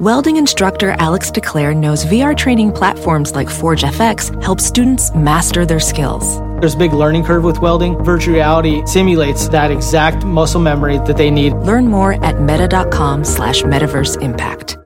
Welding instructor Alex DeClaire knows VR training platforms like Forge FX help students master their skills. There's a big learning curve with welding. Virtual reality simulates that exact muscle memory that they need. Learn more at meta.com slash metaverse impact.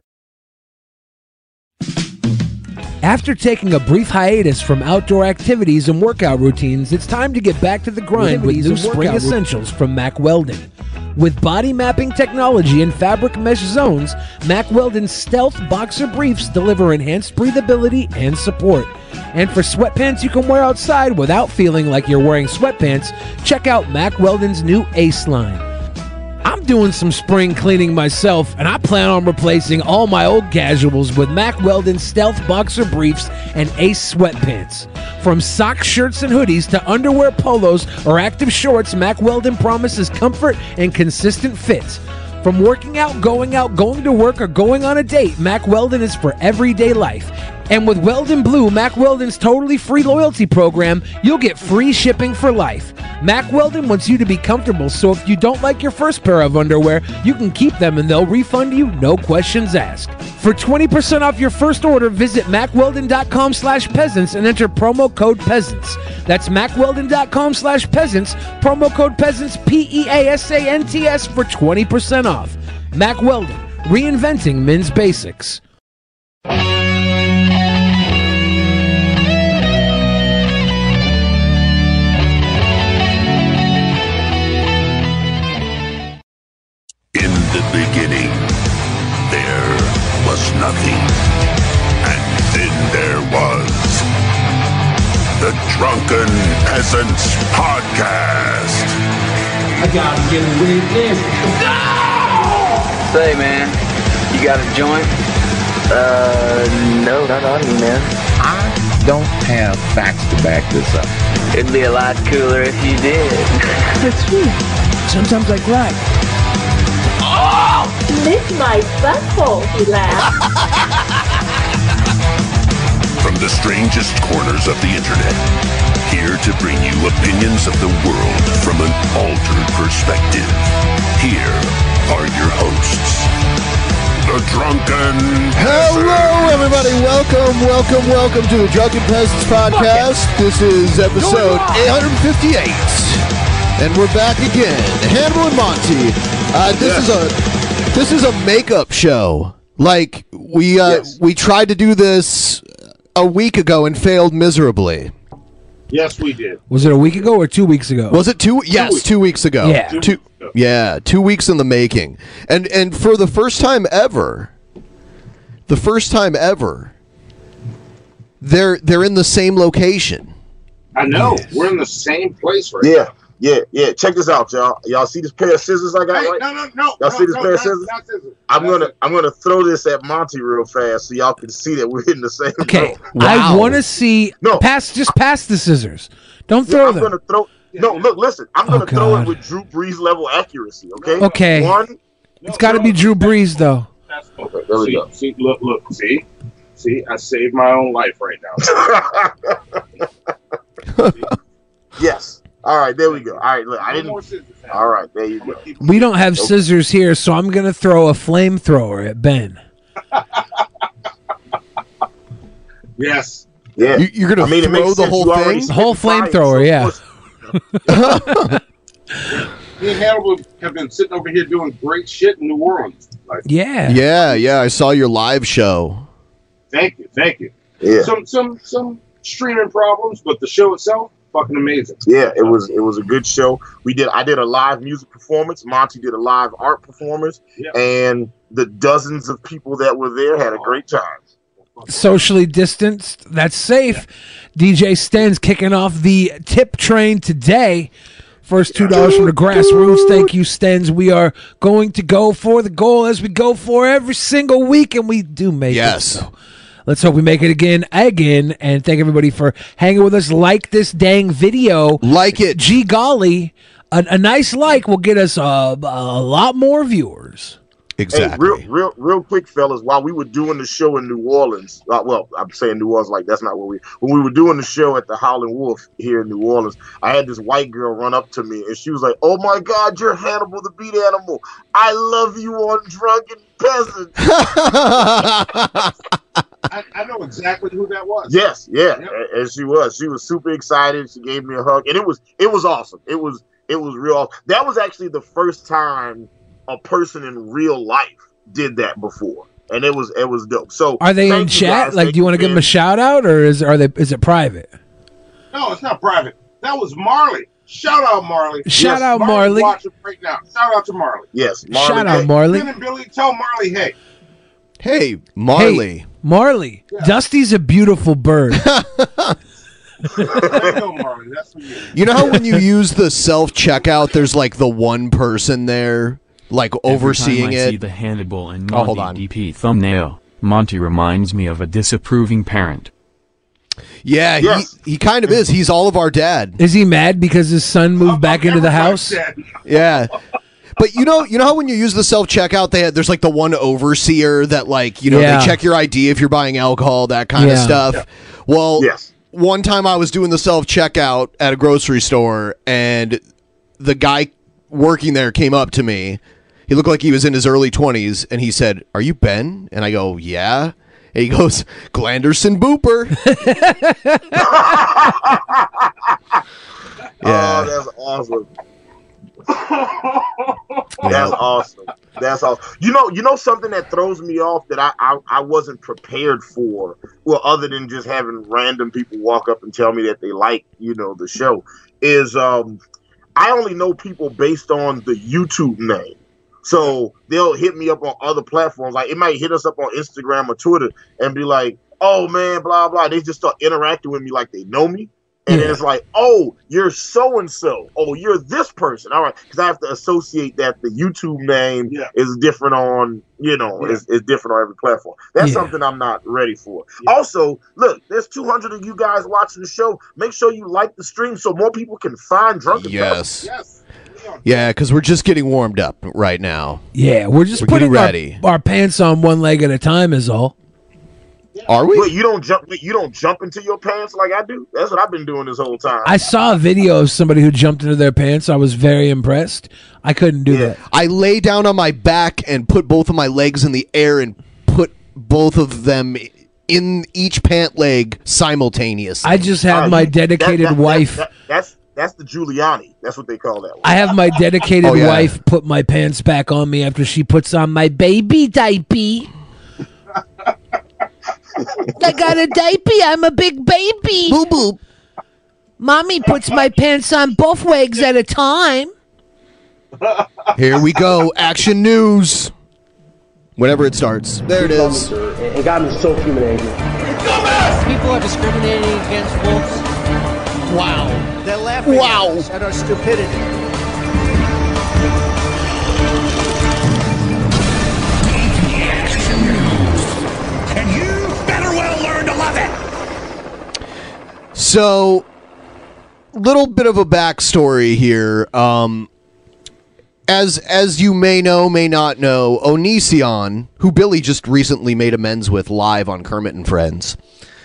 After taking a brief hiatus from outdoor activities and workout routines, it's time to get back to the grind with new spring essentials from Mack Weldon. With body mapping technology and fabric mesh zones, Mack Weldon's stealth boxer briefs deliver enhanced breathability and support. And for sweatpants you can wear outside without feeling like you're wearing sweatpants, check out Mack Weldon's new Ace line. I'm doing some spring cleaning myself, and I plan on replacing all my old casuals with Mack Weldon Stealth Boxer Briefs and Ace Sweatpants. From sock shirts and hoodies to underwear polos or active shorts, Mack Weldon promises comfort and consistent fit. From working out, going out, going to work, or going on a date, Mack Weldon is for everyday life. And with Weldon Blue, Mack Weldon's totally free loyalty program, you'll get free shipping for life. Mack Weldon wants you to be comfortable, so if you don't like your first pair of underwear, you can keep them and they'll refund you, no questions asked. For 20% off your first order, visit MackWeldon.com slash peasants and enter promo code peasants. That's MackWeldon.com slash peasants, promo code peasants, P-E-A-S-A-N-T-S for 20% off. Mack Weldon, reinventing men's basics. Beginning, there was nothing. And then there was the Drunken Peasants Podcast. I gotta get with this. Say, man, you got a joint? Uh, no, not on me, man. I don't have facts to back this up. It'd be a lot cooler if you did. That's true. Sometimes I cry. Lick my butthole, he laughed. From the strangest corners of the internet, here to bring you opinions of the world from an altered perspective. Here are your hosts, the Drunken Hello, everybody. Welcome, welcome, welcome to the Drunken Peasants Podcast. This is episode 858. And we're back again. Hannibal and Monty. Uh, this is a this is a makeup show. Like we uh, Yes. we tried to do this a week ago and failed miserably. Yes, we did. Was it a week ago or two weeks ago? Was it two? Yes, weeks. two weeks ago. Yeah. Two two. weeks ago. Yeah, two weeks in the making, and and for the first time ever, the first time ever, they're they're in the same location. I know. We're in the same place right Yeah, yeah, yeah. Check this out, y'all. Y'all see this pair of scissors I got? Hey, right? no, no, no. Y'all no, see this no, pair of scissors? not scissors. I'm Not gonna scissors. I'm gonna throw this at Monty real fast so y'all can see that we're in the same. Okay, room. I want to see. No. pass. Just pass the scissors. Don't Yeah, throw I'm them. gonna throw. No, look, listen. I'm Oh, gonna throw it with Drew Brees level accuracy. Okay. Okay. One. It's got to be Drew Brees though. That's- Okay, there we see, go. see, look, look, see, see, I saved my own life right now. yes. All right. There we go. All right. Look, I didn't. All right. There you go. We don't have scissors here, so I'm gonna throw a flamethrower at Ben. Yes. Yeah. You, you're gonna I mean, it throw makes the sense. whole You already thing. spit Whole fire, flamethrower, so of yeah. course- Me and Hannibal have been sitting over here doing great shit in New Orleans. Like, Yeah. Yeah, yeah. I saw your live show. thank you, thank you. Yeah. Some, some, some streaming problems, but the show itself, fucking amazing. Yeah, it was it was a good show. We did I did a live music performance. Monty did a live art performance, Yeah. and the dozens of people that were there had a great time. Socially distanced. That's safe. DJ Sten's kicking off the tip train today First two dollars from the grassroots. Thank you, Stens. We are going to go for the goal as we go for every single week, and we do make Yes. it. So let's hope we make it again, again, and thank everybody for hanging with us. Like this dang video. Like it. Gee golly, a, a nice like will get us a, a lot more viewers. Hey, real, real, real quick, fellas. While we were doing the show in New Orleans, uh, well, I'm saying New Orleans like that's not where we. When we were doing the show at the Howling Wolf here in New Orleans, I had this white girl run up to me and she was like, "Oh my God, you're Hannibal the Beat Animal. I love you on Drunken Peasant." I, I know exactly who that was. Yes, yeah, a- and she was. She was super excited. She gave me a hug, and it was it was awesome. It was it was real. That was actually the first time a person in real life did that before, and it was it was dope. So Are they in chat? guys. Like, Thank do you want to give them a shout out, or is are they? Is it private? No, it's not private. That was Marley. Shout out Marley. Shout out, Marley. Watching right now. Shout out to Marley. Yes, Shout out, Marley. Ben and Billy, tell Marley, hey. Hey, Marley. Hey, Marley. Dusty's a beautiful bird. You go, Marley. That's for you. You know how when you use the self checkout, there's like the one person there, like overseeing Every time I it. see the Hannibal and Oh, Monty hold on. DP thumbnail. Monty reminds me of a disapproving parent. Yeah, Yes. he, he kind of is. He's all of our dad. Is he mad because his son moved back into the house? Yeah. But you know, you know how when you use the self checkout, they had, there's like the one overseer that like you know Yeah. they check your ID if you're buying alcohol, that kind of Yeah. stuff. Well, yes. One time I was doing the self checkout at a grocery store, and the guy working there came up to me. He looked like he was in his early twenties, and he said, "Are you Ben?" And I go, "Yeah." And he goes, "Glanderson Booper." Oh, yeah. Oh, that's awesome. That's awesome. That's awesome. You know, you know something that throws me off that I, I I wasn't prepared for. Well, other than just having random people walk up and tell me that they like you know the show is um I only know people based on the YouTube name. So they'll hit me up on other platforms. Like it might hit us up on Instagram or Twitter and be like, "Oh man, blah blah." They just start interacting with me like they know me. And then it's like, oh, you're so and so. Oh, you're this person. All right, because I have to associate that the YouTube name is different on, you know, is, is different on every platform. That's Yeah. something I'm not ready for. Also, look, there's 200 of you guys watching the show. Make sure you like the stream so more people can find Drunken Yes. Peasants. yeah, because we're just getting warmed up right now. Yeah, we're just We're putting getting our, ready. our pants on one leg at a time. Is all. Are we? Wait, you don't jump. Wait, you don't jump into your pants like I do. That's what I've been doing this whole time. I saw a video of somebody who jumped into their pants. I was very impressed. I couldn't do that. I lay down on my back and put both of my legs in the air and put both of them in each pant leg simultaneously. I just have oh, my dedicated That- that- wife. that- that's that's the Giuliani. That's what they call that. One. I have my dedicated Oh, yeah. wife put my pants back on me after she puts on my baby diaper. I got a diaper. I'm a big baby. Boo boo. Mommy puts my pants on both legs at a time. Here we go. Action news. Whenever it starts. There it is. It got me so human angry. People are discriminating against wolves. Wow. They're laughing Wow. at, us, at our stupidity. So, little bit of a backstory here. Um, as as you may know, may not know, Onision, who Billy just recently made amends with live on Kermit and Friends.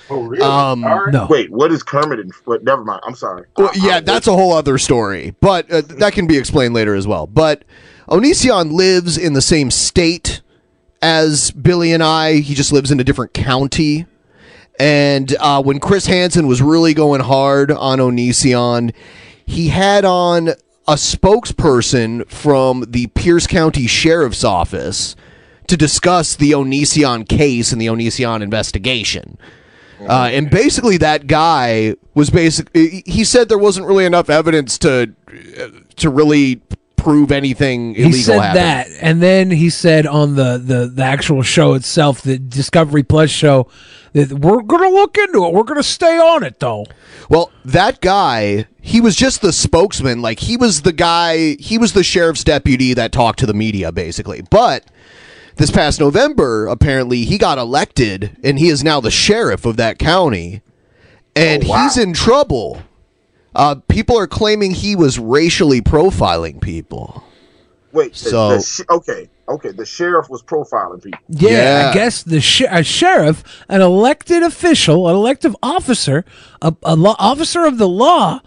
Oh, really? Um, All right. no. Wait, what is Kermit? And, what, never mind. I'm sorry. Well, yeah, that's a whole other story, but uh, that can be explained later as well. But Onision lives in the same state as Billy and I. He just lives in a different county. And uh, when Chris Hansen was really going hard on Onision, he had on a spokesperson from the Pierce County Sheriff's Office to discuss the Onision case and the Onision investigation. Uh, and basically, that guy was basically. He said there wasn't really enough evidence to to really prove anything illegal he said happened. that, and then he said on the, the the actual show itself, the Discovery Plus show, that we're gonna look into it. We're gonna stay on it, though. Well, that guy, he was just the spokesman. Like he was the guy, he was the sheriff's deputy that talked to the media, basically. But this past November, apparently, he got elected, and he is now the sheriff of that county, and oh, he's in trouble. Uh, people are claiming he was racially profiling people. Wait, the, So- the sh- okay, okay. The sheriff was profiling people. Yeah, Yeah. I guess the sh- a sheriff, an elected official, an elective officer, a, a law, officer of the law,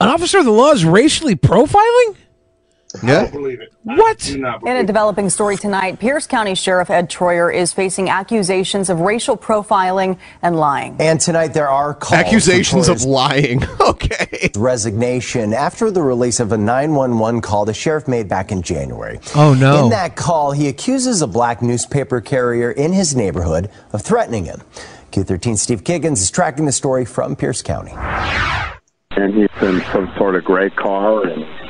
an officer of the law is racially profiling. Yeah. believe it. What? Do not In a developing story tonight, Pierce County Sheriff Ed Troyer is facing accusations of racial profiling and lying. And tonight there are calls Accusations of lying. okay. Resignation after the release of a 911 call the sheriff made back in January. Oh, no. In that call, he accuses a black newspaper carrier in his neighborhood of threatening him. Q13 Steve Kiggins is tracking the story from Pierce County. and he's in some sort of gray car, and he was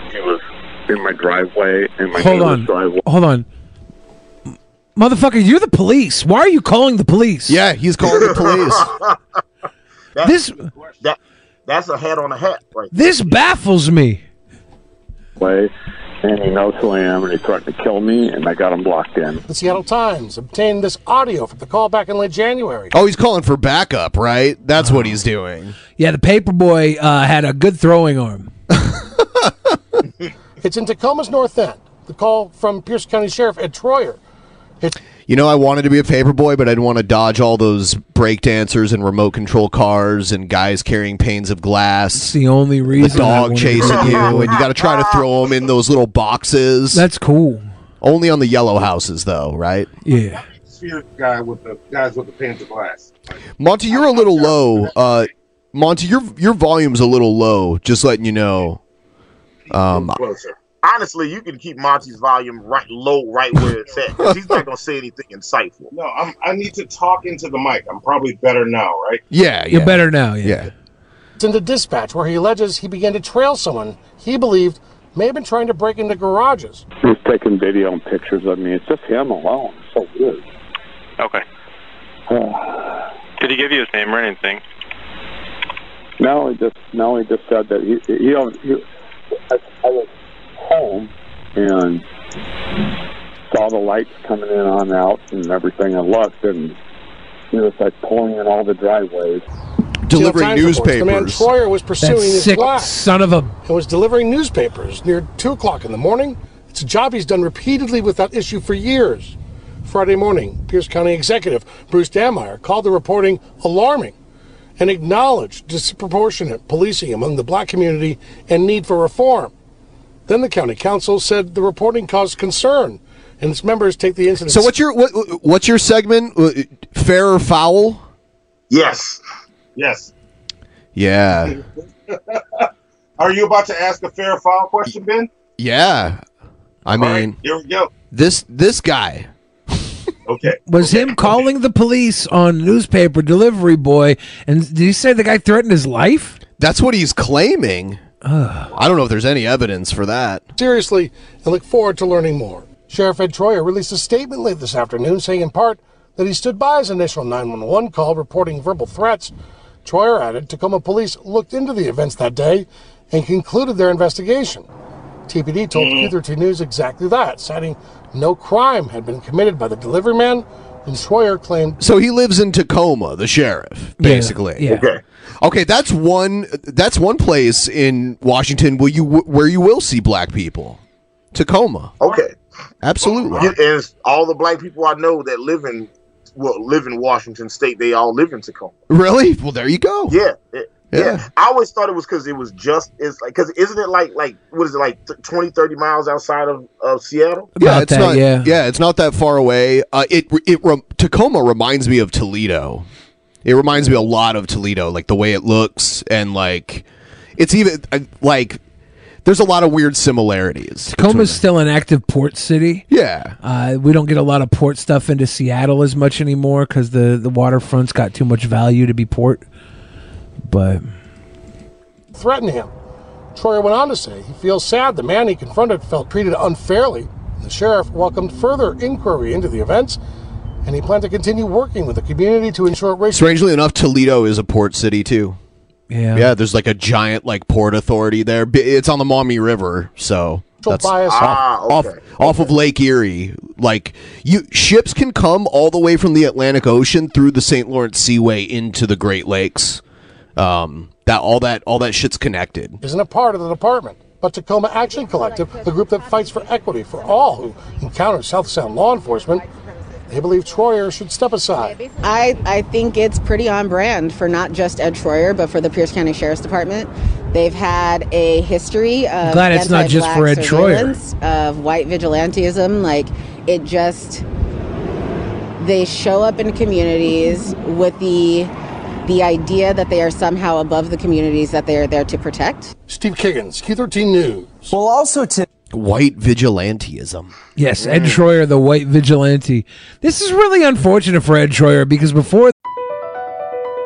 in my driveway, in my Hold on, driveway. hold on, motherfucker! You're the police. Why are you calling the police? Yeah, he's calling the police. That's, This that that's a hat on a hat, right? this baffles me. Way, and he knows who I am, and he threatened to kill me, and I got him blocked in. The Seattle Times obtained this audio from the call back in late January. Oh, he's calling for backup, right? That's what he's doing. Yeah, the paper boy uh, had a good throwing arm. It's in Tacoma's North End. The call from Pierce County Sheriff Ed Troyer. You know, I wanted to be a paperboy, but I didn't want to dodge all those breakdancers and remote control cars and guys carrying panes of glass. It's the only reason. The dog chasing you, and you got to try to throw them in those little boxes. That's cool. Only on the yellow houses, though, right? Yeah. Sphere guy with the guys with the panes of glass. Monty, you're a little low. Uh, Monty, your your volume's a little low. Just letting you know. Um, Closer. Honestly, you can keep Monty's volume right low, right where it's at, 'cause he's not gonna say anything insightful. No, I'm, I need to talk into the mic. I'm probably better now, right? yeah, You're yeah, better now. Yeah. yeah. It's in the dispatch where he alleges he began to trail someone he believed may have been trying to break into garages. He's taking video and pictures of me. It's just him alone. It's so weird. Okay. Did he give you his name or anything? No, he just no, he just said that he he, he I, I was home and saw the lights coming in on out and everything and looked and he was like pulling in all the driveways. Delivering newspapers. Times The man. Troyer was pursuing That his sick black son of a. and was delivering newspapers near 2 o'clock in the morning. It's a job he's done repeatedly with that issue for years. Friday morning, Pierce County Executive Bruce Dammeier called the reporting alarming and acknowledged disproportionate policing among the black community and need for reform. Then the county council said the reporting caused concern, and its members take the incident. So what's your what, what's your segment? Uh, Fair or foul? Yes. Yes. Yeah, Are you about to ask a fair or foul question, Ben? yeah. I All right, mean, here we go. this this guy. Okay. Was him calling the police on newspaper delivery boy? And did he say the guy threatened his life? That's what he's claiming. I don't know if there's any evidence for that. seriously I look forward to learning more. Sheriff Ed Troyer released a statement late this afternoon saying in part that he stood by his initial 911 call reporting verbal threats. Troyer added Tacoma police looked into the events that day and concluded their investigation. TPD told mm. Q13 News exactly that, citing no crime had been committed by the delivery man, and Troyer claimed So he lives in Tacoma, the sheriff, basically. Yeah. Okay. Okay, that's one. That's one place in Washington where you where you will see black people. Tacoma, Okay. absolutely. You- And it's all the black people I know that live in well live in Washington State, they all live in Tacoma. Really? Well, there you go. Yeah. it- Yeah. yeah. I always thought it was because it was just it's like because isn't it like like what is it like th- 20, 30 miles outside of, of Seattle? Yeah, it's that, not. yeah. yeah, it's not that far away. Uh, it it rem- Tacoma reminds me of Toledo. It reminds me a lot of Toledo, like the way it looks and like it's even uh, like there's a lot of weird similarities. Tacoma's still an active port city. Yeah. Uh, we don't get a lot of port stuff into Seattle as much anymore because the, the waterfront's got too much value to be port. But threaten him. Troyer went on to say he feels sad the man he confronted felt treated unfairly. The sheriff welcomed further inquiry into the events, and he planned to continue working with the community to ensure racial. Strangely enough, Toledo is a port city too. Yeah. Yeah, there's like a giant like port authority there. It's on the Maumee River, so that's bias. off, Ah, off, okay. off of Lake Erie. Like you ships can come all the way from the Atlantic Ocean through the St. Lawrence Seaway into the Great Lakes. Um, that all that all that shit's connected. isn't a part of the department, but Tacoma Action Collective, the group that fights for equity for all who encounter South Sound law enforcement, they believe Troyer should step aside. I, I think it's pretty on brand for not just Ed Troyer, but for the Pierce County Sheriff's Department. They've had a history of Glad it's not just for Ed Troyer. of white vigilantism. Like it just they show up in communities with the the idea that they are somehow above the communities that they are there to protect. Steve Kiggins, Q13 News. Well, also to White vigilanteism. Yes, Ed Troyer, the white vigilante. This is really unfortunate for Ed Troyer because before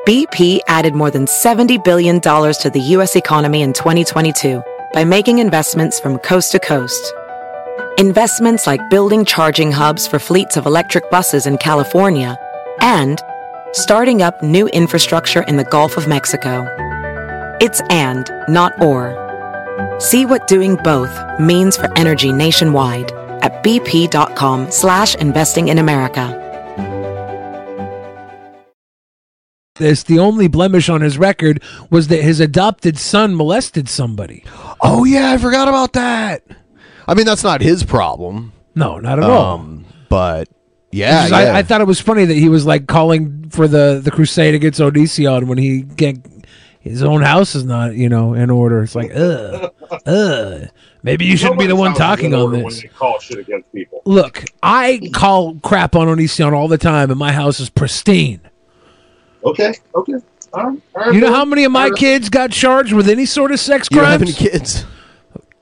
BP added more than $70 billion to the U.S. economy in 2022 by making investments from coast to coast. Investments like building charging hubs for fleets of electric buses in California and starting up new infrastructure in the Gulf of Mexico. It's and, not or. See what doing both means for energy nationwide at bp.com slash investing in America. this, the only blemish on his record was that his adopted son molested somebody. Oh yeah, I forgot about that. I mean, that's not his problem. No, not at all. Um, but yeah, Which yeah. I, I thought it was funny that he was like calling for the the crusade against Onision when he can't. His own house is not, you know, in order. It's like, ugh, ugh. Maybe you shouldn't be the one Nobody's house is talking on this. When they call shit against people. Look, I call crap on Onision all the time, and my house is pristine. Okay, okay. All right, all right, You know boy. how many of my All right. kids got charged with any sort of sex You don't crimes? have any kids.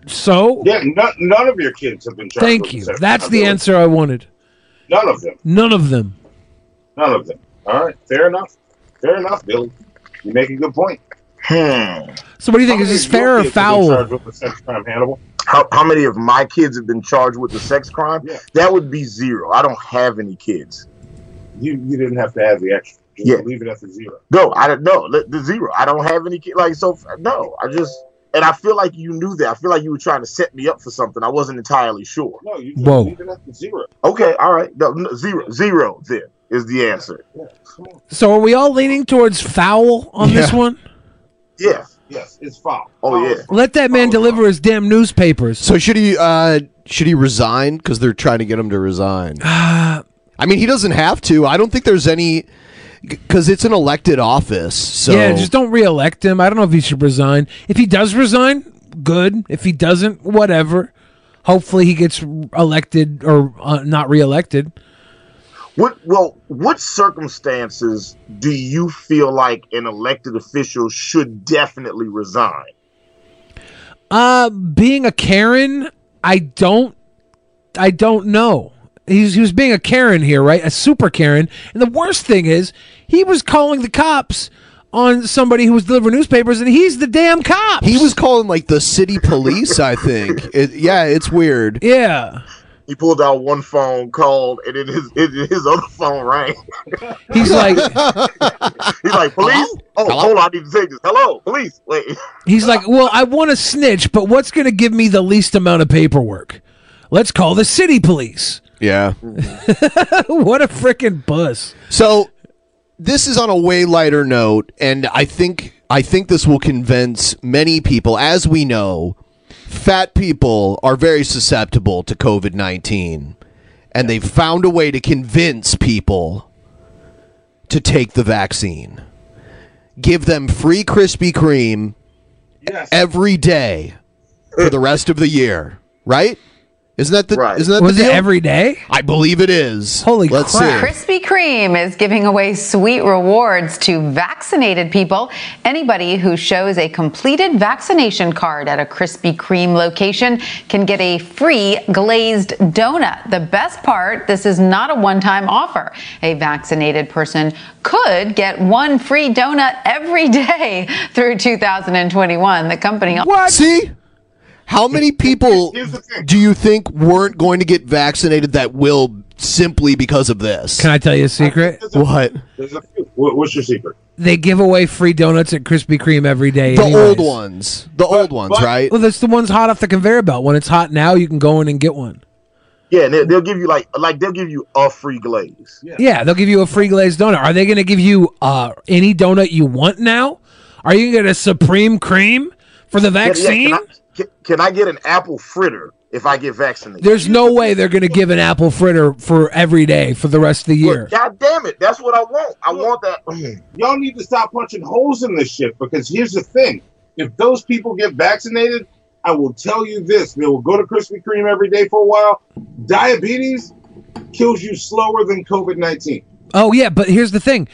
So, Yeah, none, none of your kids have been charged. thank with you. sex That's crimes, the really. answer I wanted. None of them. None of them. None of them. All right, fair enough. Fair enough, Billy. You make a good point. Hmm. So, what do you think? Is this fair or foul? Charged with the sex crime, How, how many of my kids have been charged with the sex crime? That would be zero. I don't have any kids. You you didn't have to add the extra. Just Yeah. leave it at the zero. No, I don't know. The, the zero. I don't have any kids. Like so. No, I just. And I feel like you knew that. I feel like you were trying to set me up for something. I wasn't entirely sure. No, you just Whoa. leave it at the zero. Okay, all right. No, no, zero, zero. Then is the answer. So, are we all leaning towards foul on this one? Yeah. Yes, it's foul. Oh yeah. Let that man deliver his damn newspapers. So should he uh should he resign because they're trying to get him to resign? I mean, he doesn't have to. I don't think there's any because it's an elected office. So yeah, just don't reelect him. I don't know if he should resign. If he does resign, good. If he doesn't, whatever. Hopefully, he gets elected or uh, not reelected. What? Well, what circumstances do you feel like an elected official should definitely resign? Uh, being a Karen, I don't, I don't know. He's he was being a Karen here, right? A super Karen. And the worst thing is, he was calling the cops on somebody who was delivering newspapers, and he's the damn cop. he was calling like the city police. I think. It, yeah, it's weird. Yeah. He pulled out one phone, called, and then his his, his other phone rang. He's like, He's like, police. Oh, hold on, I need to say this. Hello, police. Wait. He's like, well, I want to snitch, but what's going to give me the least amount of paperwork? Let's call the city police. Yeah. what a freaking bus. So this is on a way lighter note, and I think I think this will convince many people. As we know, fat people are very susceptible to COVID nineteen, and they've found a way to convince people to take the vaccine. Give them free Krispy Kreme every day for the rest of the year. Right? Isn't that the? Right. Isn't that Was the it deal? every day? I believe it is. Holy Let's crap. see. Krispy Kreme is giving away sweet rewards to vaccinated people. Anybody who shows a completed vaccination card at a Krispy Kreme location can get a free glazed donut. The best part, this is not a one-time offer. A vaccinated person could get one free donut every day through 2021. The company What? See? How many people do you think weren't going to get vaccinated that will simply because of this? Can I tell you a secret? What? There's a What's your secret? They give away free donuts at Krispy Kreme every day. The anyways. old ones. The old ones, right? Well, that's the ones hot off the conveyor belt. When it's hot now, you can go in and get one. Yeah, and they- they'll give you like like they'll give you a free glaze. Yeah, they'll give you a free glazed donut. Are they going to give you uh, any donut you want now? Are you going to get a supreme cream for the Yeah, yeah, vaccine? Can, I, can, can I get an apple fritter if I get vaccinated? There's no way they're going to give an apple fritter for every day for the rest of the year. God damn it, that's what I want. I want that. Y'all need to stop punching holes in this shit because here's the thing: if those people get vaccinated, I will tell you this: they will go to Krispy Kreme every day for a while. Diabetes kills you slower than COVID nineteen. Oh yeah, but here's the thing: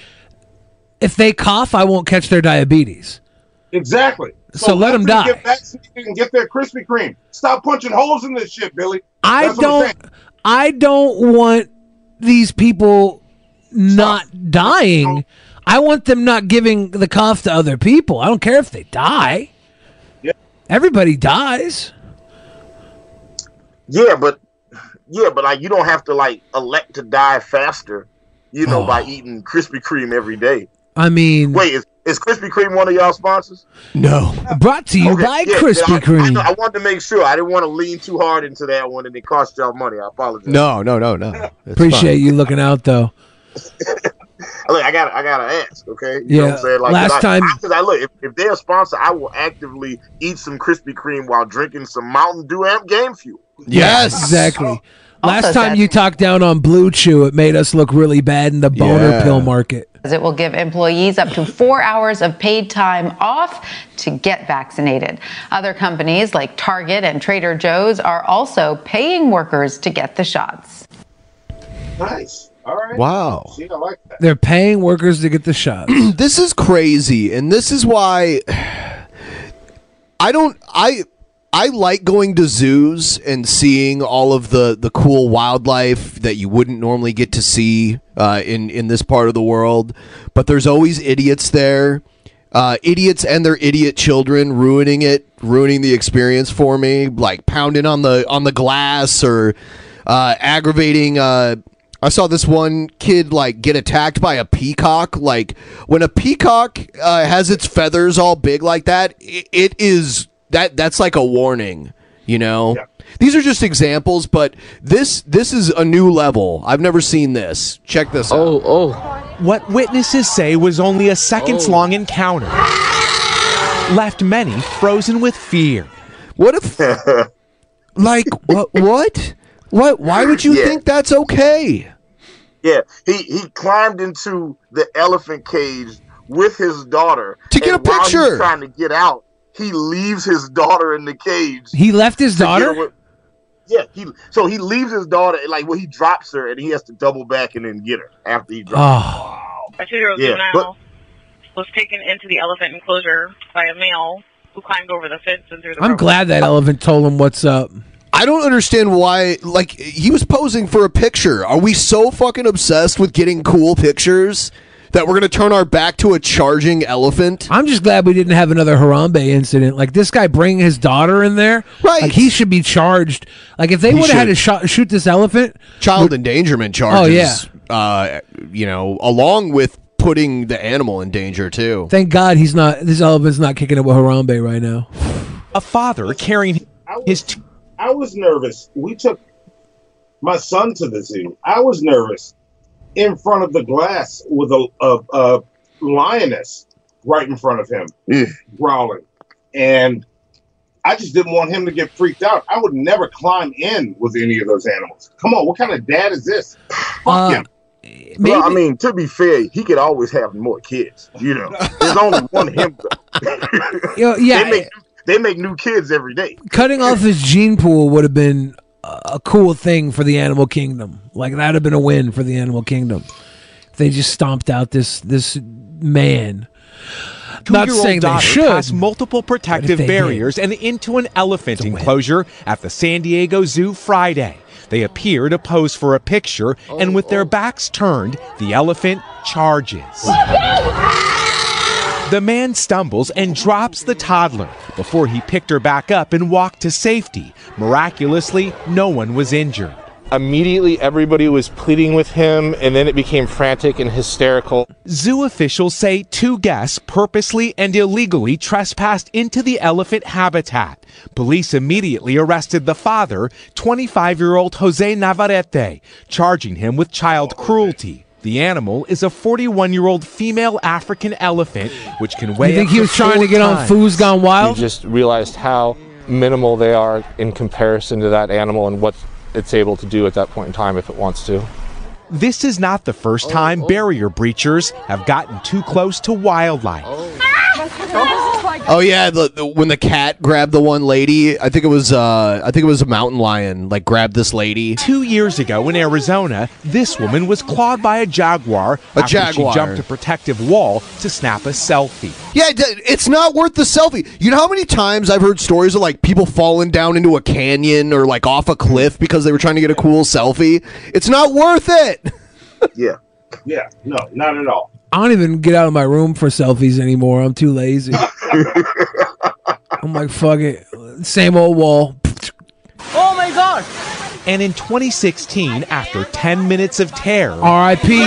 if they cough, I won't catch their diabetes. Exactly. So let 'em die. Get vaccinated and get their Krispy Kreme. Stop punching holes in this shit, Billy. I That's I'm don't. I don't want these people not dying. I want them not giving the cough to other people. I don't care if they die. Yeah. Everybody dies. Yeah, but yeah, but like you don't have to like elect to die faster, you know, oh. by eating Krispy Kreme every day. I mean, Wait, is, is Krispy Kreme one of y'all sponsors? No. Brought to you Okay, by yeah, Krispy I, I, Kreme. know- I wanted to make sure. I didn't want to lean too hard into that one and it cost y'all money. I apologize. No, no, no, no. It's Appreciate fine. you looking out though. Look, I got I gotta ask, okay? You know Yeah, what I'm saying? Like, last 'cause I, time- because I look, if, if they're a sponsor, I will actively eat some Krispy Kreme while drinking some Mountain Dew Amp Game Fuel. Yes, exactly. Last time you talked down on BlueChew, it made us look really bad in the boner Yeah. pill market. It will give employees up to four hours of paid time off to get vaccinated. Other companies like Target and Trader Joe's are also paying workers to get the shots. Nice. All right. Wow. See, I like that. They're paying workers to get the shots. this is crazy, and this is why I don't. I I like going to zoos and seeing all of the the cool wildlife that you wouldn't normally get to see uh, in in this part of the world. But there's always idiots there. Uh, idiots and their idiot children ruining it, ruining the experience for me, like pounding on the on the glass or uh, aggravating. Uh, I saw this one kid like get attacked by a peacock. Like when a peacock uh, has its feathers all big like that, it, it is that that's like a warning. You know, these are just examples, but this this is a new level. I've never seen this. Check this oh, out. Oh, oh. What witnesses say was only a seconds Oh. long encounter left many frozen with fear. What if, like, what? What? What? Why would you Yeah. think that's okay? Yeah, he he climbed into the elephant cage with his daughter To get a picture. trying to get out, he leaves his daughter in the cage. He left his daughter? away- Yeah, he so he leaves his daughter like well he drops her and he has to double back and then get her after he drops. Oh, A two-year-old Yeah, juvenile was taken into the elephant enclosure by a male who climbed over the fence and through the. I'm rubber. glad that elephant told him what's up. I don't understand why. Like he was posing for a picture. Are we so fucking obsessed with getting cool pictures that we're gonna turn our back to a charging elephant? I'm just glad we didn't have another Harambe incident. Like this guy bringing his daughter in there. Right. Like he should be charged. Like if they would have had to should. shot, shoot this elephant. Child endangerment charges. Oh, yeah. Uh, you know, along with putting the animal in danger too. Thank God he's not. This elephant's not kicking it with Harambe right now. A father carrying his. T- I was nervous. We took my son to the zoo. I was nervous in front of the glass with a, a, a lioness right in front of him, growling. And I just didn't want him to get freaked out. I would never climb in with any of those animals. Come on, what kind of dad is this? Fuck Uh, him. Well, I mean, to be fair, he could always have more kids. You know, there's only one him. Yo, yeah. they make they make new kids every day. Cutting off his gene pool would have been a cool thing for the animal kingdom. Like that'd have been a win for the animal kingdom. If they just stomped out this this man. Not Two-year-old saying they daughter should. passed multiple protective they did. barriers and into an elephant enclosure at the San Diego Zoo Friday. They appear to pose for a picture, and with their backs turned, the elephant charges. The man stumbles and drops the toddler before he picked her back up and walked to safety. Miraculously, no one was injured. Immediately, everybody was pleading with him, and then it became frantic and hysterical. Zoo officials say two guests purposely and illegally trespassed into the elephant habitat. Police immediately arrested the father, 25 year old Jose Navarrete, charging him with child cruelty. The animal is a 41 year old female African elephant, which can weigh You think up he was trying to four get on tons. Foos Gone Wild? You just realized how minimal they are in comparison to that animal and what it's able to do at that point in time if it wants to. This is not the first time oh, oh. barrier breachers have gotten too close to wildlife. Oh. Oh yeah, the, the- when the cat grabbed the one lady, I think it was uh, I think it was a mountain lion like grabbed this lady. Two years ago in Arizona, this woman was clawed by a jaguar A after jaguar. she jumped a protective wall to snap a selfie. Yeah, it's not worth the selfie. You know how many times I've heard stories of like people falling down into a canyon or like off a cliff because they were trying to get a cool selfie? It's not worth it. Yeah. Yeah, no, not at all. I don't even get out of my room for selfies anymore. I'm too lazy. I'm like, fuck it. Same old wall. Oh my god! And in 2016, after 10 minutes of terror, R.I.P.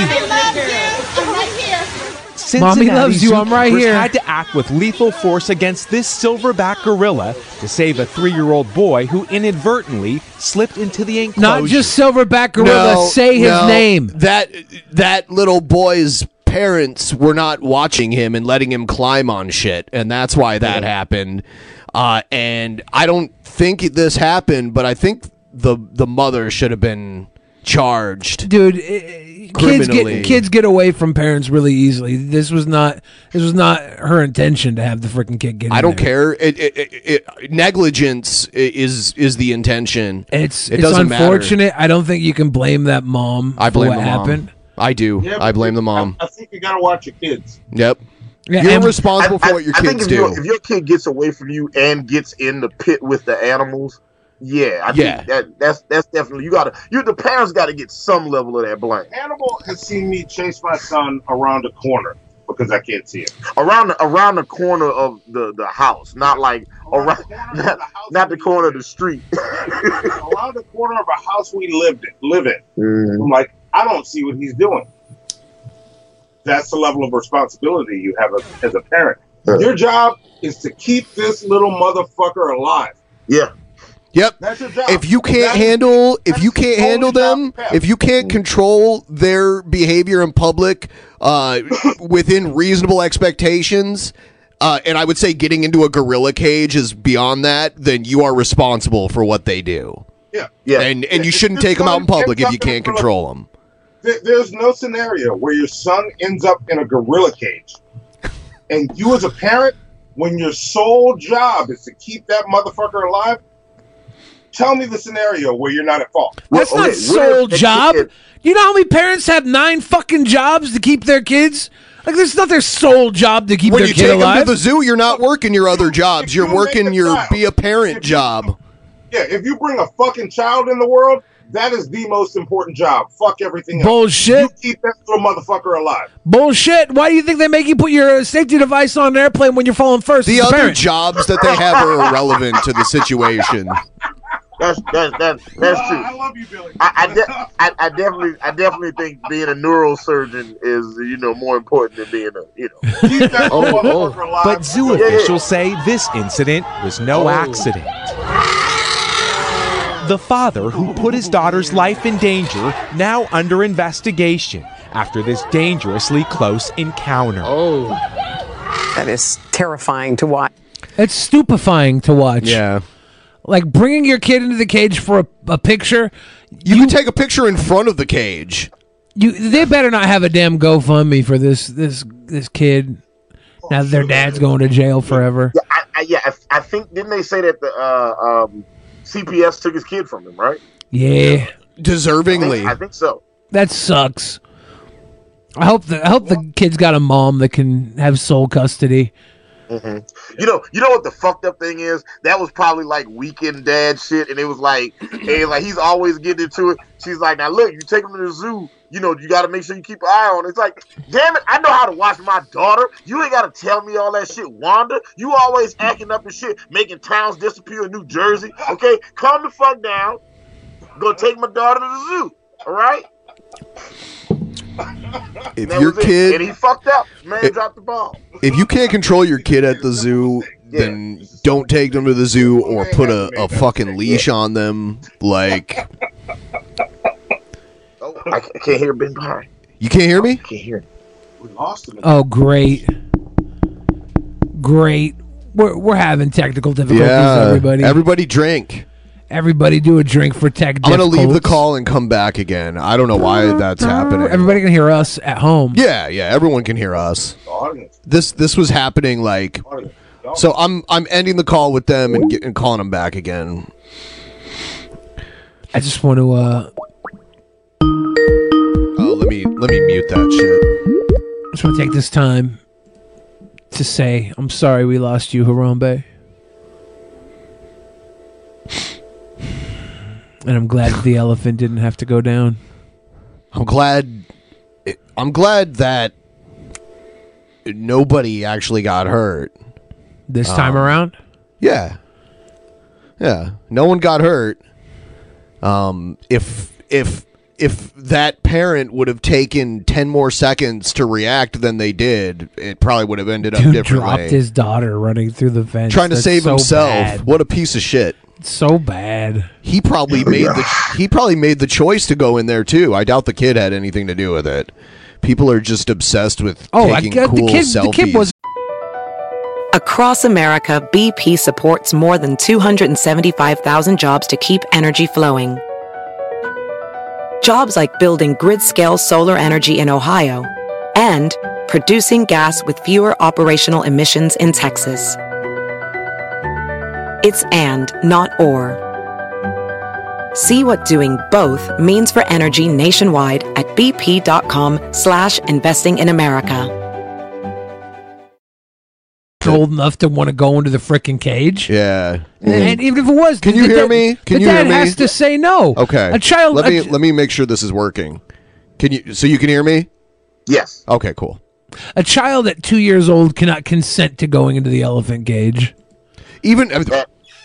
Cincinnati Mommy loves you, I'm right zookeepers here. had to act with lethal force against this silverback gorilla to save a three-year-old boy who inadvertently slipped into the enclosure. Not just silverback gorilla. No, say his no. name. That that little boy's parents were not watching him and letting him climb on shit, and that's why that happened. Uh, and I don't think this happened, but I think the the mother should have been charged, dude. Kids criminally. get kids get away from parents really easily. This was not this was not her intention to have the freaking kid get. I in don't there. care. It, it, it, it, negligence i- is is the intention. It's it it's doesn't matter. unfortunate. I don't think you can blame that mom. I for what the mom. happened. I do. Yeah, I blame the mom. I think you gotta watch your kids. Yep. Yeah, You're and- responsible for what your I think kids if do. Your, if your kid gets away from you and gets in the pit with the animals, yeah, I Yeah. think that that's that's definitely you gotta you the parents gotta get some level of that blame. Animal has seen me chase my son around the corner because I can't see him. Around the around the corner of the, the house, not like around not, not the corner of the street. around the corner of a house we lived in, live in. Mhm. I'm like, I don't see what he's doing. That's the level of responsibility you have as, as a parent. Your job is to keep this little motherfucker alive. Yeah. Yep. That's your job. If you can't That- handle, if you can't handle them, if you can't control their behavior in public uh, within reasonable expectations, uh, and I would say getting into a gorilla cage is beyond that, then you are responsible for what they do. Yeah. Yeah. And and you shouldn't just take them out in public if you can't front of- control them. There- There's no scenario where your son ends up in a gorilla cage, and you as a parent, when your sole job is to keep that motherfucker alive, tell me the scenario where you're not at fault. That's not sole job. You know how many parents have nine fucking jobs to keep their kids? Like, this is not their sole job to keep When their you kid take them to the zoo, you're not working your other jobs. You're working your be a parent job. Yeah, if you bring a fucking child in the world, that is the most important job. Fuck everything else. Bullshit. You keep that little motherfucker alive. Bullshit. Why do you think they make you put your safety device on an airplane when you're falling first? The other parent? jobs that they have are irrelevant to the situation. That's that's that's that's true. I love you, Billy. I, I, de- I, I definitely I definitely think being a neurosurgeon is you know more important than being a you know. Oh, oh, motherfucker alive. But zoo Yeah, yeah. officials say this incident was no Oh. accident. The father, who put his daughter's life in danger, now under investigation after this dangerously close encounter. Oh. That is terrifying to watch. It's stupefying to watch. Yeah. Like bringing your kid into the cage for a, a picture. You, can take a picture in front of the cage. You they better not have a damn GoFundMe for this this this kid. Now that their dad's going to jail forever. I, I, yeah, I, I think didn't they say that the uh, um, CPS took his kid from him, right? Yeah, deservingly. I think so. that sucks. I hope the I hope the kid's got a mom that can have sole custody. Hmm You know, you know what the fucked up thing is? That was probably like weekend dad shit, and it was like, hey, like he's always getting into it. She's like, now look, you take him to the zoo. You know, you got to make sure you keep an eye on. it. It's like, damn it, I know how to watch my daughter. You ain't got to tell me all that shit, Wanda. You always acting up and shit, making towns disappear in New Jersey. Okay, calm the fuck down. Go take my daughter to the zoo. All right. If your kid and he fucked up, man, It- dropped the ball. if you can't control your kid at the zoo, then don't take them to the zoo or put a, a fucking leash on them. Like Oh, I, I can't hear Benpai. you can't hear me? I Can't hear. We lost him. Oh, great, great. We're we're having technical difficulties. Yeah, everybody, everybody drink. Everybody, do a drink for tech. I'm gonna leave the call and come back again. I don't know why that's happening. Everybody can hear us at home. Yeah, yeah, everyone can hear us. This this was happening like so I'm I'm ending the call with them and, get, and calling them back again. I just want to. uh Oh, let me let me mute that shit. I just want to take this time to say I'm sorry we lost you, Harambe. And I'm glad the elephant didn't have to go down. I'm glad I'm glad that nobody actually got hurt This time Um, around? Yeah. Yeah, no one got hurt. Um if if if that parent would have taken 10 more seconds to react than they did, it probably would have ended up differently. dropped his daughter running through the fence. trying to That's save so himself. bad. What a piece of shit. So bad. He probably made the he probably made the choice to go in there too. I doubt the kid had anything to do with it. People are just obsessed with Oh, I taking got cool the kid. selfies. The kid was Across America, BP supports more than 275,000 jobs to keep energy flowing. Jobs like building grid scale solar energy in Ohio and producing gas with fewer operational emissions in Texas. It's and, not or. See what doing both means for energy nationwide at bp.com slash investing in America. old enough to want to go into the freaking cage. Yeah. And mm. even if it was, Can the you hear dad- me? Can the you dad hear me? has to say no. Okay. A child. Let me ch- let me make sure this is working. Can you so you can hear me? Yes. Okay, cool. A child at two years old cannot consent to going into the elephant cage. Even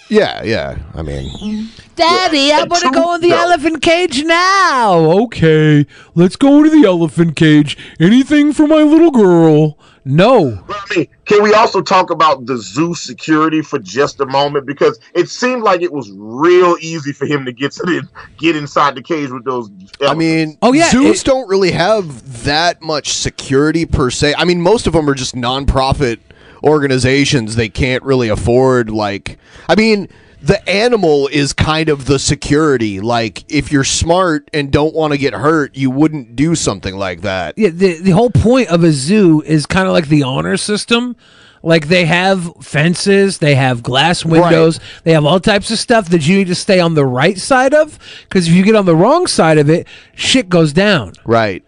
yeah, yeah. I mean, Daddy, I want to go in the elephant cage now. Okay, let's go into the elephant cage. Anything for my little girl? No. I mean, can we also talk about the zoo security for just a moment? Because it seemed like it was real easy for him to get to the, get inside the cage with those. I mean, Oh, yeah, zoos it- don't really have that much security per se. I mean, most of them are just nonprofit organizations. They can't really afford like. I mean, the animal is kind of the security. Like, if you're smart and don't want to get hurt, you wouldn't do something like that. Yeah, the the whole point of a zoo is kind of like the honor system. Like they have fences, they have glass windows, they have all types of stuff that you need to stay on the right side of. Because if you get on the wrong side of it, shit goes down. Right.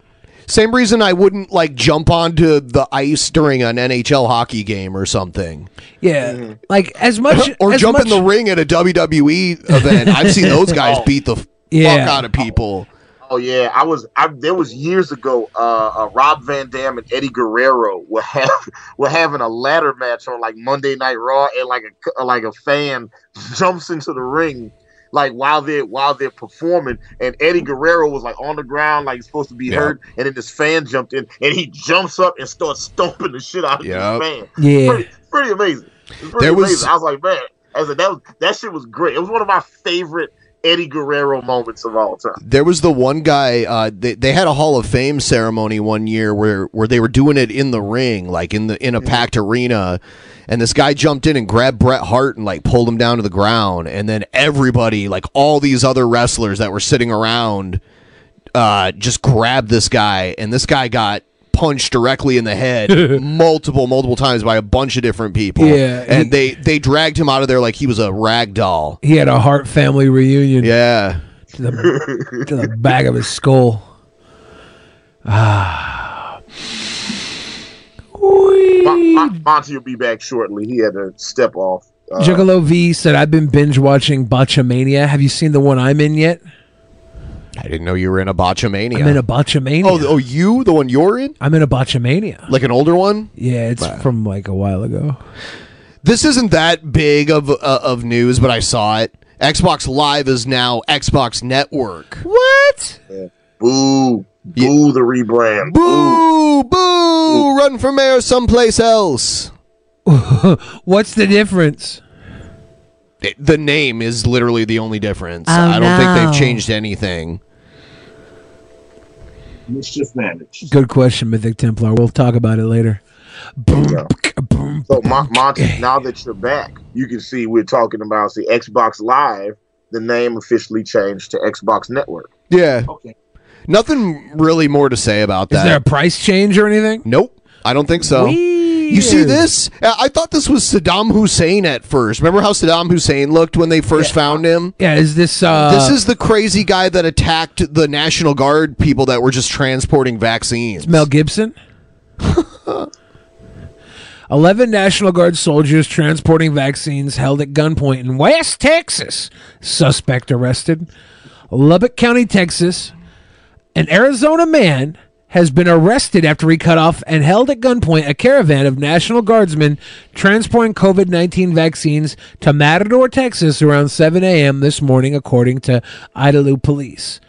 Same reason I wouldn't like jump onto the ice during an NHL hockey game or something. Yeah, like as much or as jump much, in the ring at a WWE event. I've seen those guys Oh. beat the f- Yeah. fuck out of people. Oh yeah, I was. I there was years ago. Uh, uh, Rob Van Dam and Eddie Guerrero were have were having a ladder match on like Monday Night Raw, and like a like a fan jumps into the ring. Like while they're while they're performing, and Eddie Guerrero was like on the ground, like he's supposed to be Yeah. hurt, and then this fan jumped in, and he jumps up and starts stomping the shit out of Yep. this fan. Yeah. pretty, pretty amazing. Pretty There was- amazing. I was like, man, I said that was that shit was great. It was one of my favorite Eddie Guerrero moments of all time. There was the one guy. Uh, they, they had a Hall of Fame ceremony one year where where they were doing it in the ring, like in the in a packed arena, and this guy jumped in and grabbed Bret Hart and like pulled him down to the ground, and then everybody, like all these other wrestlers that were sitting around, uh, just grabbed this guy, and this guy got punched directly in the head multiple, multiple times by a bunch of different people. Yeah, and he- they they dragged him out of there like he was a rag doll. He had a Hart family reunion. Yeah, to the to the back of his skull. Ah. Mon- Mon- Monty will be back shortly. He had to step off. Uh, Juggalo V said, "I've been binge watching Botchamania. Have you seen the one I'm in yet? I didn't know you were in a botchamania. I'm in a Botchamania. Oh, oh, you the one you're in? I'm in a Botchamania. Like an older one? Yeah, it's Wow. from like a while ago. This isn't that big of uh, of news, but I saw it. Xbox Live is now Xbox Network. What? Boo. Boo the rebrand. Boo! Boo! boo. Run for mayor someplace else. What's the difference? It- the name is literally the only difference. Oh, I don't think they've changed anything. Mischief managed. Good question, Mythic Templar. We'll talk about it later. So Mon- Monty, now that you're back, you can see we're talking about the Xbox Live. The name officially changed to Xbox Network. Yeah. Okay. Nothing really more to say about that. Is there a price change or anything? Nope. I don't think so. You see this? Uh, I thought this was Saddam Hussein at first. Remember how Saddam Hussein looked when they first found him? Yeah, is this uh this is the crazy guy that attacked the National Guard people that were just transporting vaccines. Mel Gibson? 11 National Guard soldiers transporting vaccines held at gunpoint in West Texas. Suspect arrested. Lubbock County, Texas. An Arizona man has been arrested after he cut off and held at gunpoint a caravan of National Guardsmen transporting COVID 19 vaccines to Matador, Texas around 7 a.m. this morning, according to Idalou police.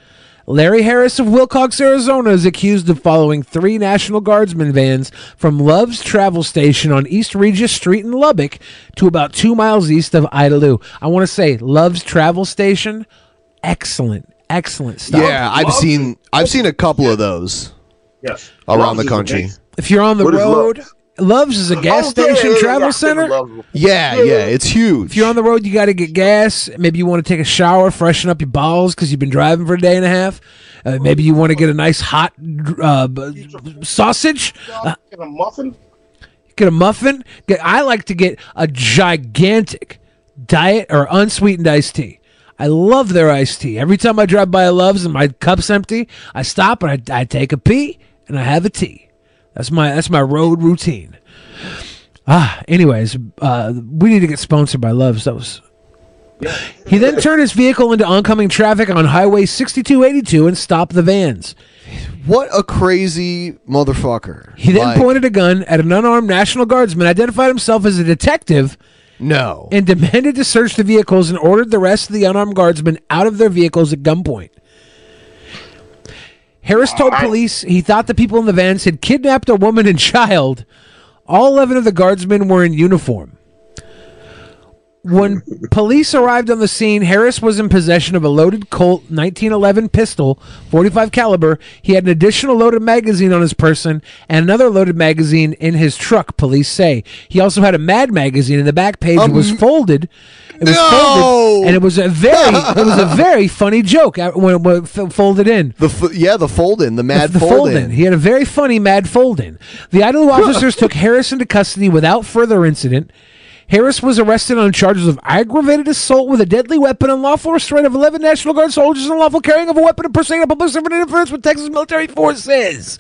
Larry Harris of Willcox, Arizona is accused of following three National Guardsmen vans from Love's Travel Station on East Regis Street in Lubbock to about two miles east of Idalou. I want to say Love's Travel Station, excellent, excellent stuff. Yeah, I've seen I've seen a couple of those Yes. around Love's the country. If you're on the What is road, Love's is a gas Oh, yeah, station yeah, yeah, travel yeah, center. Love's. Yeah, yeah, it's huge. If you're on the road, you got to get gas. Maybe you want to take a shower, freshen up your balls because you've been driving for a day and a half. Uh, maybe you want to get a nice hot uh, b- sausage. Uh, Get a muffin? get a muffin. Get, I like to get a gigantic diet or unsweetened iced tea. I love their iced tea. Every time I drive by a Love's and my cup's empty, I stop and I, I take a pee and I have a tea. That's my that's my road routine. Ah, anyways, uh, we need to get sponsored by Love's. That was. He then turned his vehicle into oncoming traffic on Highway 6282 and stopped the vans. What a crazy motherfucker. He then Like, pointed a gun at an unarmed National Guardsman, identified himself as a detective, No. and demanded to search the vehicles and ordered the rest of the unarmed guardsmen out of their vehicles at gunpoint. Harris told police he thought the people in the vans had kidnapped a woman and child. All 11 of the guardsmen were in uniform. When police arrived on the scene, Harris was in possession of a loaded Colt 1911 pistol, 45 caliber. He had an additional loaded magazine on his person and another loaded magazine in his truck. Police say he also had a Mad magazine, and the back page was um, folded. It was folded, and it was a very, it was a very funny joke when it was folded in. The f- yeah, the fold in, the mad the, the fold in. He had a very funny mad fold-in. The Idalou officers took Harris into custody without further incident. Harris was arrested on charges of aggravated assault with a deadly weapon, unlawful restraint of 11 National Guard soldiers, and unlawful carrying of a weapon, impersonating a public servant interference with Texas military forces.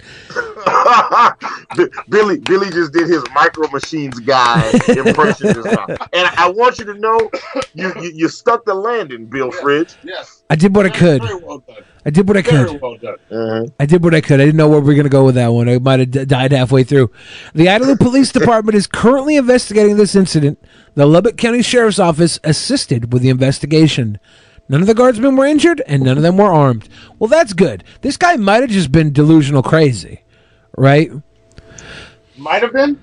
B- Billy Billy just did his Micro Machines guy impression just now. And I want you to know you, you, you stuck the landing, Bill Fridge. Yes. I did what I could. I did what I Very could. well done. Uh-huh. I did what I could. I didn't know where we were going to go with that one. I might have d- died halfway through. The Idalou Police Department is currently investigating this incident. The Lubbock County Sheriff's Office assisted with the investigation. None of the guardsmen were injured, and none of them were armed. Well, that's good. This guy might have just been delusional crazy, right? Might have been.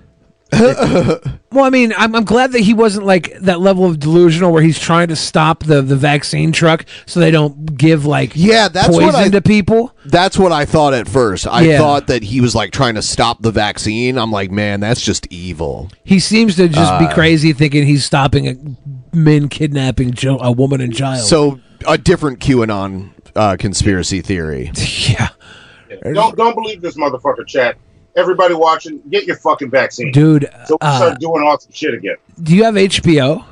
Well, I mean, I'm, I'm glad that he wasn't like that level of delusional where he's trying to stop the, the vaccine truck so they don't give like Yeah, that's poison what I- to people. That's what I thought at first. I Yeah. thought that he was like trying to stop the vaccine. I'm like, man, that's just evil. He seems to just be Uh, crazy, thinking he's stopping a, men kidnapping jo- a woman and child. So a different QAnon uh, conspiracy theory. yeah. Don't don't believe this motherfucker, chat. Everybody watching, get your fucking vaccine, Dude, So we uh, start doing awesome shit again. Do you have HBO?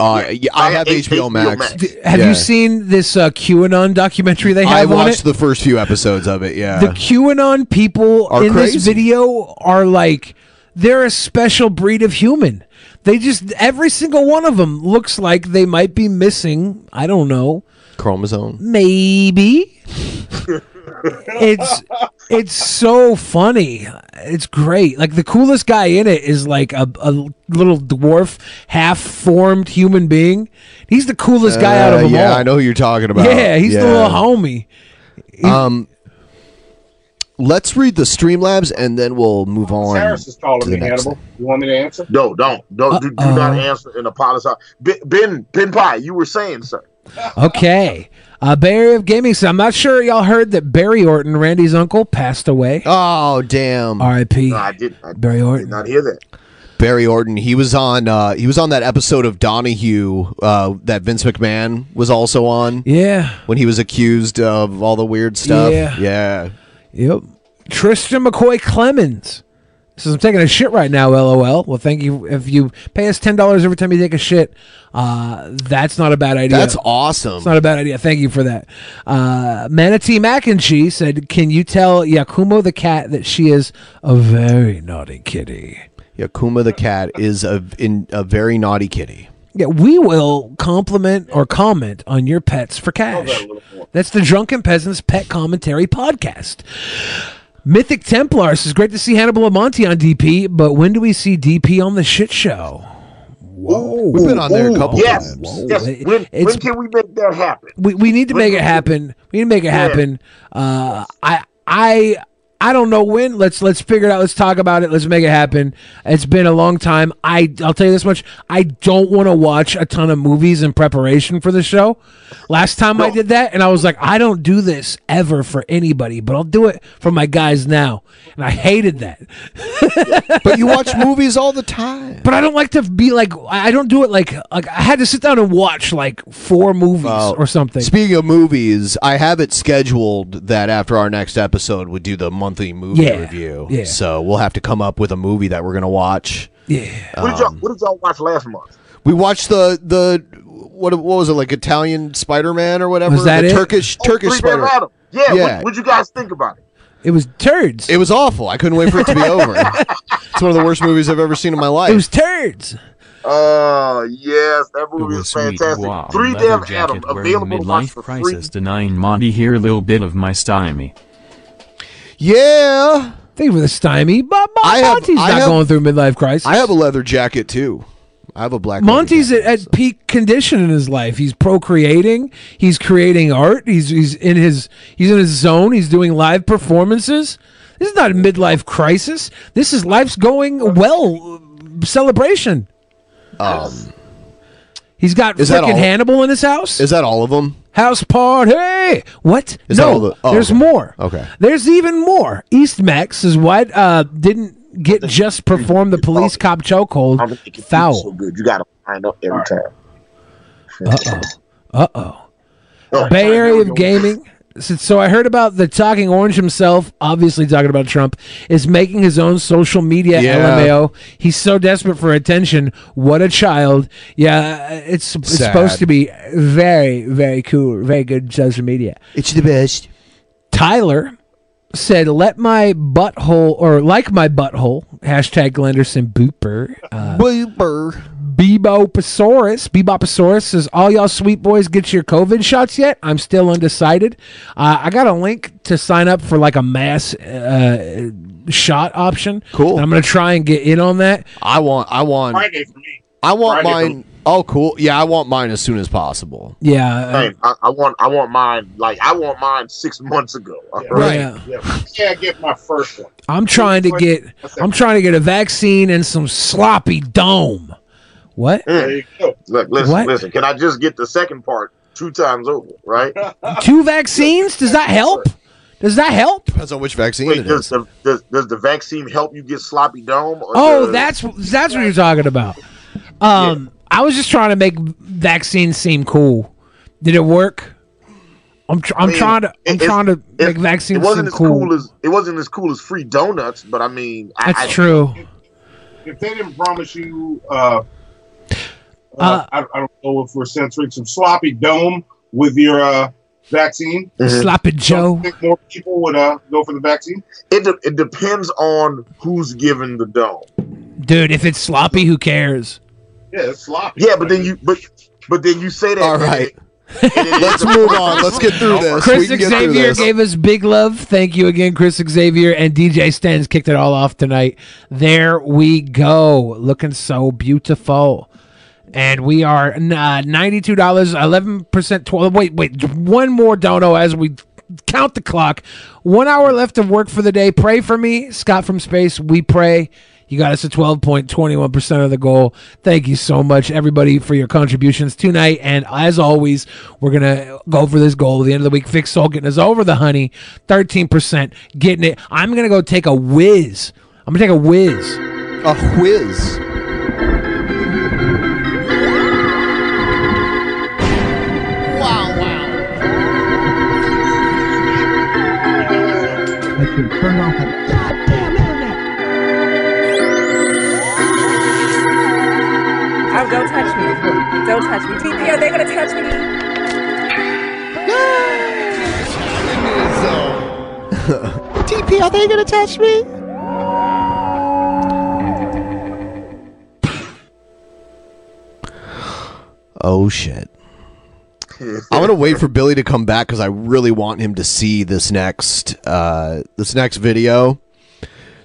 Uh, yeah, I have HBO Max. D- Have Yeah. you seen this uh, QAnon documentary they I have on watched it? the first few episodes of it. Yeah. The QAnon people Are in crazy. this video are like they're a special breed of human. They just every single one of them looks like they might be missing. I don't know, Chromosome. maybe. it's it's so funny. It's great. Like the coolest guy in it is like a, a little dwarf, half formed human being. He's the coolest guy out of Uh, them yeah, all. I know who you're talking about. Yeah, he's the little homie. Um, let's read the Streamlabs and then we'll move on. Harris is calling to the me, next Hannibal. You want me to answer? No, don't, don't, do, do not Uh-oh. answer and apologize. Ben, Ben, Benpai, you were saying, sir. Okay. Uh, Bay Area of Gaming. So I'm not sure y'all heard that Barry Orton, Randy's uncle, passed away. Oh damn! R.I.P. No, I did. I Barry Orton. did not hear that. Barry Orton. He was on. Uh, he was on that episode of Donahue uh, that Vince McMahon was also on. Yeah. When he was accused of all the weird stuff. Yeah. Yeah. Yep. Tristan McCoy Clemens. Says I'm taking a shit right now. LOL. Well, thank you. If you pay us ten dollars every time you take a shit, uh, that's not a bad idea. That's awesome. It's not a bad idea. Thank you for that. Uh, Manatee Mac and Cheese said, "Can you tell Yakumo the cat that she is a very naughty kitty?" Yakuma the cat is a in a very naughty kitty. Yeah, we will compliment or comment on your pets for cash. That's the Drunken Peasants Pet Commentary Podcast. Mythic Templars is great to see Hannibal and Monty on DP, but when do we see DP on the shit show? Whoa. We've been on there a couple yes, times. yes. When, it's- when can we make that happen? We, we need to make it happen. We need to make it Yeah. happen. Uh, I I I don't know when. Let's let's figure it out. Let's talk about it. Let's make it happen. It's been a long time. I I'll tell you this much. I don't want to watch a ton of movies in preparation for the show. Last time I did that, and I was like, I don't do this ever for anybody, but I'll do it for my guys now. And I hated that. but you watch movies all the time. But I don't like to be like I don't do it like like I had to sit down and watch like four movies or something. Speaking of movies, I have it scheduled that after our next episode, we do the monthly movie Yeah, review. yeah. So we'll have to come up with a movie that we're gonna watch. Yeah. What did y'all Um, What did y'all watch last month? We watched the the what what was it like Italian Spider Man or whatever? Was that the it? Turkish Oh, Turkish Three Man Adam. Yeah. Yeah. What, what'd you guys think about it? It was turds. It was awful. I couldn't wait for it to be over. It's one of the worst movies I've ever seen in my life. It was turds. Uh, yes, that movie was is fantastic. Wow. Three Leather Damn jacket Adam wearing available midlife for free. crisis denying Monty here a little bit of my stymie. Yeah. Thank you for the stymie. But I have- Monty's I not have- going through midlife crisis. I have a leather jacket too. I have a black. leather Monty's at, at peak condition in his life. He's procreating. He's creating art. He's he's in his he's in his zone. He's doing live performances. This is not a midlife crisis. This is life's going well celebration. Um, He's got Is that freaking? Hannibal in his house. Is that all of them? House party. What? Is that no, the- oh, there's okay. more. Okay. There's even more. East Max is what uh, didn't get just perform the police cop chokehold. foul. so good. You got to find up every time. Uh oh. Uh oh. Bay Area of gaming. So, I heard about the talking orange himself, obviously talking about Trump, is making his own social media Yeah. LMAO. He's so desperate for attention. What a child. Yeah, it's it's supposed to be very, very cool, very good social media. It's the best. Tyler said, "Let my butthole or like my butthole." Hashtag Glenderson Booper. Uh, Booper. Bebopasaurus. Bebopasaurus says, "All y'all sweet boys get your COVID shots yet? I'm still undecided. Uh, I got a link to sign up for like a mass uh, shot option. Cool. And I'm gonna try and get in on that. I want. I want. Friday for me. I want Friday mine. Oh, cool. Yeah, I want mine as soon as possible. Yeah, uh, Same. I, I want I want mine like I want mine six months ago. Right. yeah. Yeah, yeah, get my first one. I'm trying to get. I'm trying to get a vaccine and some sloppy dome. What? There you go. Look, listen, What? listen. Can I just get the second part two times over? Right? Two vaccines? Does that help? Does that help? Depends on which vaccine Wait, it does is. the does, does the vaccine help you get sloppy dome? Or Oh, does- that's that's what you're talking about. Um, I was just trying to make vaccines seem cool. Did it work I'm tr- I'm I mean, trying to I'm trying to make vaccines It wasn't seem as cool. cool. as it wasn't as cool as free donuts, but I mean, That's I, true. If they didn't promise you, uh, uh, Uh, I, I don't know if we're censoring some sloppy dome with your uh, vaccine. Sloppy Joe. Think more people would uh, go for the vaccine. It de- it depends on who's giving the dome. Dude, if it's sloppy, who cares? Yeah, it's sloppy. Yeah, but then you but but then you say that. All right. Let's move on. Let's get through this. Chris we can get through Xavier this. gave us big love. Thank you again, Chris Xavier. And DJ Stens kicked it all off tonight. There we go. Looking so beautiful. And we are uh, $92, 11%, 12. Wait, wait. One more dono as we count the clock. One hour left of work for the day. Pray for me. Scott from Space. We pray. You got us a 12.21% of the goal. Thank you so much, everybody, for your contributions tonight. And as always, we're to go for this goal at the end of the week. Fix Soul getting us over the honey. 13%. Getting it. I'm to go take a whiz. I'm to take a whiz. A whiz. I can turn off the goddamn internet. Oh, don't touch me. Don't touch me. TP, are they going to touch me? TP, are they gonna touch me? Oh shit. I'm gonna wait for Billy to come back because I really want him to see this next uh, this next video.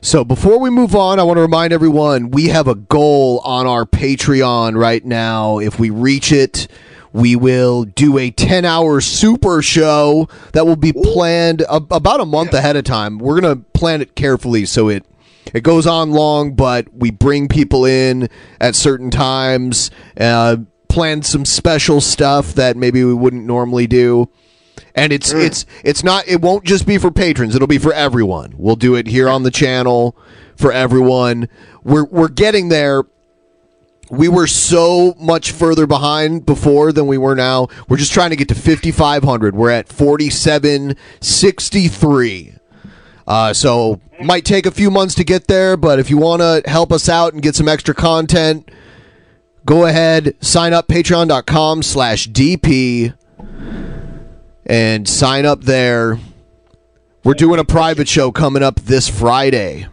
So before we move on, I want to remind everyone we have a goal on our Patreon right now. If we reach it, we will do a 10 hour super show that will be planned a- about a month ahead of time. We're going to plan it carefully so it it goes on long, but we bring people in at certain times, uh, plan some special stuff that maybe we wouldn't normally do. And it's it's it's not it won't just be for patrons, it'll be for everyone. We'll do it here on the channel for everyone. We're we're getting there. We were so much further behind before than we were now. We're just trying to get to 5500. We're at 4763. Uh, so might take a few months to get there, but if you want to help us out and get some extra content, go ahead, sign up patreon.com slash DP and sign up there. We're doing a private show coming up this Friday.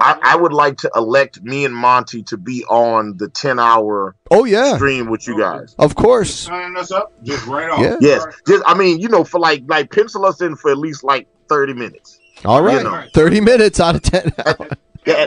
I, I would like to elect me and Monty to be on the ten hour oh yeah stream with you guys. Of course. Signing us up just right off. Yeah. Yes. Just I mean, you know, for like like pencil us in for at least like thirty minutes. All right. You know. 30 minutes out of 10 Yeah.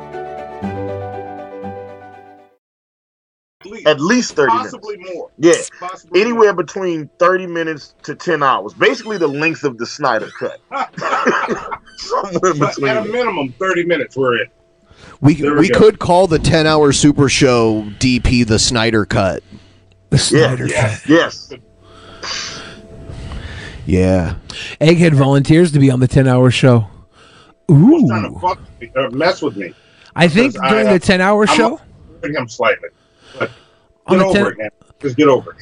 At least thirty Possibly minutes. more. Yeah. Anywhere between thirty minutes to ten hours. Basically the length of the Snyder cut. Somewhere between. at a minimum, 30 minutes we're in. We we, we could call the 10 hour super show DP the Snyder cut. The Snyder yes. Yes. Yeah. Egghead volunteers to be on the 10 hour show. Ooh. Trying to fuck me, mess with me. I think during I, the 10 hour I'm show. avoiding him slightly. Get over 10 it, man. Just get over it.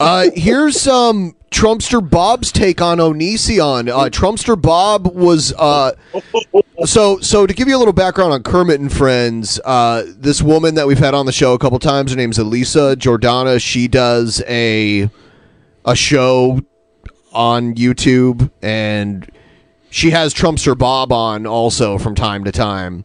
Uh, here's um Trumpster Bob's take on Onision. Uh, Trumpster Bob was uh, so so to give you a little background on Kermit and Friends. Uh, this woman that we've had on the show a couple times. Her name's Elisa Jordana. She does a a show on YouTube, and she has Trumpster Bob on also from time to time.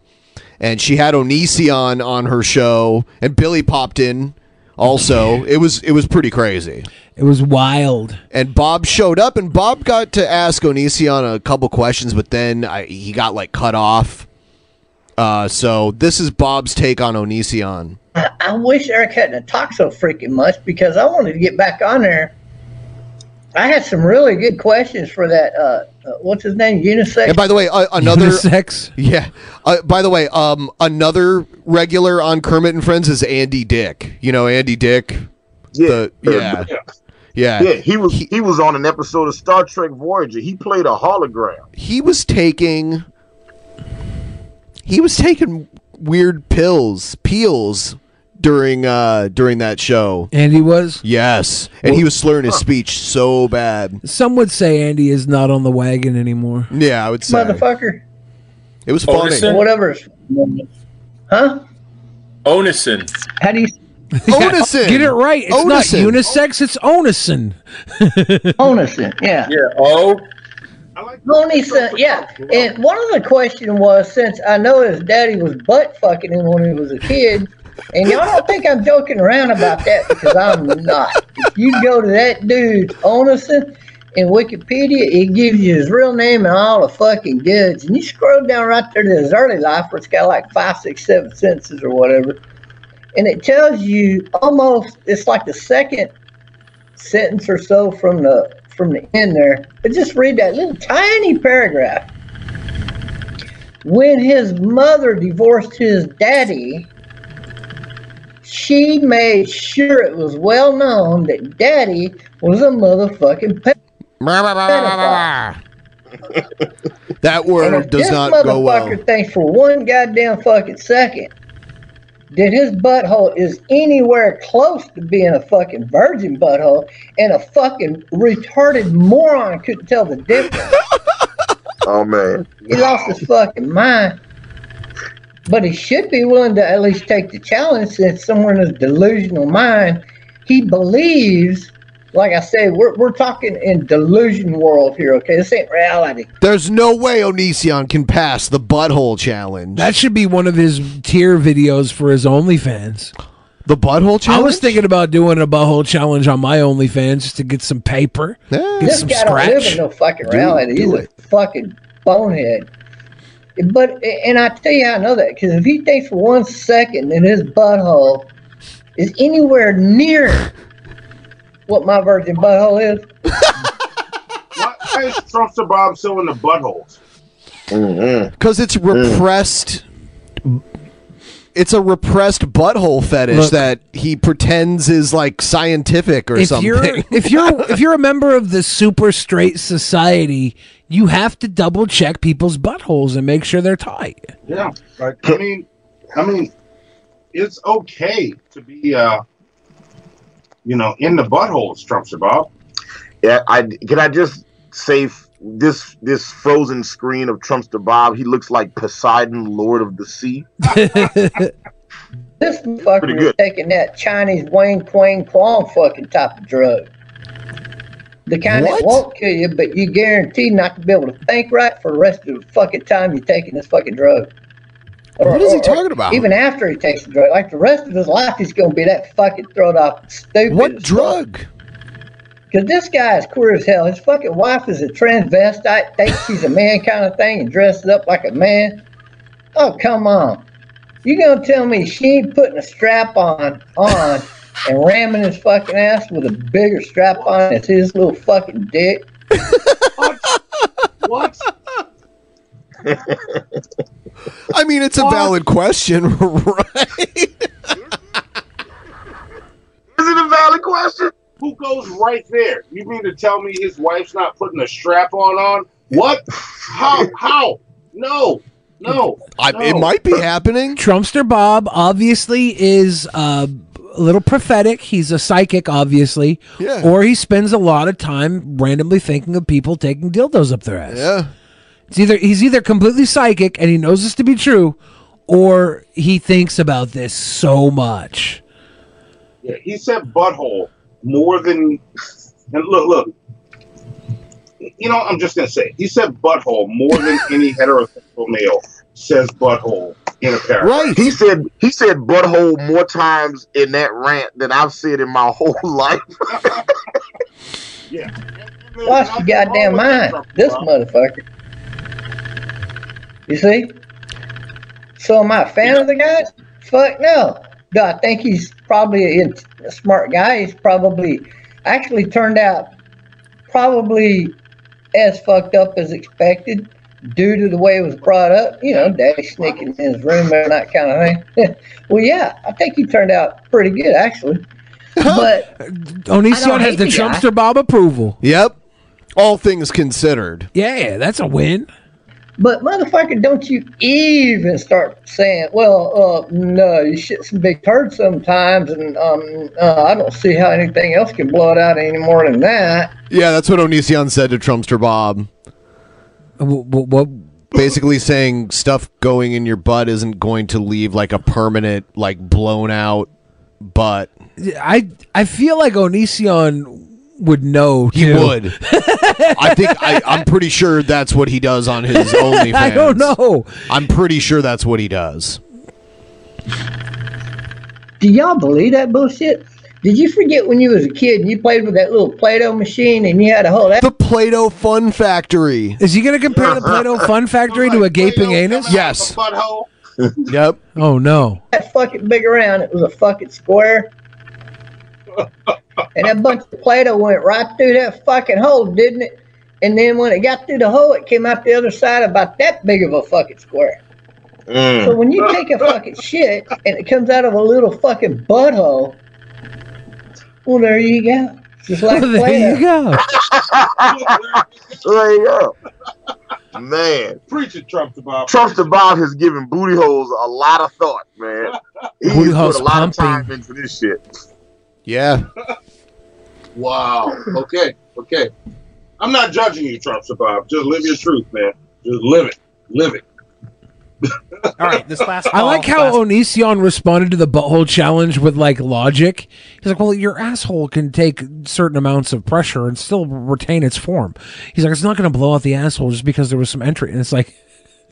And she had Onision on her show, and Billy popped in also. It was it was pretty crazy. It was wild. And Bob showed up, and Bob got to ask Onision a couple questions, but then I, he got like cut off. Uh, so this is Bob's take on Onision. I wish Eric hadn't talked so freaking much because I wanted to get back on there I had some really good questions for that. Uh, uh, what's his name? Unisex. And by the way, uh, another Unisex? Yeah. Uh, by the way, um, another regular on Kermit and Friends is Andy Dick. You know Andy Dick. Yeah, yeah, yeah. yeah. He was he, was on an episode of Star Trek Voyager. He played a hologram. He was taking. He was taking weird pills, peels during uh during that show. Andy was? Yes. And he was slurring his speech so bad. Some would say Andy is not on the wagon anymore. Yeah, I would say. Motherfucker. It was funny. Onison? Whatever. Huh? Onison. How do you? Onison. Get it right. It's not unisex, it's Onison. Onison, yeah. Yeah. Oh. Like Onison, yeah. And one of the question was, since I know his daddy was butt fucking him when he was a kid, and y'all don't think I'm joking around about that because I'm not. If you go to that dude's Onison in Wikipedia, it gives you his real name and all the fucking goods. And you scroll down right there to his early life, where it's got like five, six, seven sentences or whatever. And it tells you almost, it's like the second sentence or so from the from the end there. But just read that little tiny paragraph. When his mother divorced his daddy, she made sure it was well known that daddy was a motherfucking pedophile. That And word if does this not go well. motherfucker thinks for one goddamn fucking second that his butthole is anywhere close to being a fucking virgin butthole and a fucking retarded moron couldn't tell the difference. Oh man. He lost his fucking mind. But he should be willing to at least take the challenge since somewhere in his delusional mind, he believes, like I said, we're, we're talking in delusion world here, okay? This ain't reality. There's no way Onision can pass the butthole challenge. That should be one of his tier videos for his OnlyFans. The butthole challenge. I was thinking about doing a butthole challenge on my OnlyFans just to get some paper, get this some guy don't live scratch. in no fucking reality. do He's a fucking bonehead. But and I tell you I know that because if he thinks for one second that his butthole is anywhere near what my virgin butthole is, Why, why is Trumpster Bob still in the buttholes? Mm-hmm. Because it's repressed. It's a repressed butthole fetish Look. that he pretends is like scientific or if something. you're if you're if you're a member of the super straight society, you have to double check people's buttholes and make sure they're tight. Yeah, like I mean, I mean, it's okay to be, uh, you know, in the buttholes, Trumpster Bob. Yeah, I can I just say f- this this frozen screen of Trumpster Bob. He looks like Poseidon, Lord of the Sea. this motherfucker Pretty was good. taking that Chinese Wayne Quang Quang fucking type of drug. The kind What? that won't kill you, but you guarantee not to be able to think right for the rest of the fucking time you're taking this fucking drug. What is he talking about? Even after he takes the drug, like the rest of his life, he's gonna be that fucking thrown off stupid. What drug? Because this guy is queer as hell. His fucking wife is a transvestite, thinks she's a man kind of thing, and dresses up like a man. Oh come on! You gonna tell me she ain't putting a strap on on and ramming his fucking ass with a bigger strap on as his little fucking dick? What? I mean, it's a valid question, right? Is it a valid question? Who goes right there? You mean to tell me his wife's not putting a strap on on? What? How? How? No, no. I, no. It might be happening. Trumpster Bob obviously is uh, a little prophetic. He's a psychic, obviously. Yeah. Or he spends a lot of time randomly thinking of people taking dildos up their ass. Yeah. It's either he's either completely psychic and he knows this to be true, or he thinks about this so much. Yeah, he said butthole more than. And look, look. You know, I'm just gonna say he said butthole more than any heterosexual male says butthole in a paragraph. Right he said he said butthole more times in that rant than I've said in my whole life. Yeah. Lost your goddamn mind, this motherfucker. You see? So am I a fan of the guy? Fuck no. Do I think he's probably a, a smart guy? He's probably actually turned out probably as fucked up as expected due to the way it was brought up. You know, daddy sneaking in his room and that kind of thing. well, yeah, I think he turned out pretty good actually. But Onision has the Trumpster Bob approval. Yep. All things considered. Yeah, that's a win. But motherfucker, don't you even start saying, "Well, uh, no, you shit some big turds sometimes," and um, uh, I don't see how anything else can blow it out any more than that. Yeah, that's what Onision said to Trumpster Bob. What? Basically saying stuff going in your butt isn't going to leave like a permanent, like blown out butt. I I feel like Onision would know. He too. would. I think I, I'm pretty sure that's what he does on his OnlyFans. I don't know. I'm pretty sure that's what he does. Do y'all believe that bullshit? Did you forget when you was a kid and you played with that little Play-Doh machine and you had a whole that The Play-Doh Fun Factory. Is he going to compare the Play-Doh Fun Factory to a gaping anus? Yes. Yep. Oh no. that fucking big around? It was a fucking square. And that bunch of Play-Doh went right through that fucking hole, didn't it? And then when it got through the hole, it came out the other side about that big of a fucking square. Mm. So when you take a fucking shit and it comes out of a little fucking butthole, well, there you go. Just like Well, there you Play-Doh. go. there you go. Man, Preach it, Trump to Bob. Trumpster Bob has given booty holes a lot of thought, man. He's Booty put a lot pumping. of time into this shit. Yeah. Wow. Okay. Okay. I'm not judging you, Trump Bob. Just live your truth, man. Just live it. Live it. All right, this last I call, like how Onision responded to the butthole challenge with like logic. He's like, "Well, your asshole can take certain amounts of pressure and still retain its form." He's like, "It's not going to blow out the asshole just because there was some entry." And it's like,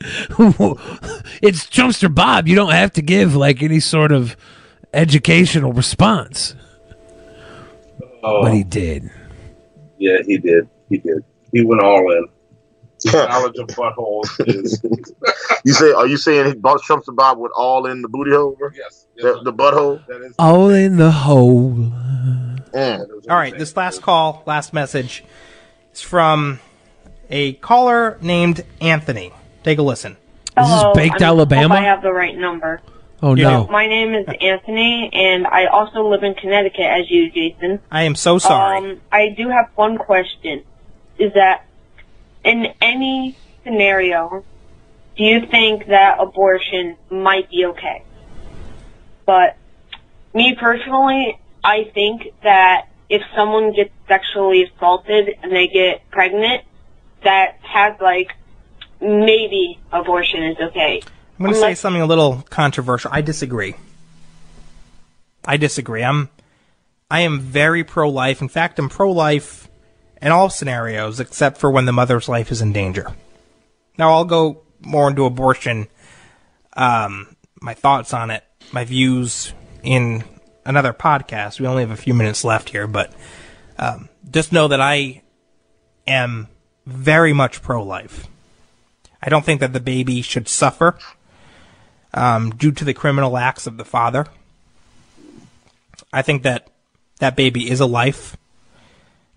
it's Jumpster Bob. You don't have to give like any sort of educational response, Oh, but he oh. did. yeah, he did. He did. He went all in. His knowledge of buttholes is You say, are you saying he bought Trumpster Bob with all in the booty hole? yes. The, the butthole? All in the hole. Mm. All right, this last call, last message is from a caller named Anthony. Take a listen. Hello, this is Baked I'm- Alabama? Hope I have the right number. Oh no. My name is Anthony, and I also live in Connecticut, as you, Jason. I am so sorry. Um, I do have one question: Is that in any scenario, do you think that abortion might be okay? But me personally, I think that if someone gets sexually assaulted and they get pregnant, that has like maybe abortion is okay. I'm going to say something a little controversial. I disagree. I disagree. I'm I am very pro-life. In fact, I'm pro-life in all scenarios except for when the mother's life is in danger. Now, I'll go more into abortion um my thoughts on it, my views in another podcast. We only have a few minutes left here, but um, just know that I am very much pro-life. I don't think that the baby should suffer um, due to the criminal acts of the father. I think that that baby is a life,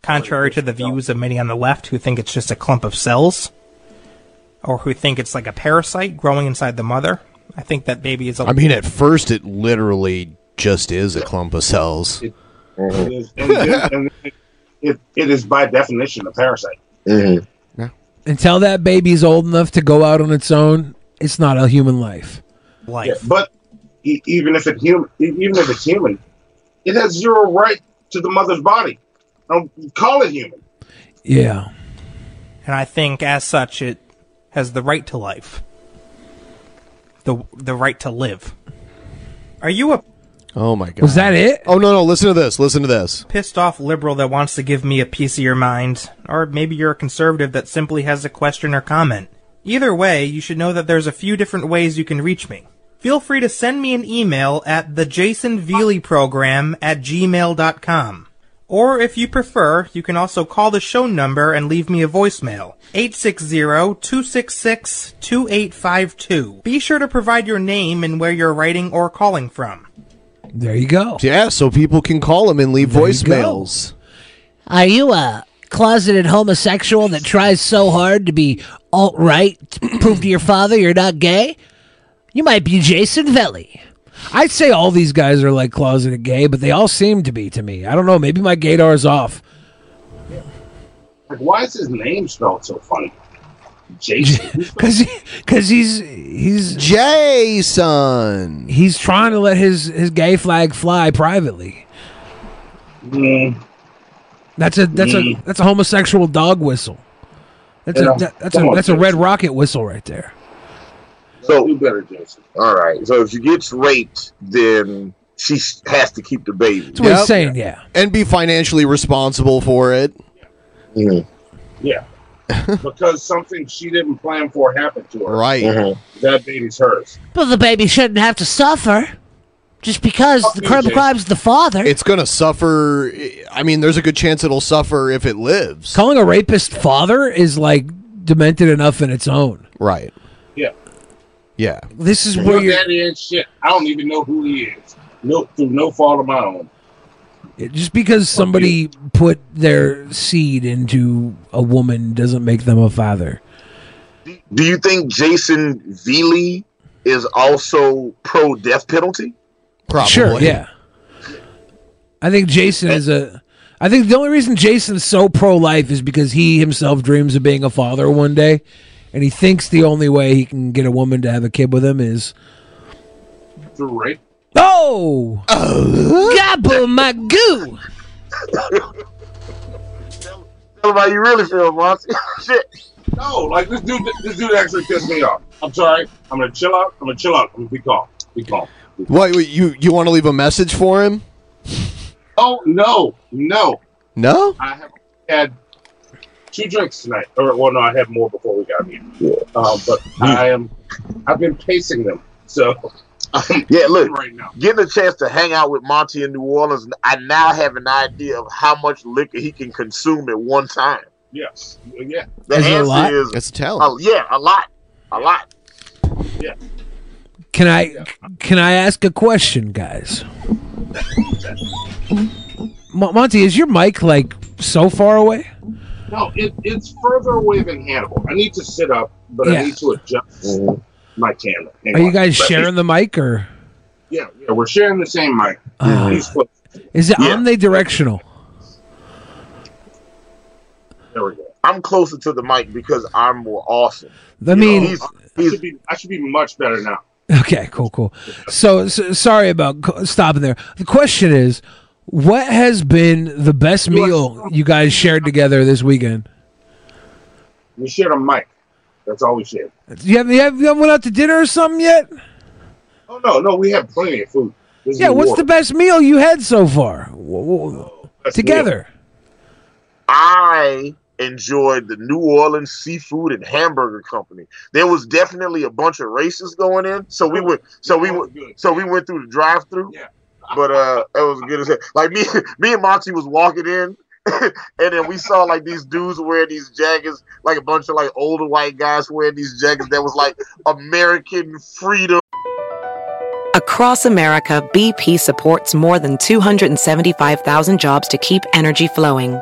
contrary to the views of many on the left who think it's just a clump of cells, or who think it's like a parasite growing inside the mother. I think that baby is a. I mean, at first, it literally just is a clump of cells. It is, and, it, it is by definition a parasite. Until that baby is old enough to go out on its own, it's not a human life. Yeah, but e- even if it's human, even if it's human, it has zero right to the mother's body. Don't call it human. Yeah. and I think as such it has the right to life, the the right to live. Are you a Oh my god. Was that it? Oh no, no. Listen to this. Listen to this. pissed off liberal that wants to give me a piece of your mind, or maybe you're a conservative that simply has a question or comment. Either way, you should know that there's a few different ways you can reach me. Feel free to send me an email at the Jason Veely program at gmail.com. Or if you prefer, you can also call the show number and leave me a voicemail. 860-266-2852. Be sure to provide your name and where you're writing or calling from. There you go. Yeah, so people can call him and leave There you voicemails. Are you a closeted homosexual that tries so hard to be alt right to prove to your father you're not gay, you might be Jason Velli. I'd say all these guys are like closeted gay, but they all seem to be to me. I don't know. Maybe my gaydar's off. Like, why is his name spelled so funny? Jason. Because he, cause he's he's Jason. He's trying to let his his gay flag fly privately. Mm. That's a that's a Mm. that's a homosexual dog whistle. That's Yeah. a that- that's a on, that's a red rocket whistle right there. So do better, Jason. All right. So if she gets raped, then she has to keep the baby. That's what he's saying. Yeah. And be financially responsible for it. Yeah. because something she didn't plan for happened to her. Right. Mhm. That baby's hers. But the baby shouldn't have to suffer just because the you, crime of crime's the father. It's going to suffer. I mean, there's a good chance it'll suffer if it lives. Calling a rapist father is like demented enough in its own. Right. Yeah. Yeah. This is where you're daddy ain't shit. I don't even know who he is. No, through no fault of my own. just because somebody put their seed into a woman doesn't make them a father. Do you think Jason Veely is also pro death penalty? Sure, yeah. I think Jason is a. I think the only reason Jason's so pro life is because he himself dreams of being a father one day, and he thinks the only way he can get a woman to have a kid with him is. Through rape. Oh! oh! Gobble my goo! Tell him how you really feel, Monty. Shit. No, like this dude. This dude actually pissed me off. I'm sorry. I'm gonna chill out. I'm gonna chill out. I'm gonna be calm. Be calm. What you you want to leave a message for him? Oh no, no. No. I have had two drinks tonight. Or well, no, I had more before we got here. Um, but I am. I've been pacing them. So I'm Yeah, look, right now. getting a chance to hang out with Monty in New Orleans, I now have an idea of how much liquor he can consume at one time. Yes. Yeah. The Is it a answer lot? is It's a talent. Oh, yeah, a lot, a lot. Yeah. Can I can I ask a question, guys? Monty, is your mic like so far away? No, it, it's further away than Hannibal. I need to sit up, but Yeah. I need to adjust my camera. Hang Are you guys Let me- sharing the mic or Yeah, yeah, we're sharing the same mic. Ah. Close. is it Yeah. omnidirectional? There we go. I'm closer to the mic because I'm more awesome. I mean, He's, I should be. I should be much better now. Okay, cool, cool. So, so sorry about co- stopping there. The question is, what has been the best meal you guys shared together this weekend? We shared a mic. That's all we shared. You haven't, you haven't, you haven't went out to dinner or something yet? Oh no, no, we have plenty of food. This Yeah, what's war. the best meal you had so far? W- w- Best Together. I enjoyed the New Orleans Seafood and Hamburger Company. There was definitely a bunch of races going in, so we went. So we went. So we went through the drive-through. Yeah. But uh, it was good as hell. Like me, me and Monty was walking in, and then we saw like these dudes wearing these jackets, like a bunch of like older white guys wearing these jackets that was like American freedom. Across America, BP supports more than 275,000 jobs to keep energy flowing.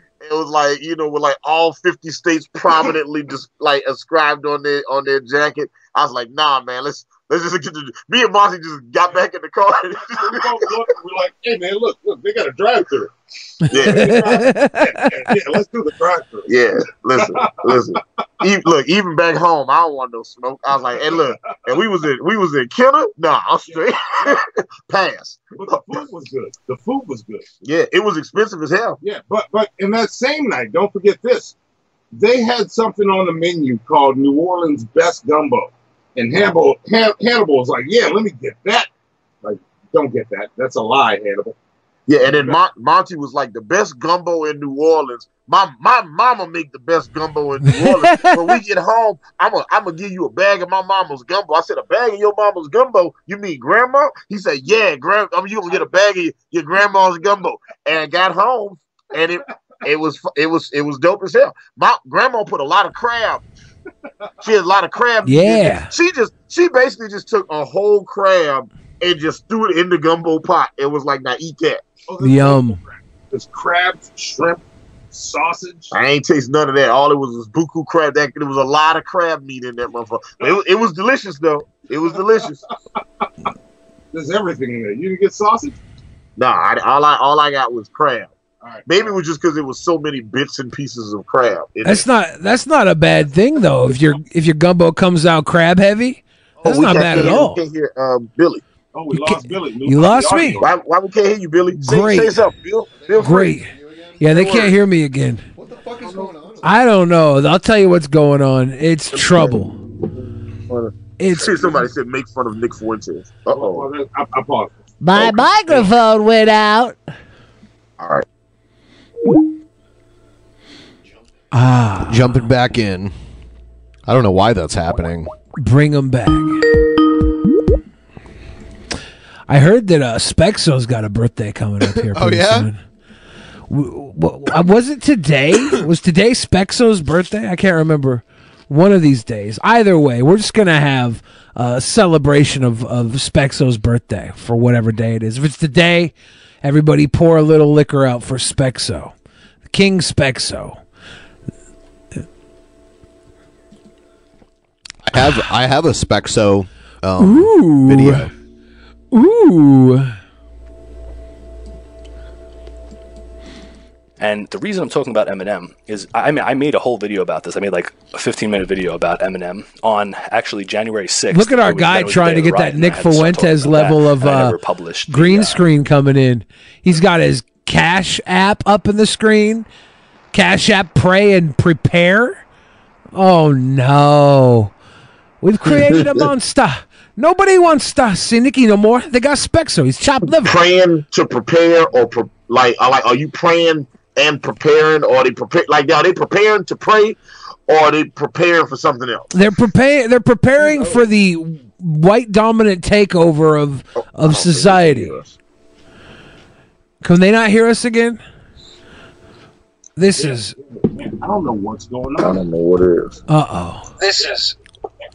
It was like you know, with like all fifty states prominently just like ascribed on their on their jacket. I was like, nah, man, let's let's just get to. Me and Monty just got back in the car. We're like, hey man, look, look, they got a drive-through. yeah, yeah, yeah, yeah, let's do the drive-through. yeah. Listen, listen. Even, look, even back home, I don't want no smoke. I was like, hey, look, and we was in we was in Kenner. Nah, I'm straight. Pass. But the food was good. The food was good. Yeah, it was expensive as hell. Yeah, but but in that same night, don't forget this. They had something on the menu called New Orleans Best Gumbo. And Hannibal, Han- Hannibal was like, yeah, let me get that. Like, don't get that. That's a lie, Hannibal. Yeah, and then Mon- Monty was like the best gumbo in New Orleans. My my mama make the best gumbo in New Orleans. when we get home, I'm gonna I'm gonna give you a bag of my mama's gumbo. I said a bag of your mama's gumbo. You mean grandma? He said, Yeah, grandma. I mean, you gonna get a bag of your, your grandma's gumbo. And I got home, and it it was it was it was dope as hell. My grandma put a lot of crab. She had a lot of crab. Yeah. She just she basically just took a whole crab and just threw it in the gumbo pot. It was like, now eat that. Oh, Yum. There's crab, shrimp, sausage. I ain't taste none of that. All it was was buku crab. That there was a lot of crab meat in that motherfucker. It, it was delicious though. It was delicious. There's everything in there. You didn't get sausage? Nah, I, all I all I got was crab. All right. Maybe it was just because it was so many bits and pieces of crab. That's it. not that's not a bad thing though. If your if your gumbo comes out crab heavy, that's Oh, we not can't bad at all. We can't hear um, Billy. Oh, we lost Billy. you lost me. Why, why we can't hear you, Billy? Say, Great. say something, Bill. Feel free. Great. Yeah, they can't hear me again. What the fuck is going on? I don't know. I'll tell you what's going on. It's trouble. It's somebody said make fun of Nick Fuentes. Uh oh. I, I paused. My microphone went out. All right. Ah, Jumping back in. I don't know why that's happening. bring them back. I heard that uh, Spexo's got a birthday coming up here. Oh, pretty yeah? soon. W- w- uh, was it today? was today Spexo's birthday? I can't remember. One of these days. Either way, we're just gonna have a celebration of of Spexo's birthday for whatever day it is. If it's today, everybody pour a little liquor out for Spexo, King Spexo. I have I have a Spexo um, Ooh. video. Ooh. And the reason I'm talking about Eminem is I I mean I made a whole video about this. I made like a 15 minute video about Eminem on actually January 6th. Look at our was- guy that was the trying to get that riot, and I Nick had to start talking Fuentes level that, of uh, never published the, green uh, screen coming in. He's got his Cash App up in the screen. Cash App, pray and prepare. Oh no, we've created a monster. Nobody wants to see Nicky no more. They got Spexo. He's chopped liver. Praying to prepare or pre- like like are you praying and preparing or are they prepare like are they preparing to pray or are they preparing for something else? They're preparing. They're preparing for the white dominant takeover of of society. Can they not hear us again? This is. I don't know what's going on. I don't know what it is. Uh oh. This is.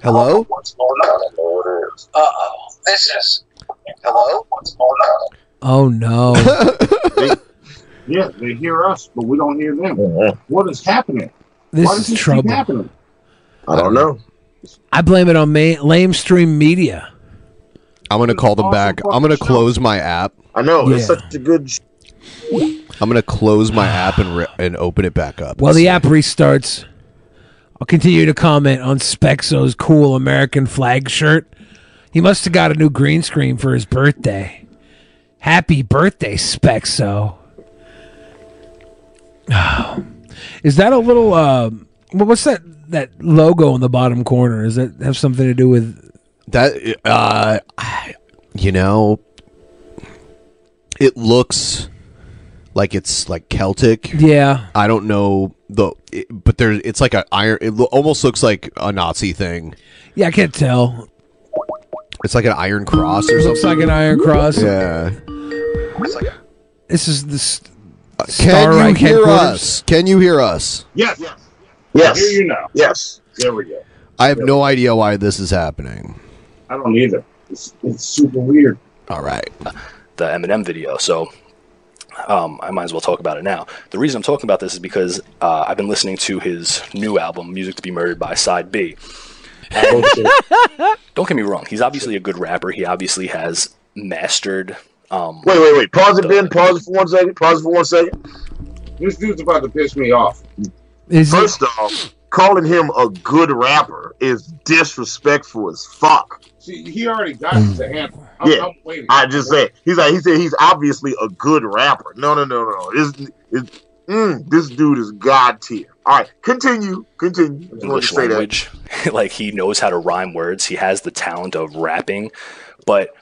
Hello? What's going on? I don't know what it is. Uh oh. This is. Hello? What's going on? Oh no. Yeah, they hear us, but we don't hear them. Uh-huh. What is happening? This Why is does this trouble. keep happening? I don't know. I blame it on ma- lamestream media. I'm gonna call them oh, back. I'm gonna close my app. I know it's such a good. sh- I'm gonna close my app and re- and open it back up. While the app restarts, I'll continue to comment on Spexo's cool American flag shirt. He must have got a new green screen for his birthday. Happy birthday, Spexo. Is that a little uh what- what's that that logo in the bottom corner? Does that have something to do with that uh you know it looks like it's like Celtic. Yeah. I don't know the it, but there it's like a iron it lo- almost looks like a Nazi thing. Yeah, I can't tell. It's like an iron cross or Looks something. like an iron cross. Yeah. This is the s- Can Star you hear us? Can you hear us? Yes. Yes. I hear you now. Yes. There we go. I have no idea why this is happening. I don't either. It's, it's super weird. All right. the Eminem video. So um, I might as well talk about it now. The reason I'm talking about this is because uh, I've been listening to his new album, Music to Be Murdered by Side B. Don't get me wrong, he's obviously a good rapper. He obviously has mastered. Um, Wait, wait, wait. Pause it, Ben. Pause it for one second. Pause it for one second. This dude's about to piss me off. First off, calling him a good rapper is disrespectful as fuck. See, he already got the handle. I'm, yeah, I'm waiting. I just said he's like he said he's obviously a good rapper. No, no, no, no. This, this, mm, this dude is god tier. All right, continue, continue. I just wanted to English language. like he knows how to rhyme words. He has the talent of rapping, but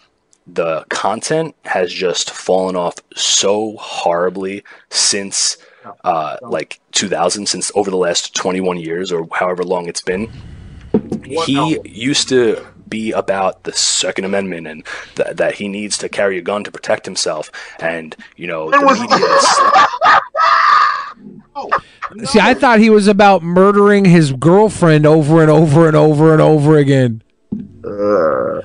the content has just fallen off so horribly since uh, like 2000, since over the last 21 years or however long it's been. He used to be about the Second Amendment and th- that he needs to carry a gun to protect himself. And, you know, the media is See, I thought he was about murdering his girlfriend over and over and over and over again. Uh,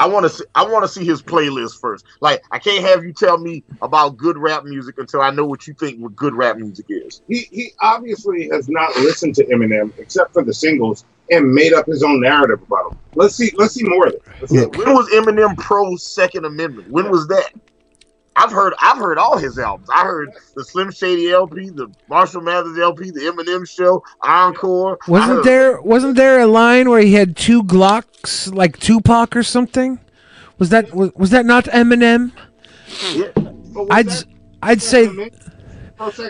I want to see. I want to see his playlist first. Like, I can't have you tell me about good rap music until I know what you think what good rap music is. He he obviously has not listened to Eminem except for the singles and made up his own narrative about him. Let's see. Let's see more of it. Let's. When was Eminem pro Second Amendment? When was that? I've heard. I've heard all his albums. I heard the Slim Shady LP, the Marshall Mathers LP, the Eminem Show, Encore. I Wasn't heard- there wasn't there a line where he had two Glocks like Tupac or something? Was that was, was that not Eminem? I'd s- I'd say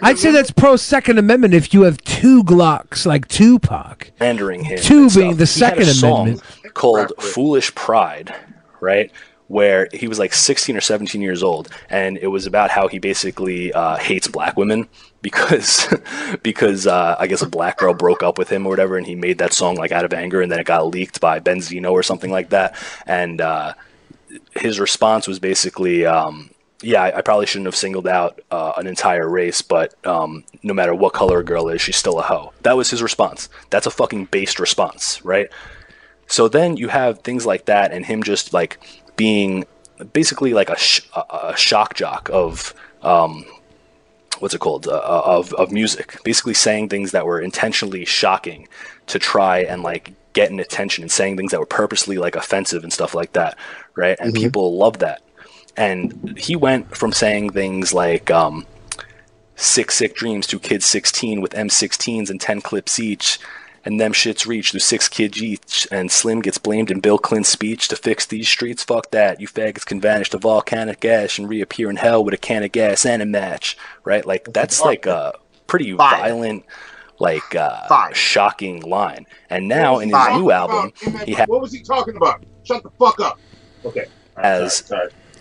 I'd say that's pro Second Amendment if you have two Glocks like Tupac. pandering him. Two and being stuff. the He had a Second song Amendment. called "Foolish Pride," right? Where he was like 16 or 17 years old, and it was about how he basically uh, hates black women because because uh, I guess a black girl broke up with him or whatever, and he made that song like out of anger, and then it got leaked by Benzino or something like that, and uh, his response was basically, um, "Yeah, I, probably shouldn't have singled out uh, an entire race, but um, no matter what color a girl is, she's still a hoe." That was his response. That's a fucking based response, right? So then you have things like that, and him just like being basically like a, sh- a, shock jock of um, what's it called uh, of of music, basically saying things that were intentionally shocking to try and like get an attention and saying things that were purposely like offensive and stuff like that, right? And Mhm. people love that. And he went from saying things like um, six sick dreams to kids 16 with M16s and 10 clips each. And them shits reach to six kids each. And Slim gets blamed in Bill Clinton's speech to fix these streets. Fuck that. You faggots can vanish to volcanic ash and reappear in hell with a can of gas and a match. Right? Like, that's like a pretty violent, like, uh, shocking line. And now in his new album, about in that- he has what was he talking about? Shut the fuck up. Okay. as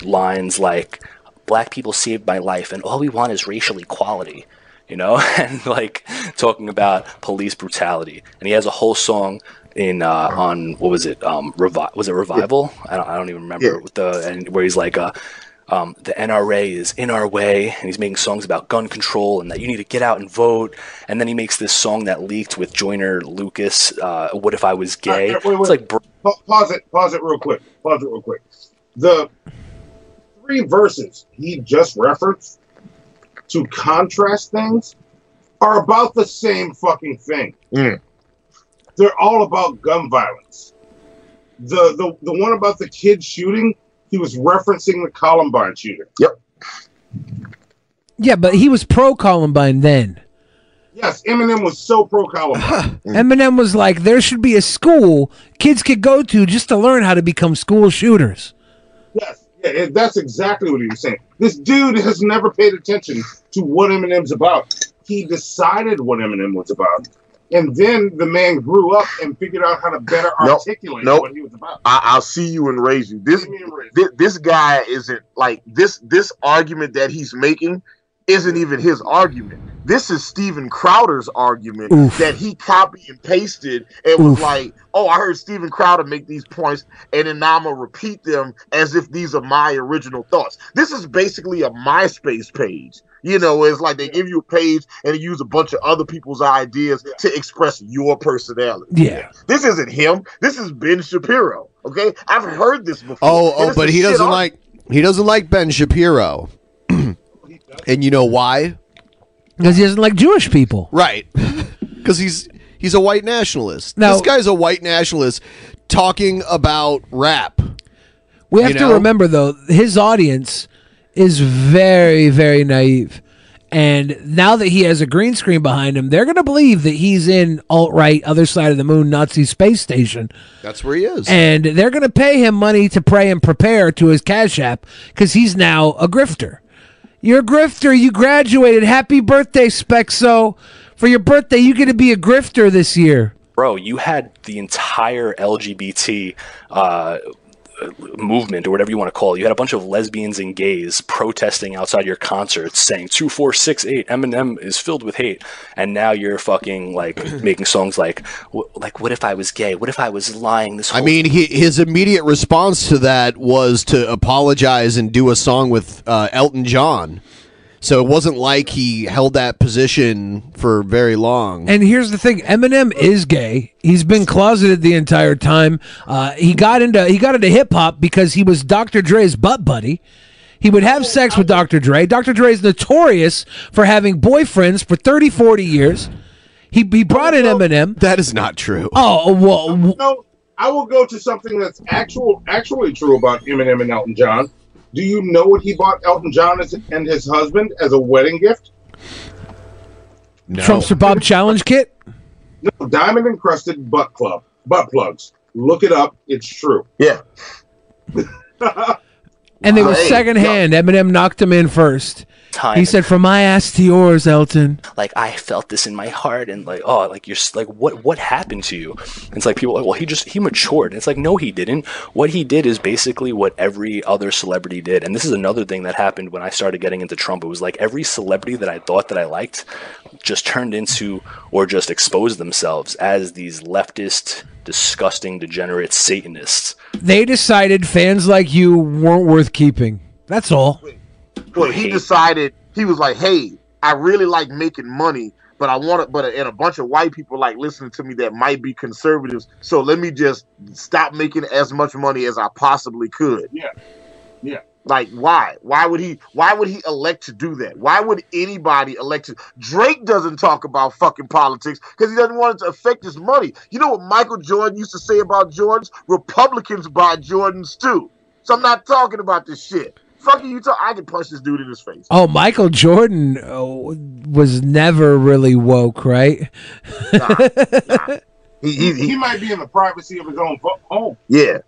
lines like black people saved my life and all we want is racial equality you know and like talking about police brutality and he has a whole song in uh, on what was it um revi- was it revival I, don't, I don't even remember with the and where he's like uh um, the NRA is in our way, and he's making songs about gun control and that you need to get out and vote. And then he makes this song that leaked with Joyner Lucas. Uh, what if I was gay? Wait, wait, It's like, bro- pause it. Pause it real quick. Pause it real quick. The three verses he just referenced to contrast things are about the same fucking thing. They're all about gun violence. The the the one about the kid shooting, he was referencing the Columbine shooting. Yep. Yeah, but he was pro Columbine then. Yes, Eminem was so pro Columbine. Mm. Eminem was like, there should be a school kids could go to just to learn how to become school shooters. Yes, yeah, that's exactly what he was saying. This dude has never paid attention to what Eminem's about. He decided what Eminem was about, and then the man grew up and figured out how to better Nope. articulate Nope. what he was about. I, I'll see you and raise you. This, this this guy isn't like this. This argument that he's making isn't even his argument. This is Steven Crowder's argument Oof. that he copied and pasted and was Oof. like, "Oh, I heard Steven Crowder make these points, and then now I'm gonna repeat them as if these are my original thoughts." This is basically a MySpace page. You know, it's like they give you a page and use a bunch of other people's ideas to express your personality. Yeah. This isn't him. This is Ben Shapiro. Okay, I've heard this before. Oh, oh, but he doesn't ar- like he doesn't like Ben Shapiro. and you know why? Because he doesn't like Jewish people. Right. Because he's he's a white nationalist. Now- this guy's a white nationalist talking about rap. We have You to remember though, his audience is very, very naive. And now that he has a green screen behind him, they're going to believe that he's in alt right, other side of the moon, Nazi space station. That's where he is. And they're going to pay him money to pray and prepare to his Cash App because he's now a grifter. You're a grifter. You graduated. Happy birthday, Spexo. For your birthday, you get to be a grifter this year. bro, you had the entire LGBT uh, movement or whatever you want to call it. You had a bunch of lesbians and gays protesting outside your concerts, saying two, four, six, eight. Eminem is filled with hate, and now you're fucking like making songs like, like, what if I was gay? What if I was lying this whole I mean, he, his immediate response to that was to apologize and do a song with uh, Elton John. So it wasn't like he held that position for very long. And here's the thing: Eminem is gay. He's been closeted the entire time. Uh, he got into he got into hip hop because he was Dr. Dre's butt buddy. He would have sex with Dr. Dre. Dr. Dre is notorious for having boyfriends for 30, 40 years. He, he brought in Eminem. That is not true. Oh well, No, I will go to something that's actual, actually true about Eminem and Elton John. Do you know what he bought Elton John and his husband as a wedding gift? No. Trumpster Bob Challenge Kit. No, diamond encrusted butt club, butt plugs. Look it up. It's true. Yeah. And they were Hey, secondhand. Eminem knocked him in first. Time. He said, "From my ass to yours, Elton." like I felt this in my heart and like oh like you're like what what happened to you? And it's like people are like well he just he matured. And it's like no he didn't. What he did is basically what every other celebrity did. And this is another thing that happened when I started getting into Trump. It was like every celebrity that I thought that I liked just turned into or just exposed themselves as these leftist disgusting degenerate satanists. They decided fans like you weren't worth keeping. That's all. Well, he decided he was like, "Hey, I really like making money, but I want it. But uh, and a bunch of white people like listening to me that might be conservatives. So let me just stop making as much money as I possibly could." Yeah, yeah. Like why? Why would he? Why would he elect to do that? Why would anybody elect to? Drake doesn't talk about fucking politics because he doesn't want it to affect his money. You know what Michael Jordan used to say about Jordans? Republicans buy Jordans too. So I'm not talking about this shit. Fucking you talk. I can punch this dude in his face. Oh, Michael Jordan uh, was never really woke, right? Nah, He, he, might be in the privacy of his own home. Yeah.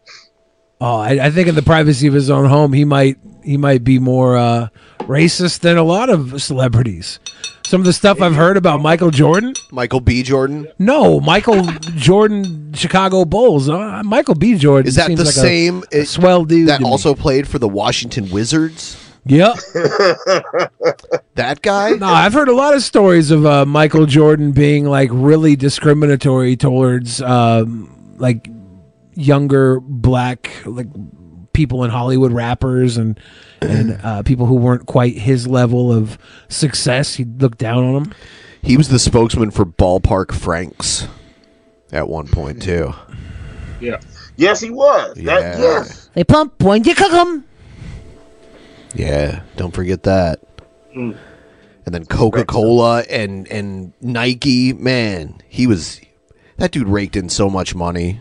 Oh, I, I think in the privacy of his own home, he might he might be more uh, racist than a lot of celebrities. Some of the stuff I've heard about Michael Jordan. Michael B. Jordan. No, Michael Jordan, Chicago Bulls. Uh, Michael B. Jordan Is that seems the like same a swell dude that to me. also played for the Washington Wizards? Yep. that guy? No, I've heard a lot of stories of uh, Michael Jordan being like really discriminatory towards um, like younger black like people in Hollywood, rappers and and uh, people who weren't quite his level of success. He looked down on them. He was the spokesman for Ballpark Franks at one point too. Yeah. Yes, he was. That, Yeah. yes. They pump when you cook 'em. Yeah, don't forget that. Mm. And then Coca Cola and and Nike, man, he was that dude raked in so much money.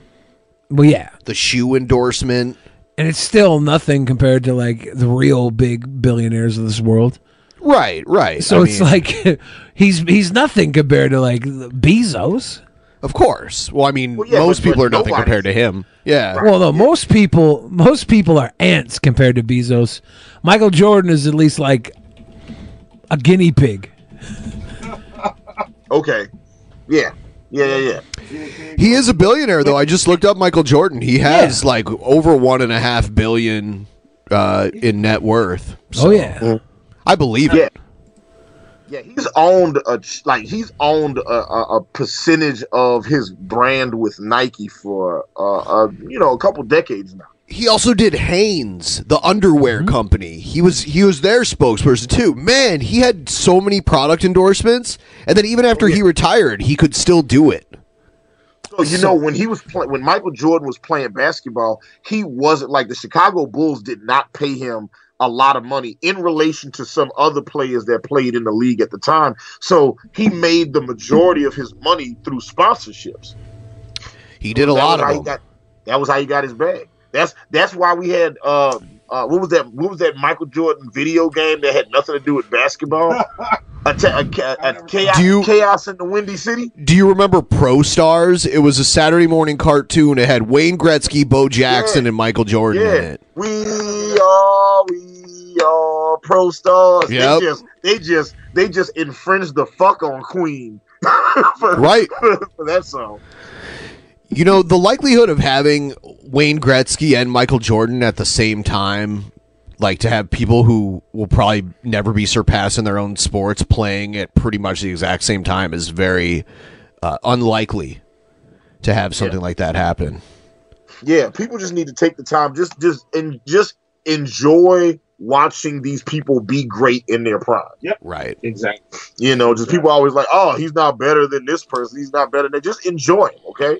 Well, yeah, the shoe endorsement, and it's still nothing compared to like the real big billionaires of this world. Right, right. So I it's mean- like he's he's nothing compared to like Bezos. Of course. Well, I mean, yeah, most but- people but are nothing nobody- compared to him. Yeah. Well, no, most people most people are ants compared to Bezos. Michael Jordan is at least like a guinea pig. Okay. Yeah. Yeah, yeah, yeah. He is a billionaire, though. I just looked up Michael Jordan. He has like over one and a half billion uh, in net worth. Oh, yeah. I believe Yeah. it. Yeah, he's owned a ch- like he's owned a, a, a percentage of his brand with Nike for uh, uh you know a couple decades now. He also did Hanes, the underwear Mm-hmm. company. He was he was their spokesperson too. Man, he had so many product endorsements, and then even after he retired, he could still do it. So you know when he was play- when Michael Jordan was playing basketball, he wasn't like the Chicago Bulls did not pay him a lot of money in relation to some other players that played in the league at the time. So he made the majority of his money through sponsorships. He did a lot of them. got- that was how he got his bag. That's that's why we had uh, uh what was that what was that Michael Jordan video game that had nothing to do with basketball? a, ta- a, ca- a chaos, Do you- chaos in the Windy City. Do you remember Pro Stars? It was a Saturday morning cartoon. It had Wayne Gretzky, Bo Jackson, and Michael Jordan in it. we are we are pro stars. Yep. They just they just they just infringed the fuck on Queen. for, Right. for, that song. You know, the likelihood of having Wayne Gretzky and Michael Jordan at the same time, like to have people who will probably never be surpassed in their own sports playing at pretty much the exact same time is very uh, unlikely to have something like that happen. Yeah, people just need to take the time, just just and just enjoy watching these people be great in their prime. Yep. Right. Exactly. You know, just people always like, oh, he's not better than this person. He's not better than. Just enjoy him, okay?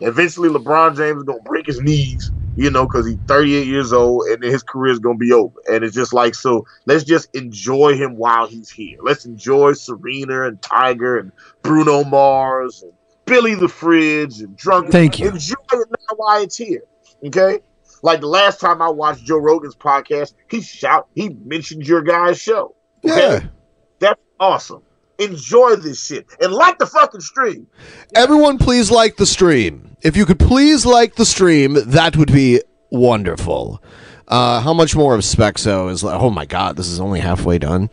Eventually, LeBron James is gonna break his knees, you know, because he's 38 years old, and then his career is gonna be over. And it's just like, so let's just enjoy him while he's here. Let's enjoy Serena and Tiger and Bruno Mars and Billy the Fridge and Drunk. Thank you. Enjoy it now while it's here, okay? Like the last time I watched Joe Rogan's podcast, he shout, he mentioned your guy's show. Okay? Yeah. That's awesome. Enjoy this shit and like the fucking stream. Everyone, please like the stream. If you could please like the stream, that would be wonderful. Uh, how much more of Spexo is like? Oh my god, this is only halfway done.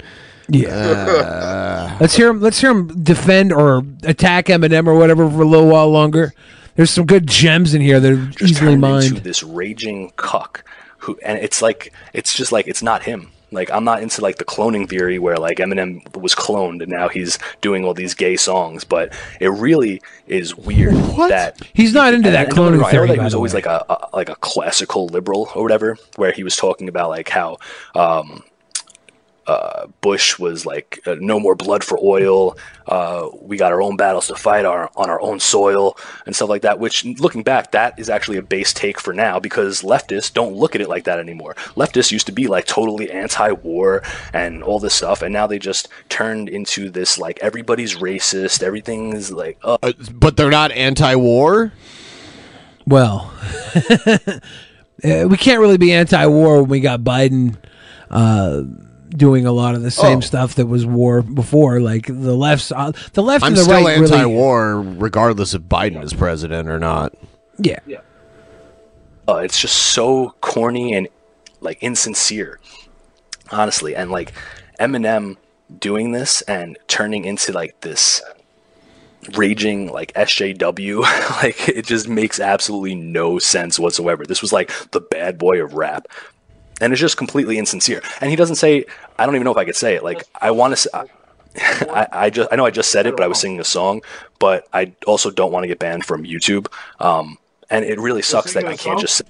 Yeah. let's hear him. Let's hear him defend or attack Eminem or whatever for a little while longer. There's some good gems in here that are easily turned into this raging cuck who and it's like it's just like it's not him like i'm not into like the cloning theory where like eminem was cloned and now he's doing all these gay songs but it really is weird that He's not into that I- don't get me cloning I theory, that he was always way. like a, a like a classical liberal or whatever where he was talking about like how um uh, Bush was like, uh, "No more blood for oil. Uh, we got our own battles to fight our, on our own soil and stuff like that." Which, looking back, that is actually a base take for now because leftists don't look at it like that anymore. Leftists used to be like totally anti-war and all this stuff, and now they just turned into this like everybody's racist. Everything is like, uh, but they're not anti-war. Well, uh, we can't really be anti-war when we got Biden uh, doing a lot of the same Oh. stuff that was war before. Like the left's, uh, the left I'm and the still right really- anti-war, regardless if Biden is president or not. Yeah. uh, it's just so corny and like insincere honestly and like eminem doing this and turning into like this raging like sjw like it just makes absolutely no sense whatsoever this was like the bad boy of rap and it's just completely insincere and he doesn't say i don't even know if i could say it like i want to I, I just I know I just said it, but I was singing a song. But I also don't want to get banned from YouTube. Um, and it really sucks that I can't just.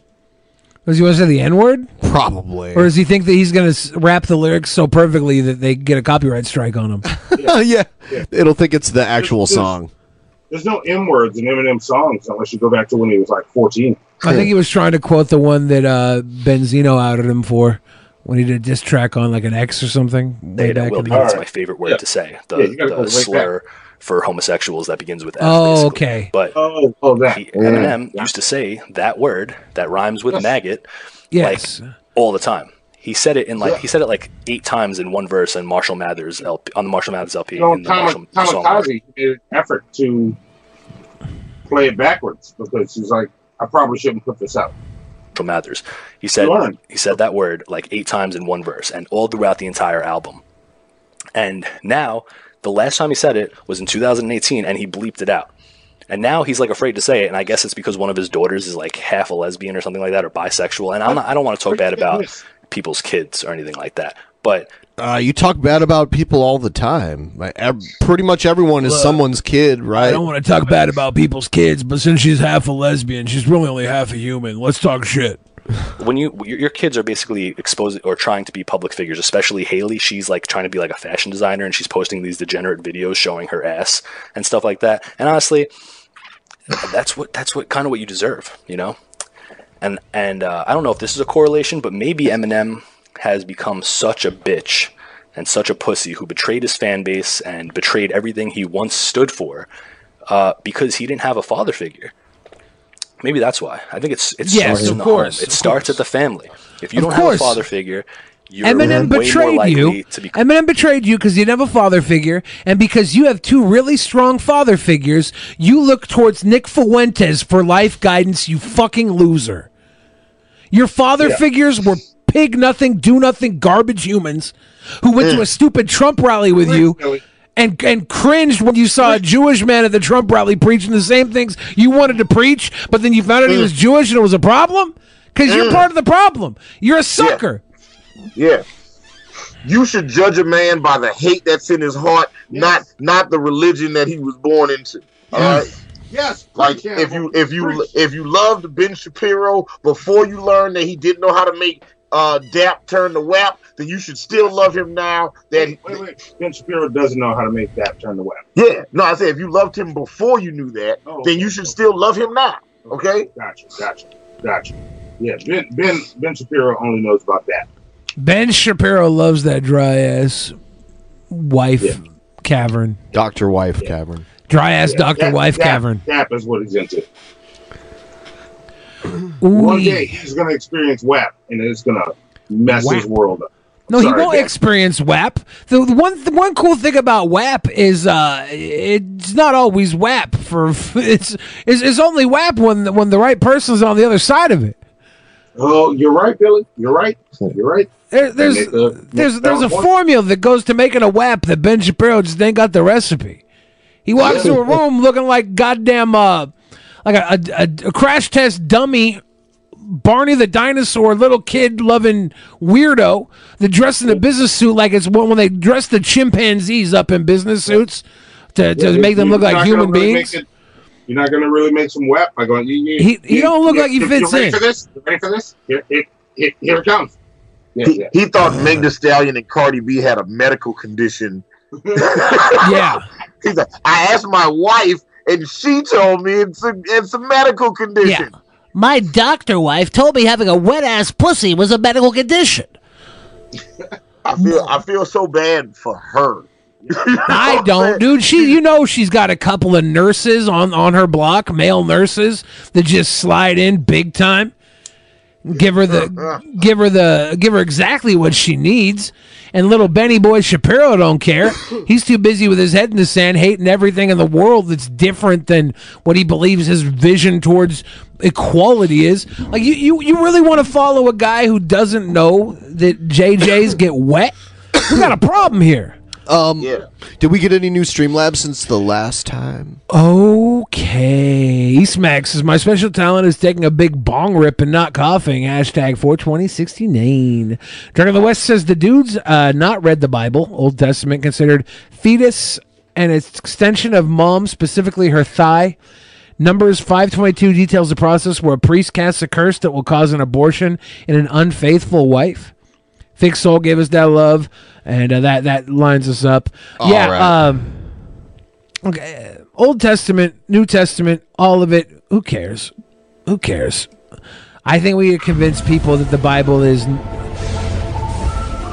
Does he want to say the N word? Probably. Or does he think that he's going to rap the lyrics so perfectly that they get a copyright strike on him? yeah. it'll think it's the actual song. There's no M words in Eminem songs unless you go back to when he was like 14. I think he was trying to quote the one that uh, Benzino outed him for when he did a diss track on like an X or something way back will in the begins my favorite word to say. The, Yeah, you gotta go the right slur for homosexuals that begins with F. Oh, basically. okay. But oh, oh, that. he, Eminem used to say that word that rhymes with maggot, Yes. like all the time. He said it in like he said it like eight times in one verse in Marshall Mathers LP on the Marshall Mathers LP. You know, in the Marshall, Tom, the song. Kamikaze made an effort to play it backwards because he's like, I probably shouldn't put this out. Marshall Mathers. He said he said that word like eight times in one verse and all throughout the entire album. And now the last time he said it was in 2018 and he bleeped it out. And now he's like afraid to say it, and I guess it's because one of his daughters is like half a lesbian or something like that, or bisexual. And I'm not, I don't want to talk bad about people's kids or anything like that. But Uh, you talk bad about people all the time. Like, ev- pretty much everyone is Look, someone's kid, right? I don't want to talk bad about people's kids, but since she's half a lesbian, she's really only half a human. Let's talk shit. when you your, your kids are basically exposing or trying to be public figures, especially Haley, she's like trying to be like a fashion designer and she's posting these degenerate videos showing her ass and stuff like that. And honestly, that's what that's what kind of what you deserve, you know. And and uh, I don't know if this is a correlation, but maybe Eminem has become such a bitch and such a pussy who betrayed his fan base and betrayed everything he once stood for uh, because he didn't have a father figure. Maybe that's why. I think it's it Yes, starts of in the course, home. It starts at the family. If you Of don't have a father figure, you're Eminem betrayed you. to be Eminem betrayed you because you didn't have a father figure, and because you have two really strong father figures, you look towards Nick Fuentes for life guidance. You fucking loser. Your father Yeah. figures were pig nothing, do nothing, garbage humans who went to Mm. a stupid Trump rally with you, and and cringed when you saw a Jewish man at the Trump rally preaching the same things you wanted to preach, but then you found out he was Jewish and it was a problem? Because you're Mm. part of the problem. You're a sucker. Yeah. You should judge a man by the hate that's in his heart, not not the religion that he was born into. All right. Yes. Like if you if you if you loved Ben Shapiro before you learned that he didn't know how to make uh DAP turn to WAP, then you should still love him now. That Wait, wait. Ben Shapiro doesn't know how to make that turn the web. yeah, no, I said if you loved him before you knew that, Oh, then you should still love him now. Okay. Gotcha. Gotcha. Gotcha. Yeah. Ben Ben Ben Shapiro only knows about that. Ben Shapiro loves that dry ass wife cavern. Doctor Wife Cavern. Dry ass Yeah, Doctor that- Wife that- cavern. That is what he's into. One day he's gonna experience WAP, and it's gonna mess his WAP? world up. No, he won't Dan. experience WAP. The, the one the one cool thing about WAP is uh, it's not always WAP for it's, it's it's only WAP when the, when the right person's on the other side of it. Oh, you're right, Billy. You're right. You're right. There, there's a- there's there's a point. formula that goes to making a WAP that Ben Shapiro just ain't got the recipe. He walks through a room looking like goddamn uh like a, a, a, a crash test dummy. Barney the dinosaur, little kid loving weirdo that dressed in a business suit like it's when when they dress the chimpanzees up in business suits to, to Yeah, make them look like human really beings. it- you're not gonna really make some WAP by going. You, you, He- he you- don't look you- like he you- fits you ready in. For this? You ready for this? Here, here, here, here it comes. Yeah, He, yeah. he thought uh. Meg Thee Stallion and Cardi B had a medical condition. yeah. He's like, I asked my wife, and she told me it's a it's a medical condition. Yeah. My doctor wife told me having a wet ass pussy was a medical condition. I feel I feel so bad for her. I don't, dude. She, you know, she's got a couple of nurses on on her block, male nurses that just slide in big time. Give her the, give her the, give her exactly what she needs. And little Benny Boy Shapiro don't care. He's too busy with his head in the sand, hating everything in the world that's different than what he believes his vision towards equality is. Like you, you, you really want to follow a guy who doesn't know that JJs get wet? We got a problem here. Um, Did we get any new Streamlabs since the last time? Okay. Eastmax says my special talent is taking a big bong rip and not coughing. Hashtag 42069. Dragon of the West says the dude's uh, not read the Bible, Old Testament, considered fetus and its extension of mom, specifically her thigh. Numbers 522 details the process where a priest casts a curse that will cause an abortion in an unfaithful wife. Thick Soul gave us that love, and uh, that that lines us up. All yeah. right. Um, okay. Old Testament, New Testament, all of it. Who cares? Who cares? I think we convince people that the Bible is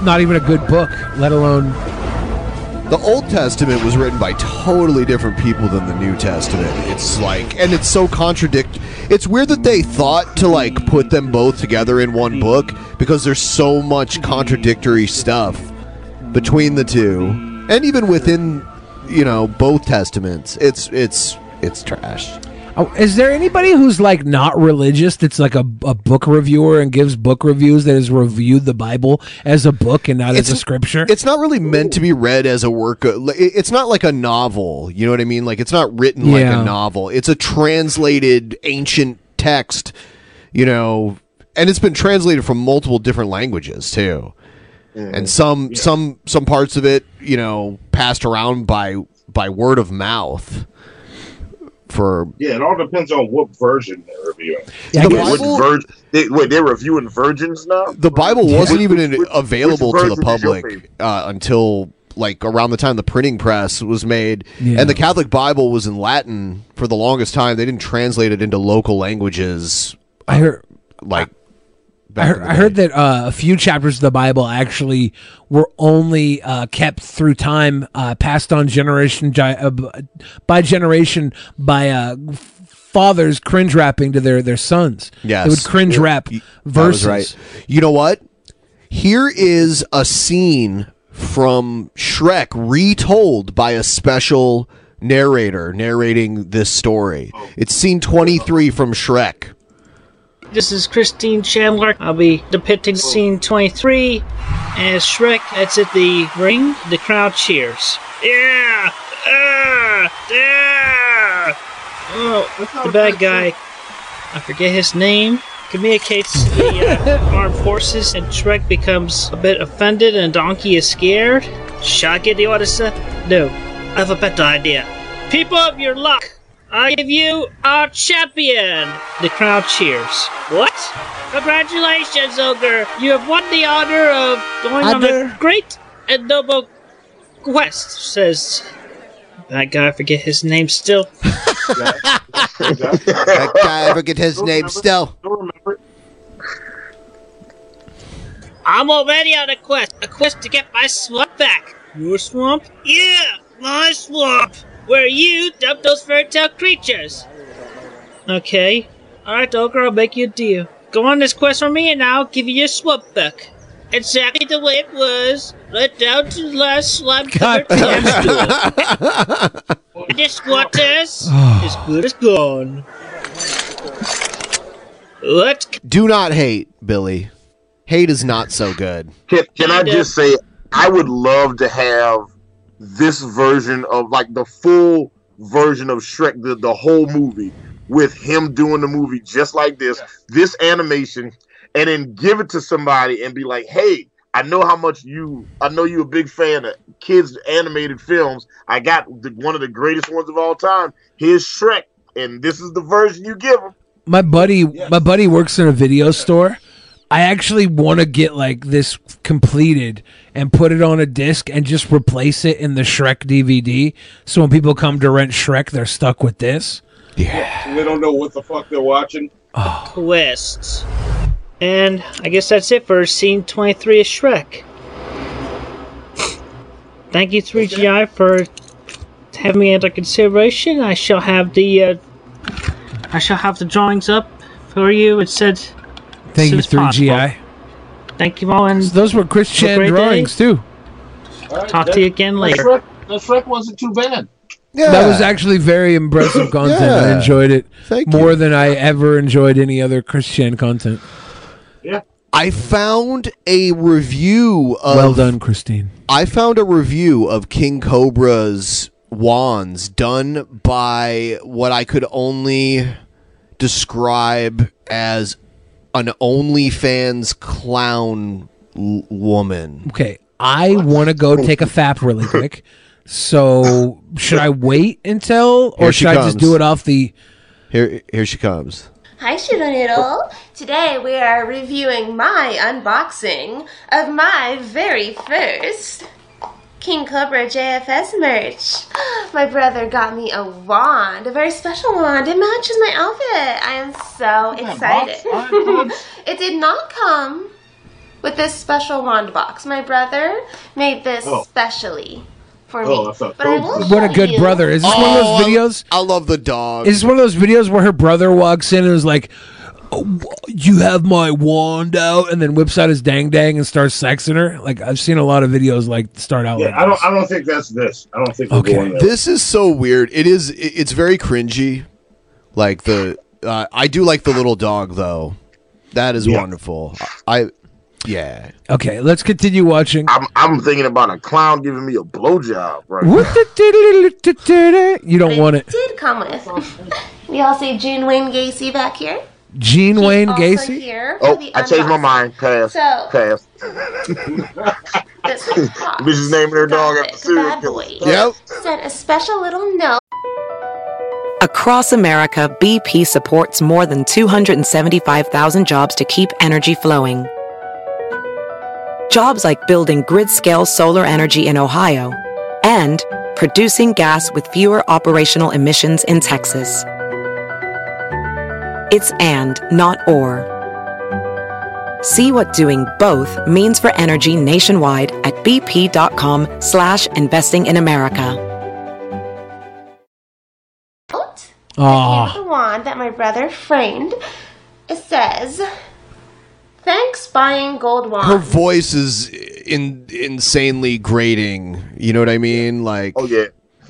not even a good book, let alone. The Old Testament was written by totally different people than the New Testament. It's like, and it's so contradict. It's weird that they thought to like put them both together in one book because there's so much contradictory stuff between the two, and even within, you know, both testaments. It's it's it's trash. Oh, is there anybody who's like not religious that's like a, a book reviewer and gives book reviews that has reviewed the Bible as a book and not as a scripture? It's not really meant to be read as a work. Of, it's not like a novel. You know what I mean? Like it's not written like a novel. It's a translated ancient text. You know, and it's been translated from multiple different languages too. And some some some parts of it, you know, passed around by by word of mouth. For Yeah, it all depends on what version they're reviewing. Yeah, I Which guess- virg- they, wait, they're reviewing virgins now. the Bible wasn't even in- Which- available which to the version is your public uh, until like around the time the printing press was made, Yeah. and the Catholic Bible was in Latin for the longest time. They didn't translate it into local languages. I heard like. I heard, I heard that uh, a few chapters of the Bible actually were only uh, kept through time, uh, passed on generation uh, by generation by uh, fathers cringe rapping to their, their sons. Yes. they would cringe rap verses. right. You know what? Here is a scene from Shrek retold by a special narrator narrating this story. It's scene 23 from Shrek. This is Christine Chandler. I'll be depicting scene 23 as Shrek. At the ring. The crowd cheers. Yeah! Ah! Yeah! Oh, the bad guy. I forget his name. Communicates to the uh, armed forces, and Shrek becomes a bit offended, and Donkey is scared. Shall I get the order, sir? No. I have a better idea. People of Duloc! I give you our champion! The crowd cheers. What? Congratulations, Ogre! You have won the honor of going on a great and noble quest, says that guy. I forget his name still. that guy ever get his name still? Don't remember. I'm already on a quest. A quest to get my swamp back. Your swamp? Yeah, my swamp. Where you dump those fairy-tale creatures. Okay. Alright, Ogre, I'll make you a deal. Go on this quest for me and I'll give you your swamp back. Exactly the way it was. Right down to the last slime covered toadstool. and your squatters is good as gone. What? Do not hate, Billy. Hate is not so good. Can, can I just say, I would love to have this version of like the full version of Shrek, the, the whole movie, with him doing the movie just like this, this animation, and then give it to somebody and be like, hey, I know how much you, I know you're a big fan of kids' animated films. I got the, one of the greatest ones of all time. Here's Shrek, and this is the version you give him. My buddy, my buddy works in a video store. I actually want to get like this completed and put it on a disc and just replace it in the Shrek DVD. So when people come to rent Shrek, they're stuck with this. And they don't know what the fuck they're watching. Quests. And I guess that's it for scene 23 of Shrek. Thank you, 3GI, for having me under consideration. I shall have the uh, I shall have the drawings up for you. It said. Thank as you, soon 3GI. Thank you all, and those were Chris have Chan great day. drawings too. Talk to you again that later. Shrek, that Shrek wasn't too bad. Yeah. That was actually very impressive content. I enjoyed it Thank more than I ever enjoyed any other Christian Chan content. I found a review of. Well done, Christine. I found a review of King Cobra's wands done by what I could only describe as an OnlyFans clown l- woman. Okay, I want to go take a fap really quick. So should I wait until, or Here she should I just comes. do it off the? Here, here she comes. Hi, Shinoodle. Today we are reviewing my unboxing of my very first King Cobra JFS merch. My brother got me a wand, a very special wand. It matches my outfit. I am so excited. it did not come with this special wand box. My brother made this Oh. specially for Oh, me. I thought but I What a good you- brother! Is this one of Oh, those videos? I love the dog. Is this one of those videos where her brother walks in and is like, "Oh, "You have my wand out," and then whips out his dang dang and starts sexing her? Like I've seen a lot of videos like start out Yeah, like I don't. I don't think that's this. I don't think we're. This is so weird. It is. It's very cringy. Like the. Uh, I do like the little dog though. That is Yeah. wonderful. I. Yeah. Okay, let's continue watching. I'm, I'm thinking about a clown giving me a blowjob, right? Now. You don't want it. did come with. we all see June Wayne Gacy back here. Gene Wayne also Gacy. here Oh, the I changed my mind. Pass. So- Pass. This Bitch's naming her dog after serial bad killer. boy sent a special little note. Across America, BP supports more than 275,000 jobs to keep energy flowing. Jobs like building grid scale solar energy in Ohio and producing gas with fewer operational emissions in Texas. It's and, not or. See what doing both means for energy nationwide at bp.com slash investing in America. Aw. Ah. the wand that my brother framed. It says, "Thanks, buying gold wand." Her voice is in, insanely grating. You know what I mean? Like. Oh yeah.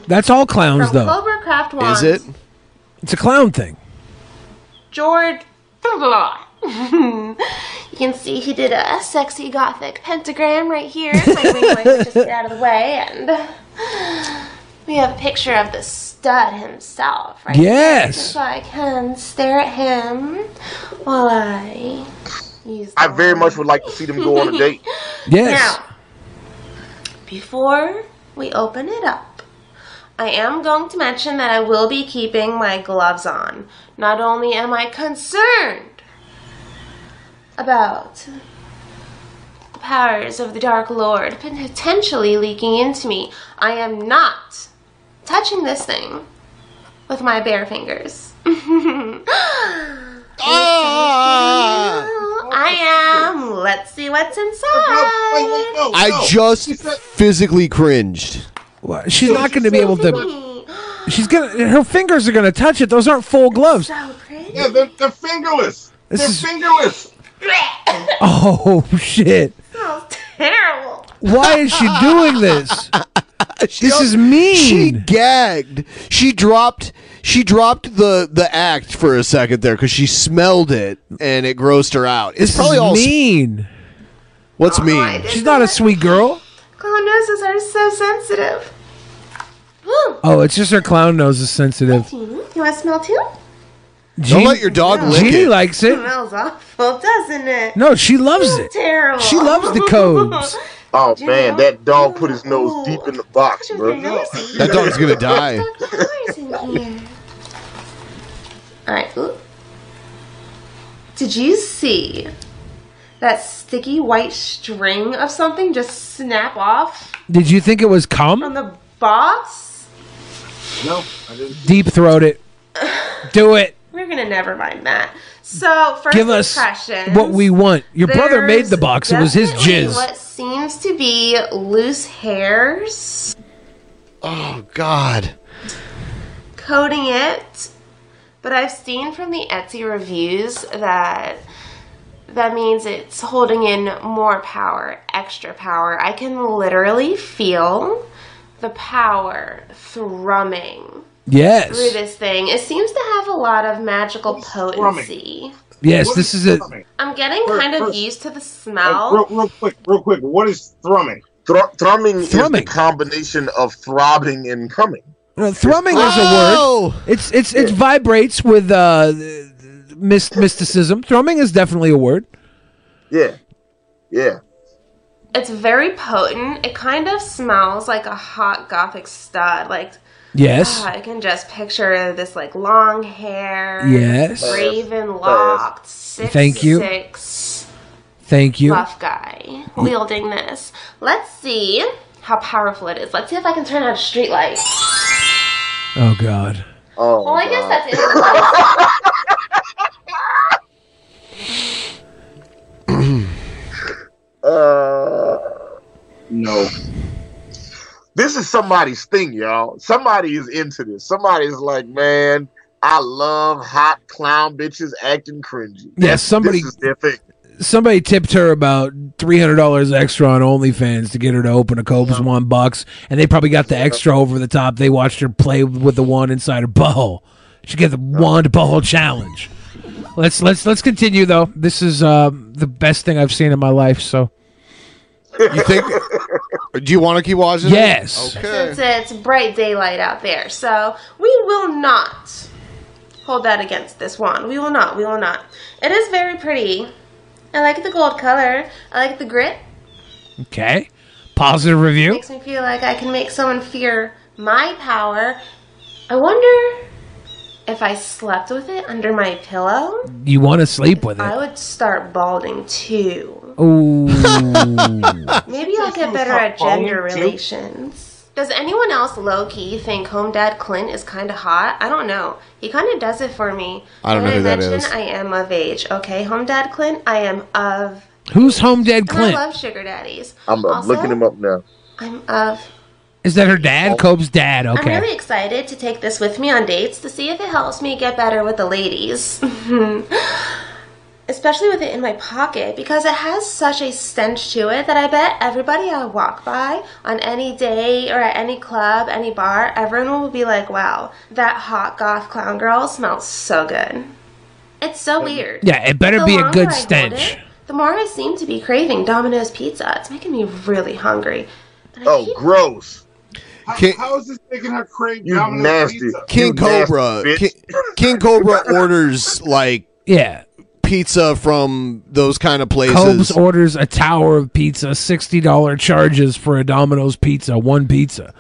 That's all clowns from though. Cobra Craft Wands. Is it? It's a clown thing. George. you can see he did a sexy gothic pentagram right here. My ring just get out of the way, and we have a picture of the stud himself, right? Yes. So I can stare at him while I use. I very much would like to see them go on a date. Yes. Now, before we open it up, I am going to mention that I will be keeping my gloves on. Not only am I concerned about the powers of the Dark Lord potentially leaking into me, I am not touching this thing with my bare fingers. Ah! I am. Let's see what's inside. I just physically cringed. She's not going to be able to. She's gonna. Her fingers are going to touch it. Those aren't full gloves. Yeah, they're, they're fingerless. This they're is- fingerless. Oh shit! Oh terrible. Why is she doing this? this is mean. She gagged. She dropped. She dropped the the act for a second there because she smelled it and it grossed her out. It's This probably is all mean. What's oh, mean? She's not a sweet girl. Clown noses are so sensitive. Woo. Oh, it's just her clown nose is sensitive. You want to smell too? Don't let your dog lick Jeannie it. likes it. smells awful, doesn't it? No, she loves it. Terrible. She loves the codes. Oh man, that dog put his nose deep in the box, bro. That dog's gonna die. What's in here? All right. Ooh. Did you see that sticky white string of something just snap off Did you think it was from on the box? No, I didn't. Deep throat it. Do it. We're gonna never mind that. So first Give us impressions. what we want. Your brother made the box. It was his definitely jizz. What seems to be loose hairs Oh God. coating it, but I've seen from the Etsy reviews that that means it's holding in more power, extra power. I can literally feel the power thrumming Yes. through this thing. It seems to have a lot of magical potency. Yes, this is it. I'm getting First- kind of first- used to the Hey, smell. real, real quick, real quick. What is thrumming? Thr- thrumming, is a combination of throbbing and coming. No, thrumming is a Oh! word. It's it's it vibrates with uh, myst- mysticism. Thrumming is definitely a word. Yeah, yeah. It's very potent. It kind of smells like a hot gothic stud. Like Yes. ah, I can just picture this like long hair. Yes. Raven locked. Six, Thank you. Six Thank you. buff guy wielding this. Let's see how powerful it is. Let's see if I can turn on a street light. Oh God. Oh, Well, I guess that's it. is somebody's thing, y'all. Somebody is into this. Somebody's like, man, I love hot clown bitches acting cringy. Yeah, somebody This is their thing. somebody tipped her about three hundred dollars extra on OnlyFans to get her to open a Cobes one box, and they probably got the extra over the top. They watched her play with the wand inside her butthole. She get the wand butthole challenge. Let's let's let's continue though. This is uh, the best thing I've seen in my life. So You think? do you want to keep watching? it? Yes. Okay. Since it's bright daylight out there. So we will not hold that against this wand. We will not. We will not. It is very pretty. I like the gold color. I like the grit. okay, positive review. Makes me feel like I can make someone fear my power. I wonder if I slept with it under my pillow, You want to sleep with it? I would start balding too. Oh, Maybe I'll get better at gender relations. Does anyone else low key think Home Dad Clint is kind of hot? I don't know. He kind of does it for me. I don't Did know who that mention. I am of age. Okay, Home Dad Clint, I am of. who's home dead And I love sugar daddies. I'm, I'm Also, looking him up now. I'm of. Is that her dad? Oh. Cobe's dad. Okay. I'm really excited to take this with me on dates to see if it helps me get better with the ladies. Especially with it in my pocket because it has such a stench to it that I bet everybody I walk by on any day or at any club, any bar, everyone will be like, wow, that hot goth clown girl smells so good. It's so weird. Yeah, it better be a good stench. it, the more I seem to be craving Domino's pizza. It's making me really hungry. Oh, gross. King, How is this making her crave You Domino's nasty. pizza? King You Cobra. bitch. King, King Cobra orders like Yeah. Pizza from those kind of places. Cobes orders a tower of pizza, sixty dollar charges for a Domino's pizza, one pizza.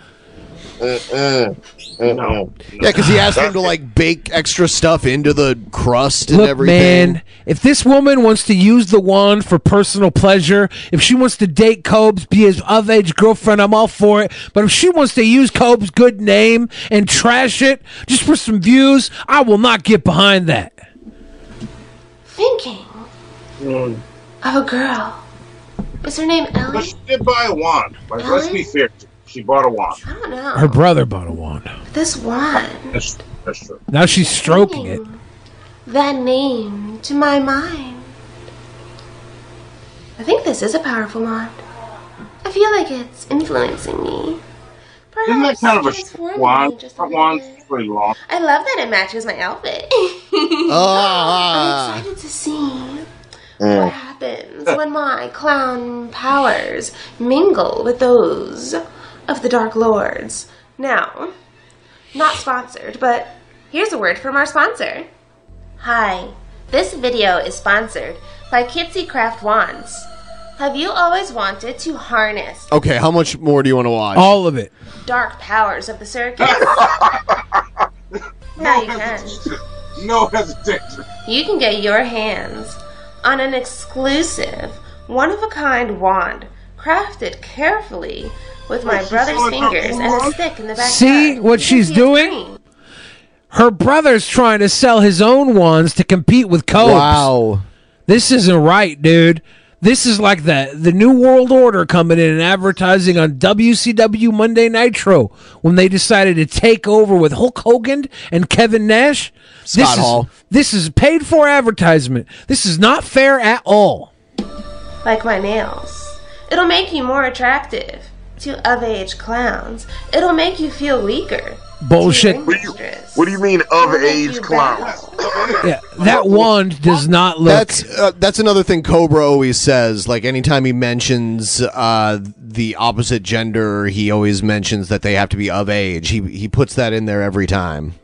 Uh, uh, uh, Mm-mm. Mm-mm. Yeah, because he asked him to like bake extra stuff into the crust and Look, everything. man, if this woman wants to use the wand for personal pleasure, if she wants to date Cobes, be his of age girlfriend, I'm all for it. But if she wants to use Cobes' good name and trash it just for some views, I will not get behind that. Thinking Mm. of a girl. Is her name Ellie? But she did buy a wand. Like, let's be fair. She bought a wand. I don't know. Her brother bought a wand. This wand. That's, that's true. Now she's stroking it. That name to my mind. I think this is a powerful wand. I feel like it's influencing me. Isn't that kind of a transforming wand? just a That little wand's bit. pretty long. I love that it matches my outfit. Ah. I'm excited to see what happens when my clown powers mingle with those of the Dark Lords. Now, not sponsored, but here's a word from our sponsor. Hi, this video is sponsored by Kitzi Craft Wands. Have you always wanted to harness Okay, how much more do you want to watch? All of it. dark powers of the circus? now you can. No hesitation. You can get your hands on an exclusive, one of a kind wand crafted carefully with my she's brother's selling her fingers and a wand? stick in the back. See what she's doing? Her brother's trying to sell his own wands to compete with Cobes. Wow. This isn't right, dude. This is like the the new world order coming in and advertising on WCW Monday Nitro when they decided to take over with Hulk Hogan and Kevin Nash. Scott this Hall. Is, this is paid for advertisement. This is not fair at all. Like my nails. It'll make you more attractive to of age clowns. It'll make you feel weaker. Bullshit. What do you, what do you mean of age clowns? Yeah, that wand does not look. That's uh, that's another thing Cobra always says. Like anytime he mentions uh, the opposite gender, he always mentions that they have to be of age. He he puts that in there every time.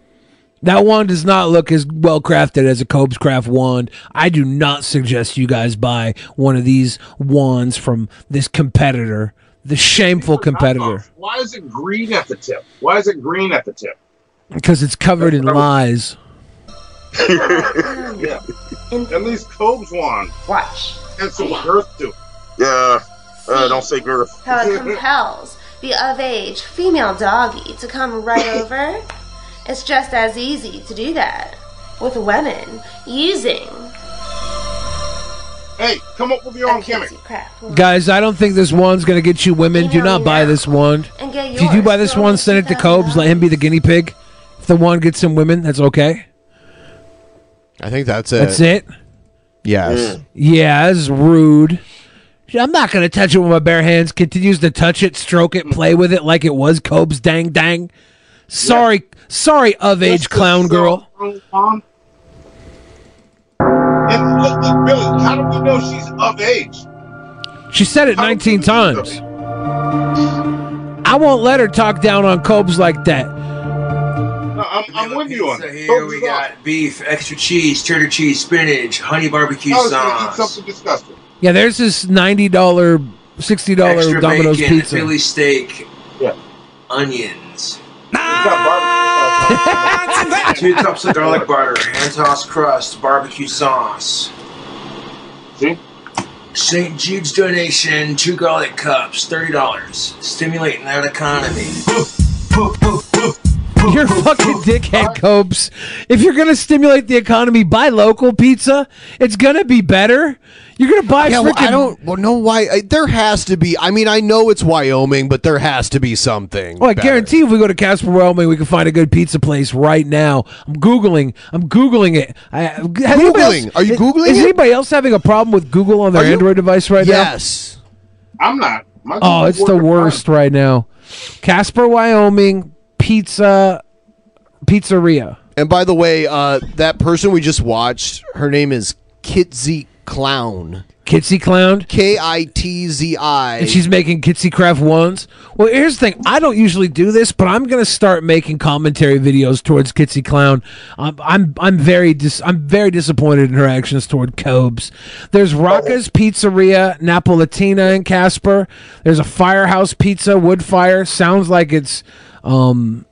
That wand does not look as well crafted as a Cobes Craft wand. I do not suggest you guys buy one of these wands from this competitor, the shameful competitor, Why is it green at the tip? Why is it green at the tip? because it's covered in lies. yeah. At least Cobe's wand. Watch. And some girth to it. Yeah. Uh, don't say girth. How it compels the of age female doggy to come right over. It's just as easy to do that with women using Hey, come up with your own gimmick. Guys, I don't think this wand's going to get you women. Do not buy this wand. And get If you do buy this wand, send it to Cobes. Let him be the guinea pig. If the wand gets some women, that's okay. I think that's it. That's it. Yes. Mm. Yeah, that's rude. I'm not going to touch it with my bare hands. Continues to touch it, stroke it, play with it like it was Cobes dang dang. Sorry, sorry, of age clown girl. Wand. And look, look, Billy, how do we know she's of age? She said it 19 times. I won't let her talk down on Cobes like that. No, I'm, I'm with you on So it. here we got beef, extra cheese, cheddar cheese, spinach, honey barbecue I was gonna eat sauce, something disgusting. Yeah, there's this $90, $60 extra Domino's bacon, pizza. Philly steak, yeah. onions, two cups of garlic butter, hand tossed crust, barbecue sauce. See? St. Jude's donation, two garlic cups, thirty dollars, stimulating that economy. You're fucking dickhead, Cobes. If you're gonna stimulate the economy, buy local pizza. It's gonna be better. You're gonna buy Yeah, freaking. well, I don't well, know why. I, there has to be. I mean, I know it's Wyoming, but there has to be something. Oh, I better. guarantee if we go to Casper, Wyoming, we can find a good pizza place right now. I'm googling. I'm googling it. I, Googling? else- Are you Googling Is it? anybody else having a problem with Google on their Are you- Android device right now? Yes. I'm not. My? Oh, it's the working worst right now. Casper, Wyoming, pizza, pizzeria. And by the way, uh, that person we just watched, her name is Kitzi Clown. Kitzi Clown. K I T Z I. And she's making Kitzi Craft ones. Well, here's the thing. I don't usually do this, but I'm gonna start making commentary videos towards Kitzi Clown. Um, I'm I'm very dis- I'm very disappointed in her actions toward Cobes. There's Rocca's Pizzeria, Napoletana in Casper. There's a Firehouse Pizza, Wood Fire. Sounds like it's um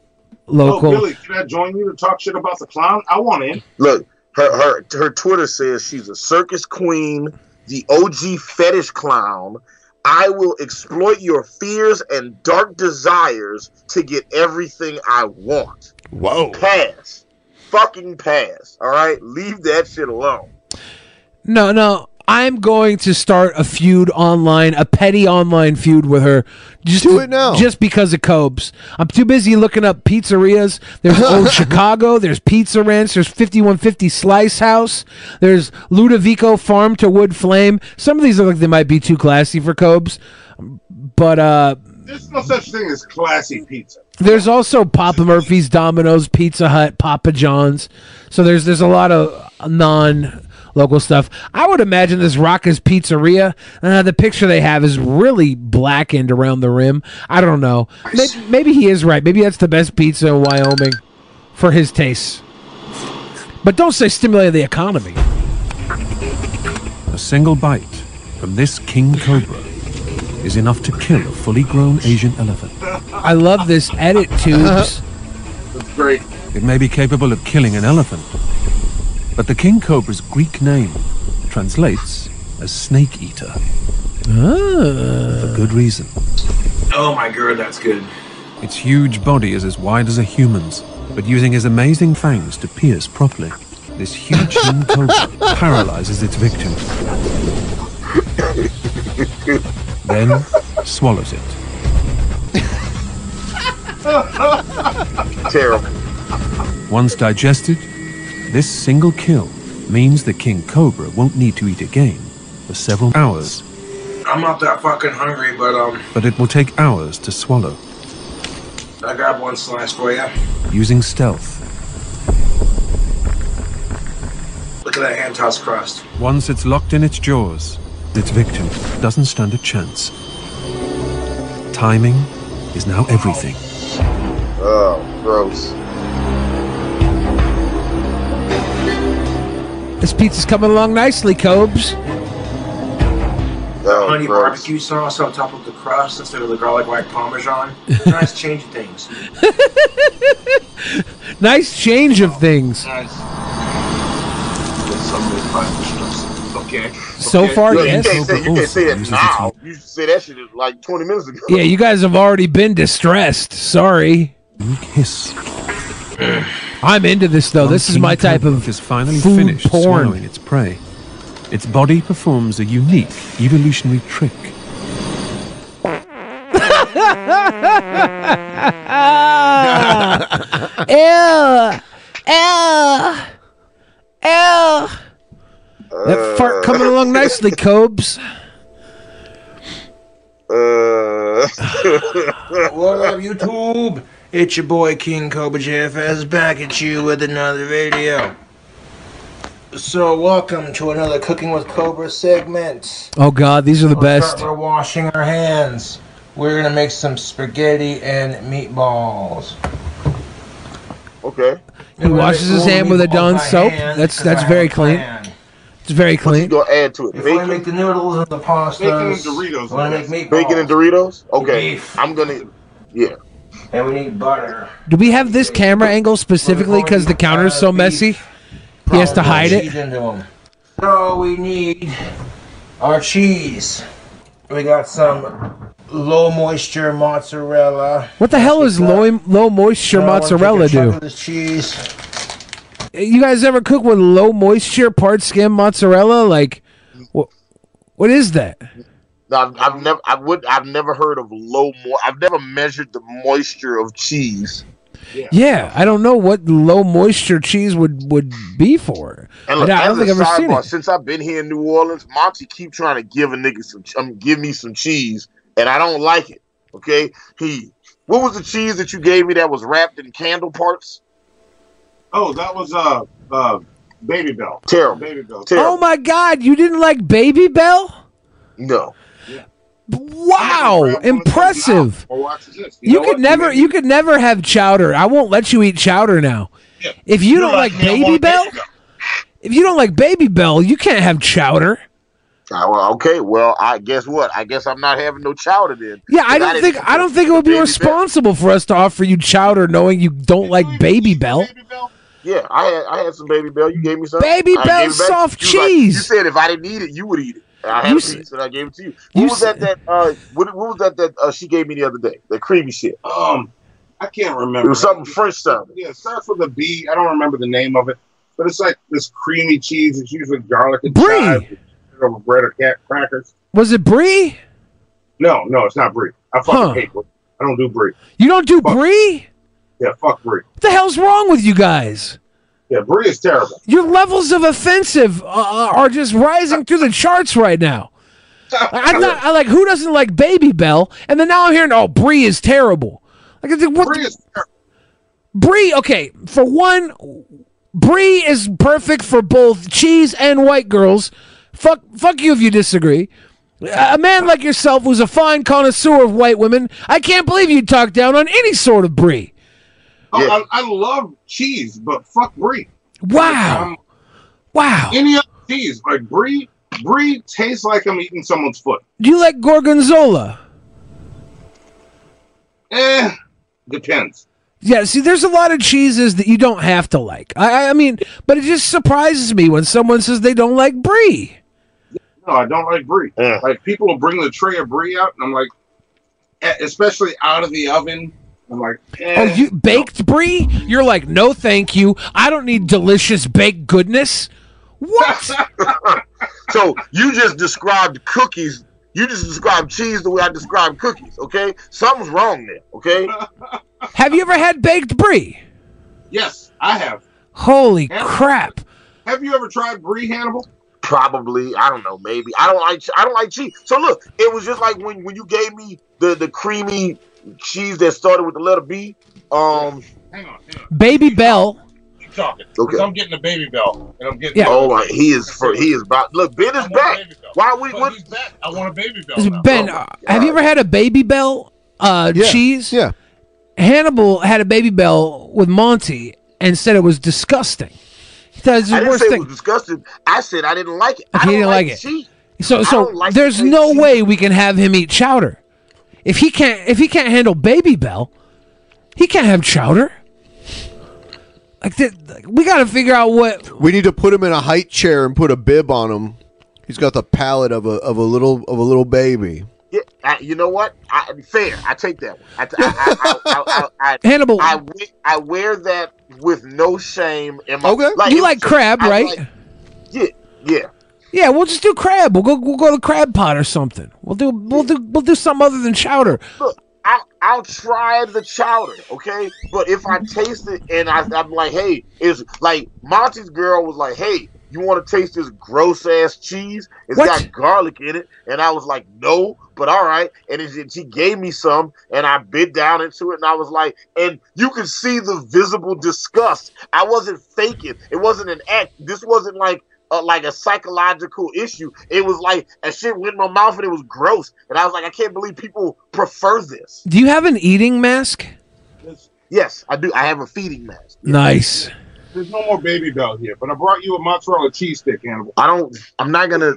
local. Oh, Billy, can I join you to talk shit about the clown? I want in. Look, her her her Twitter says she's a circus queen, the OG fetish clown. I will exploit your fears and dark desires to get everything I want. Whoa. Pass. Fucking pass. All right? Leave that shit alone. No, no. I'm going to start a feud online, a petty online feud with her. Just Do it now. Just because of Cobes. I'm too busy looking up pizzerias. There's Old Chicago. There's Pizza Ranch. There's 5150 Slice House. There's Ludovico Farm to Wood Flame. Some of these look like they might be too classy for Cobes. But uh, There's no such thing as classy pizza. there's also Papa Murphy's, Domino's, Pizza Hut, Papa John's. So there's there's a lot of non local stuff. I would imagine this Rocca's Pizzeria. Uh, the picture they have is really blackened around the rim. I don't know. Maybe, maybe he is right. Maybe that's the best pizza in Wyoming for his tastes. But don't say stimulate the economy. A single bite from this king cobra is enough to kill a fully grown Asian elephant. I love this edit Cobes. That's great. It may be capable of killing an elephant, but the king cobra's Greek name translates as snake eater. Ah. For good reason. Oh my god, that's good. Its huge body is as wide as a human's, but using his amazing fangs to pierce properly, this huge king cobra paralyzes its victim. Then swallows it. Terrible. Once digested, this single kill means the king cobra won't need to eat again for several hours, I'm not that fucking hungry, but um, but it will take hours to swallow, I got one slice for you. using stealth. Look at that hand tossed crust. Once it's locked in its jaws, its victim doesn't stand a chance. Timing is now everything. Oh, gross. This pizza's coming along nicely, Cobes. Oh, Honey gross. barbecue sauce on top of the crust instead of the garlic white parmesan. nice change of things. Nice change of things. Nice. Get some of this barbecue sauce. Okay. So Okay. far, Look, yes. You can't say, you can't say it now. You should say that shit like 20 minutes ago. Yeah, you guys have already been distressed. Sorry. Hiss. I'm into this though. This is my type of is finally food finished porn. swallowing its prey. Its body performs a unique evolutionary trick. Ew. Ew. Ew. That fart coming along nicely, Cobes. Uh, what up, YouTube? It's your boy King Cobra JFS back at you with another video. So, welcome to another Cooking with Cobra segment. Oh God, these are the Let's best. start by washing our hands. We're gonna make some spaghetti and meatballs. okay. He washes his hand with a Dawn soap. That's that's very clean. It's very clean. Gonna add to it. If we make the noodles and the pastas, Bacon and Doritos, we're I make meatballs. Bacon and Doritos? Okay. I'm gonna, yeah. And we need butter. Do we have this camera angle specifically because the counter's so messy? He has to hide it. So we need our cheese. We got some low moisture mozzarella. What the hell is low low moisture Now I wanna take a mozzarella do? cheese. You guys ever cook with low moisture part skim mozzarella? Like, what? What is that? No, I've, I've never, I would, I've never heard of low. Mo- I've never measured the moisture of cheese. Yeah, I don't know what low moisture cheese would would be for. And I look, don't- I don't as think a I've ever seen sidebar, it. since I've been here in New Orleans, Monty keep trying to give a nigga some, um, give me some cheese, and I don't like it. Okay, he, what was the cheese that you gave me that was wrapped in candle parts? Oh, that was uh uh Babybel. Terrible. Babybel. Oh my God, you didn't like Babybel? No. Wow, impressive. Or watch this. You, know could never, you could never have chowder. I won't let you eat chowder now. If you don't like, Babybel, if you don't like Babybel, you can't have chowder. Ah, well, okay. Well, I guess what? I guess I'm not having no chowder then. Yeah, I don't didn't think I don't think it would be Babybel. responsible for us to offer you chowder knowing you don't like Babybel. Yeah, I had I had some Babybel. You gave me some. Baby I Bell gave it back. soft You was like- cheese. you said if I didn't eat it, you would eat it. And I had You a s- piece and I gave it to you. you What was that? That uh, what, what was that? That uh, she gave me the other day. The creamy shit. Um, I can't remember. It was something French sounding. Yeah, it starts with a B. I don't remember the name of it, but it's like this creamy cheese. It's usually garlic and Brie. chives over bread or cat crackers. Was it brie? No, no, it's not brie. I fucking Huh. hate brie. I don't do brie. You don't do brie? Yeah, fuck brie. What the hell's wrong with you guys? Yeah, brie is terrible. Your levels of offensive uh, are just rising through the charts right now. I'm not. I like who doesn't like Baby Bell, and then now I'm hearing, oh, Brie is terrible. Like, what Brie is terrible. Brie, okay, for one, Brie is perfect for both cheese and white girls. Fuck, fuck you if you disagree. A man like yourself, who's a fine connoisseur of white women, I can't believe you'd talk down on any sort of Brie. Oh, I, I love cheese, but fuck brie. Wow. Um, wow. Any other cheese like brie? Brie tastes like I'm eating someone's foot. Do you like gorgonzola? Eh, depends. Yeah, see, there's a lot of cheeses that you don't have to like. I, I- mean, but it just surprises me when someone says they don't like brie. No, I don't like brie. Like people will bring the tray of brie out, and I'm like, especially out of the oven. I'm like, eh. Oh, you baked brie? You're like, no, thank you. I don't need delicious baked goodness. What? So you just described cookies. You just described cheese the way I described cookies. Okay, something's wrong there. Okay. have you ever had baked brie? Yes, I have. Holy crap! Have you ever tried brie, Hannibal? Probably, I don't know. Maybe I don't like. I don't like cheese. So look, it was just like when when you gave me the the creamy cheese that started with the letter B. Um, Hang on, Babybel. keep talking. Okay. 'Cause I'm getting a Babybel, and I'm getting. Yeah. Oh my, he is for he is about. Look, Ben is back. Why we? But What? he's back. I want a baby bell. now. Ben, uh, have you ever had a Babybel uh, Yeah, cheese? Yeah. Hannibal had a Babybel with Monty and said it was disgusting. He thought it was I didn't worst say it was disgusting. I said I didn't like it. I Okay, don't he didn't like it. cheese. So, so like there's no cheese. way we can have him eat chowder. If he can't, if he can't handle Babybel, he can't have chowder. Like, th- we got to figure out what. We need to put him in a height chair and put a bib on him. He's got the palate of a of a little of a little baby. Yeah, I, you know what? I, fair. I take that one. I, I, I, I, I, I, Hannibal. I, I wear that with no shame. In my, Okay. you like crab, I right? like- yeah, yeah. Yeah, we'll just do crab. We'll go. We'll go to crab pot or something. We'll do. We'll do. We'll do something other than chowder. Look, I'll, I'll try the chowder, okay? But if I taste it and I, I'm like, hey, it's like Monty's girl was like, hey, you want to taste this gross ass cheese? It's What? got garlic in it, and I was like, no, but all right. And it, she gave me some, and I bit down into it, and I was like, and you could see the visible disgust. I wasn't faking. It wasn't an act. This wasn't like. Uh, like a psychological issue. It was like a shit went in my mouth and it was gross. And I was like, I can't believe people prefer this. Do you have an eating mask? Yes, I do. I have a feeding mask. Nice. There's no more Babybel here, but I brought you a mozzarella cheese stick, Hannibal. I don't. I'm not gonna.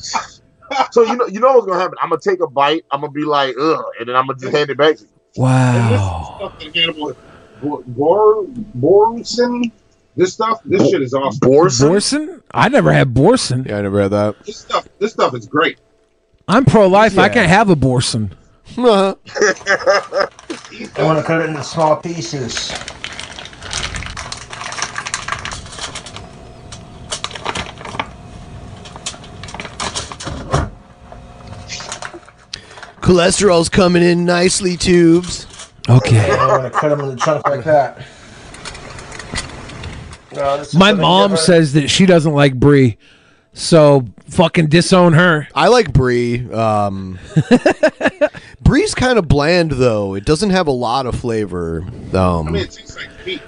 so you know, you know what's gonna happen. I'm gonna take a bite. I'm gonna be like, ugh, and then I'm gonna just hand it back to you. Wow. Stuff that Hannibal, Bor, Bor, Boursin, this stuff, this shit is awesome. Boursin? I never had Boursin. Yeah, I never had that. This stuff, this stuff is great. I'm pro-life. I can't have a Boursin. I want to cut it into small pieces. Cholesterol's coming in nicely, Cobes. Okay. I want to cut them into chunks like that. No, My mom says that she doesn't like brie, so fucking disown her. I like brie. Um, brie's kind of bland though. It doesn't have a lot of flavor. Um, I mean, it tastes like meat.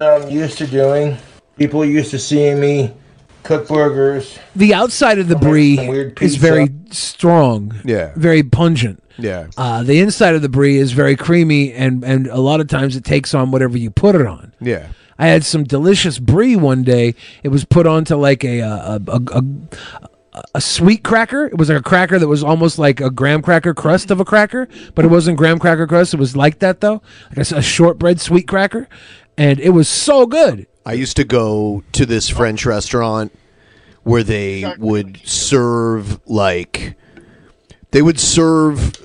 I'm used to doing People used to seeing me cook burgers. The outside of the brie is very strong. Yeah. Very pungent. Yeah. Uh, the inside of the brie is very creamy, and and a lot of times it takes on whatever you put it on. Yeah. I had some delicious brie one day. It was put onto like a a, a, a, a, a sweet cracker. It was like a cracker that was almost like a graham cracker crust of a cracker, but it wasn't graham cracker crust. It was like that though, like a shortbread sweet cracker, and it was so good. I used to go to this French restaurant where they would serve like they would serve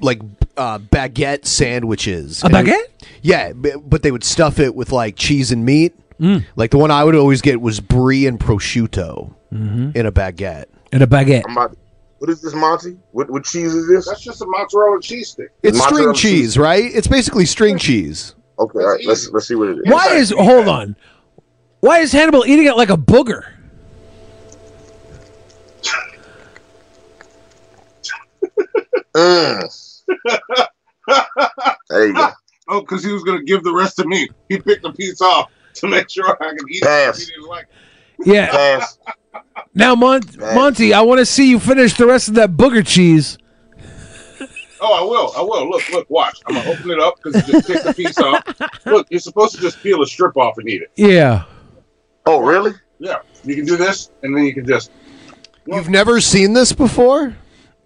like uh, baguette sandwiches. A And it- baguette? yeah, b- but they would stuff it with like cheese and meat. Mm. Like the one I would always get was brie and prosciutto Mhm. in a baguette. In a baguette. I'm about, what is this, Monty? What, what cheese is this? That's just a mozzarella cheese stick. It's string Mozzarella cheese, right? It's basically string cheese. Okay, all right. Let's let's see what it is. Why is hold on? Why is Hannibal eating it like a booger? Mm. There you go. Oh, because he was going to give the rest to me. He picked a piece off to make sure I could eat Pass. it. He didn't like Yeah. Pass. Now, Mon- Monty, I want to see you finish the rest of that booger cheese. Oh, I will. I will. Look, look, watch. I'm going to open it up because he just picked the piece off. Look, you're supposed to just peel a strip off and eat it. Yeah. Oh, really? Yeah. You can do this, and then you can just. You've never seen this before?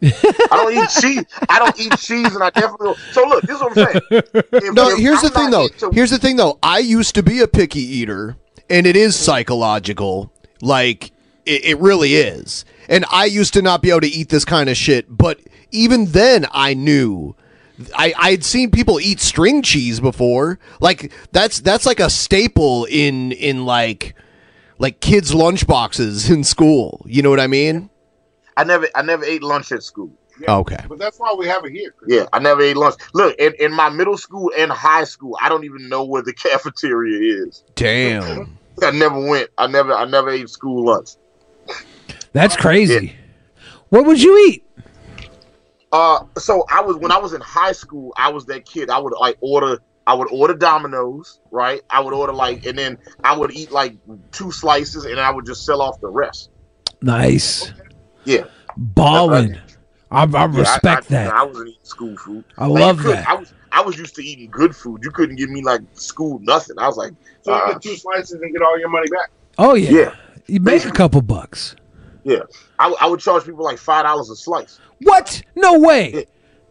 I don't eat cheese. I don't eat cheese, and I definitely. Don't. So look, this is what I'm saying. If- No, if here's I'm the thing though. into- Here's the thing though. I used to be a picky eater, and it is psychological. Like it, it really is. And I used to not be able to eat this kind of shit, but even then, I knew. I I'd seen people eat string cheese before. Like that's that's like a staple in in like like kids' lunchboxes in school. You know what I mean? I never, I never ate lunch at school. Okay. But that's why we have it here. Yeah, I never ate lunch. Look, in, in my middle school and high school, I don't even know where the cafeteria is. Damn. I never went. I never, I never ate school lunch. That's crazy. What would you eat? Uh, so I was when I was in high school, I was that kid. I would like order. I would order Domino's, right? I would order like, and then I would eat like two slices, and I would just sell off the rest. Nice. Yeah, Ballin'. I, I Yeah, respect I, that. I wasn't eating school food. I you love couldn't- that. I was I was used to eating good food. You couldn't give me like school nothing. I was like, So you uh, get two slices and get all your money back. Oh yeah. Yeah. You make a couple bucks. yeah. I, I would charge people like five dollars a slice. What? No way.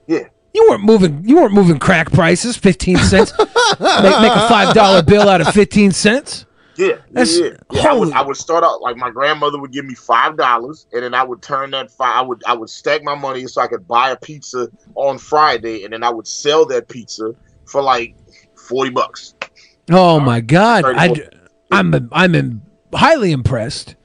Yeah. You weren't moving. You weren't moving crack prices. Fifteen cents. make, make a five dollar bill out of fifteen cents. Yeah, That's- yeah, yeah. I would, I would start out like my grandmother would give me five dollars, and then I would turn that five. I would I would stack my money so I could buy a pizza on Friday, and then I would sell that pizza for like forty bucks. Oh my God! I, I'm im- highly impressed.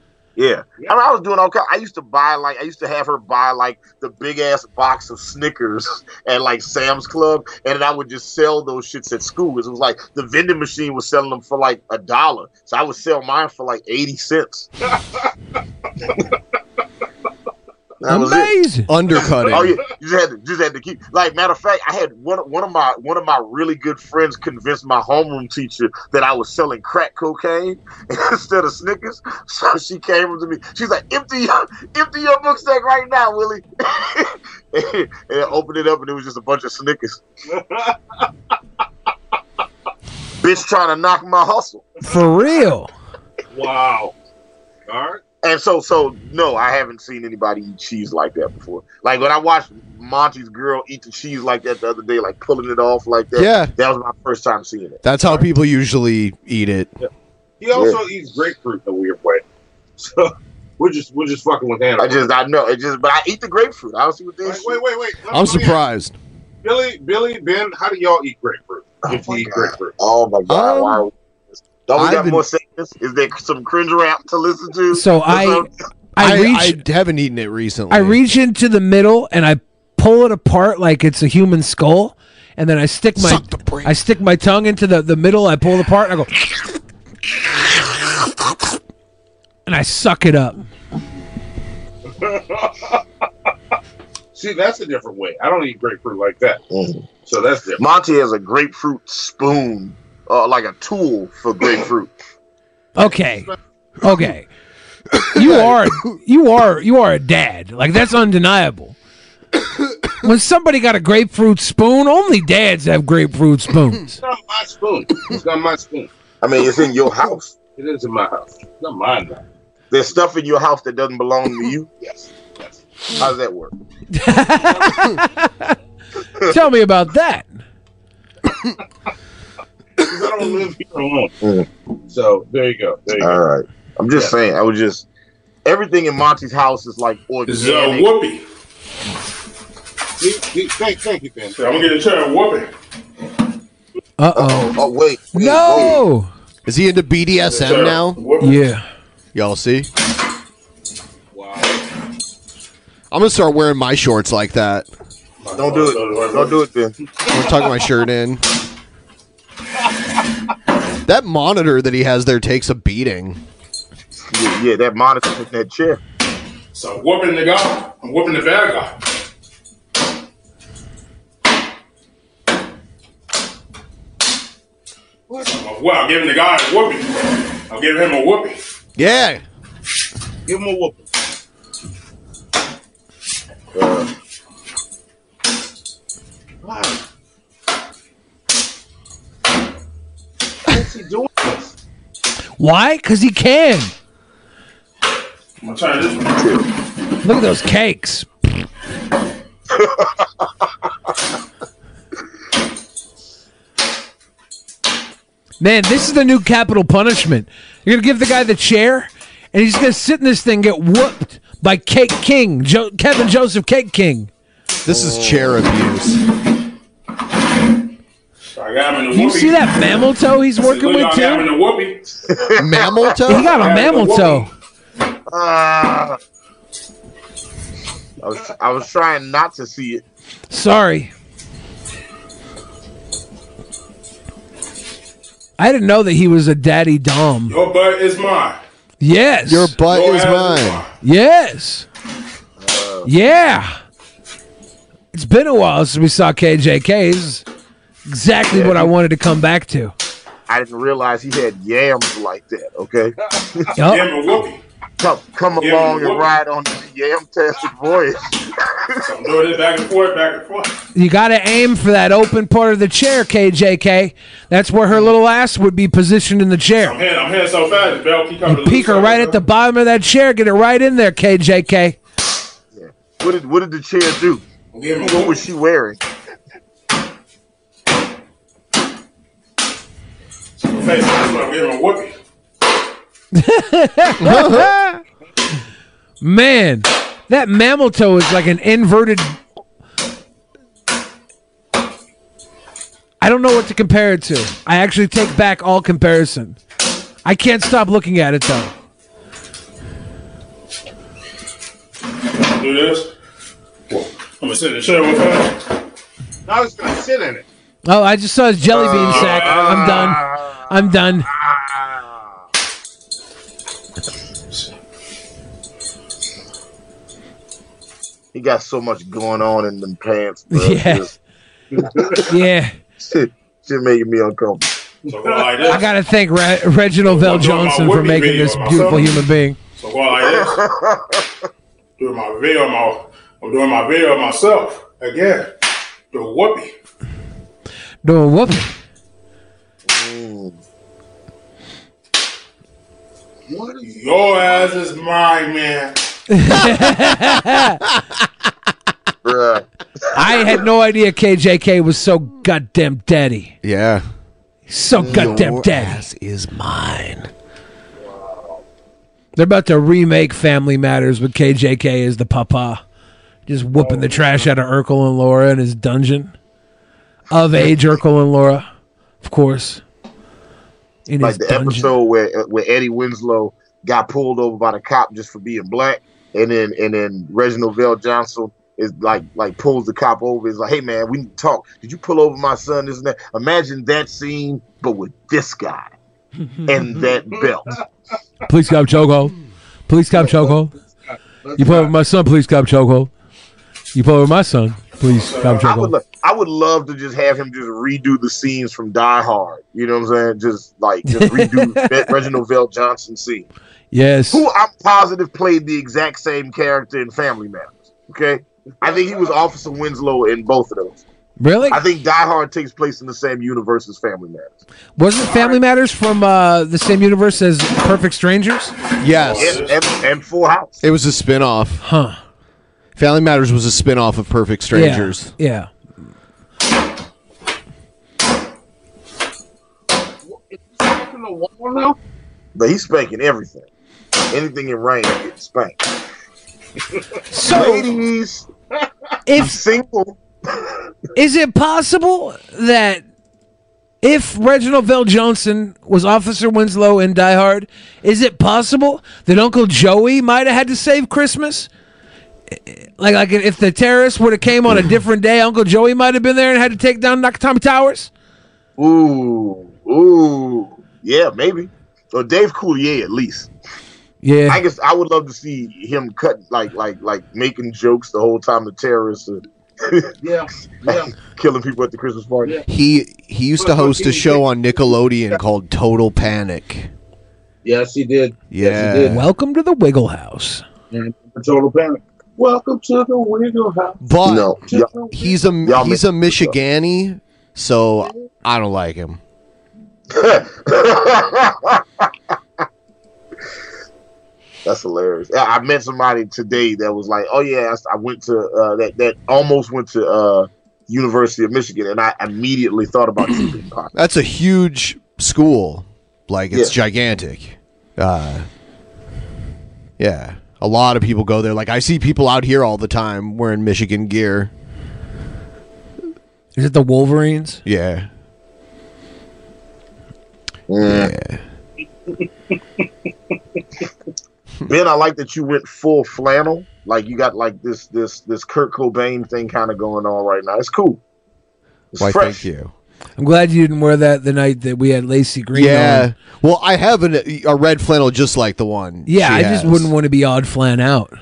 Yeah, I, mean, I was doing all kind. I used to buy like I used to have her buy like the big ass box of Snickers at like Sam's Club, and then I would just sell those shits at school. It was like the vending machine was selling them for like a dollar, so I would sell mine for like eighty cents. That. Amazing. Undercutting. Oh yeah, you just had to just had to keep. Like matter of fact, I had one one of my one of my really good friends convinced my homeroom teacher that I was selling crack cocaine instead of Snickers. So she came up to me. She's like, "Empty your empty your book sack right now, Willie." and I opened it up, and it was just a bunch of Snickers. Bitch trying to knock my hustle. For real. Wow. All right. And so, so no, I haven't seen anybody eat cheese like that before. Like when I watched Monty's girl eat the cheese like that the other day, like pulling it off like that. Yeah. that was my first time seeing it. That's how people usually eat it. Yeah. He also eats grapefruit in a weird way. So we're just we're just fucking with Hannah. I just, I know, it just, but I eat the grapefruit. I don't see what this. Wait, wait, wait, wait. Let I'm me- ask- surprised. Billy, Billy, Ben, how do y'all eat grapefruit? if you eat grapefruit. Oh my god! Um, wow. Don't we I've got been- more segments? Is there some cringe rap to listen to? So I I, I, reach I haven't eaten it recently. I reach into the middle and I pull it apart like it's a human skull, and then I stick my Suck the brain. I stick my tongue into the, the middle. I pull it apart and I go, and I suck it up. See, that's a different way. I don't eat grapefruit like that. Mm. So that's different. Monty has a grapefruit spoon, uh, like a tool for grapefruit. Okay. Okay. You are you are you are a dad. Like that's undeniable. when somebody got a grapefruit spoon, only dads have grapefruit spoons. It's not my spoon. It's not my spoon. I mean, it's in your house. It is in my house. It's not mine though. There's stuff in your house that doesn't belong to you. Yes. Yes. How does that work? Tell me about that. 'Cause I don't live here alone. So there you go. There you All go. right. I'm just Yeah. saying. I was just everything in Monty's house is like This is a organic. whoopee. See- see, Thank, thank you, Ben. I'm gonna get a chair and whoopee. Uh oh. Oh wait. wait, No. Is he into BDSM now? Yeah. Y'all see? Wow. I'm gonna start wearing my shorts like that. Don't do it. Don't do it, Ben. I'm tucking my shirt in. That monitor that he has there takes a beating. Yeah, yeah that monitor in that chair. So I'm whooping the guy. I'm whooping the bad guy. I'm, well, I'm giving the guy a whooping. I'm giving him a whooping. Yeah. Give him a whooping. Uh, Why? Is he doing this? Why? Because he can. I'm gonna try this one. Look at those cakes. Man, this is the new capital punishment. You're gonna give the guy the chair, and he's gonna sit in this thing, get whooped by Cake King, jo- Kevin Joseph Cake King. This is chair abuse. So I got him in the Do you whoopee. see that mammal toe he's working Look, with I got him in too? the whoopee. Mammal toe? He got a mammal toe. Ah. I was I was trying not to see it. Sorry. I didn't know that he was a daddy dom. Your butt is mine. Yes. Your butt Your is ass is mine. Yes. yeah. It's been a while since we saw KJK's. Exactly Yeah, what I wanted to come back to. I didn't realize he had yams like that. Okay. Yup. Give him a whoopee. Come come Give along and ride on the yam tastic voyage. So I'm doing this back and forth, back and forth. You got to aim for that open part of the chair, KJK. That's where her little ass would be positioned in the chair. I'm chair. hitting, I'm hitting so fast, the bell keep coming to Peek her right at the bottom of that chair. Get it right in there, KJK. Yeah. What did what did the chair do? Give him a What was she wearing? Face, I'm giving him a whoopee. Man, that mammal toe is like an inverted. I don't know what to compare it to. I actually take back all comparison. I can't stop looking at it though. Do this. I'm gonna sit in the chair with her. I was gonna sit in it. Oh, I just saw his jelly bean uh, sack. I'm done. Uh, I'm done. He got so much going on in them pants. Bro. Yeah. Just- Yeah. shit, shit making me uncomfortable. So like. I gotta thank Re- Reginald Vell I'm doing my Johnson for making video this myself. beautiful human being. So go like this. doing my video, my I'm doing my video myself again. Do a whoopee. Doing whooping. Your ass is mine, man. I had no idea KJK was so goddamn daddy. Yeah. So goddamn Your daddy. ass is mine. They're about to remake Family Matters with KJK as the papa. Just whooping the oh. trash out of Urkel and Laura in his dungeon. Of age Urkel and Laura, of course. In like his the dungeon. episode where where Eddie Winslow got pulled over by the cop just for being black, and then and then Reginald VelJohnson is like like pulls the cop over. Is like, hey man, we need to talk. Did you pull over my son? This and that. Imagine that scene, but with this guy and that belt. Police cop chokehold. Police cop chokehold. You pull over my son, Police cop chokehold. You pull over my son. Please, Cop I would, lo- I would love to just have him just redo the scenes from Die Hard. You know what I'm saying? Just like just redo Ve- Reginald VelJohnson scene. Yes. Who I'm positive played the exact same character in Family Matters. Okay, I think he was Officer Winslow in both of those. Really? I think Die Hard takes place in the same universe as Family Matters. Wasn't Family Matters from uh, the same universe as Perfect Strangers? Yes. And, and, and Full House. It was a spin-off. Huh. Family Matters was a spin-off of Perfect Strangers. Yeah. But he's spanking everything. Anything in rain gets spanked. So, ladies, if single, Is it possible that if Reginald VelJohnson was Officer Winslow in Die Hard, is it possible that Uncle Joey might have had to save Christmas? Like, like if the terrorists would have came on a different day, Uncle Joey might have been there and had to take down Nakatomi Towers. Ooh, ooh, yeah, maybe. Or Dave Coulier at least. Yeah, I guess I would love to see him cut like like like making jokes the whole time the terrorists are yeah, yeah. killing people at the Christmas party. He he used to host a show on Nickelodeon called Total Panic. Yes, he did. Yeah. Welcome to the Wiggle House. And Total panic. Welcome to the Wiggle House. But No, y'all- he's a y'all he's a. Michigani, so I don't like him. That's hilarious. Yeah, I met somebody today that was like, "Oh yeah, I went to uh, that that almost went to uh, University of Michigan," and I immediately thought about keeping. That's a huge school. Like it's gigantic. Uh, yeah. A lot of people go there. Like I see people out here all the time wearing Michigan gear. Is it the Wolverines? Yeah. Yeah. Ben, I like that you went full flannel. Like you got like this this this Kurt Cobain thing kind of going on right now. It's cool. It's Why, fresh. thank you. I'm glad you didn't wear that the night that we had Lacey Green yeah. on. Well, I have an, a red flannel just like the one. Yeah, she I just wouldn't want to be odd flan out.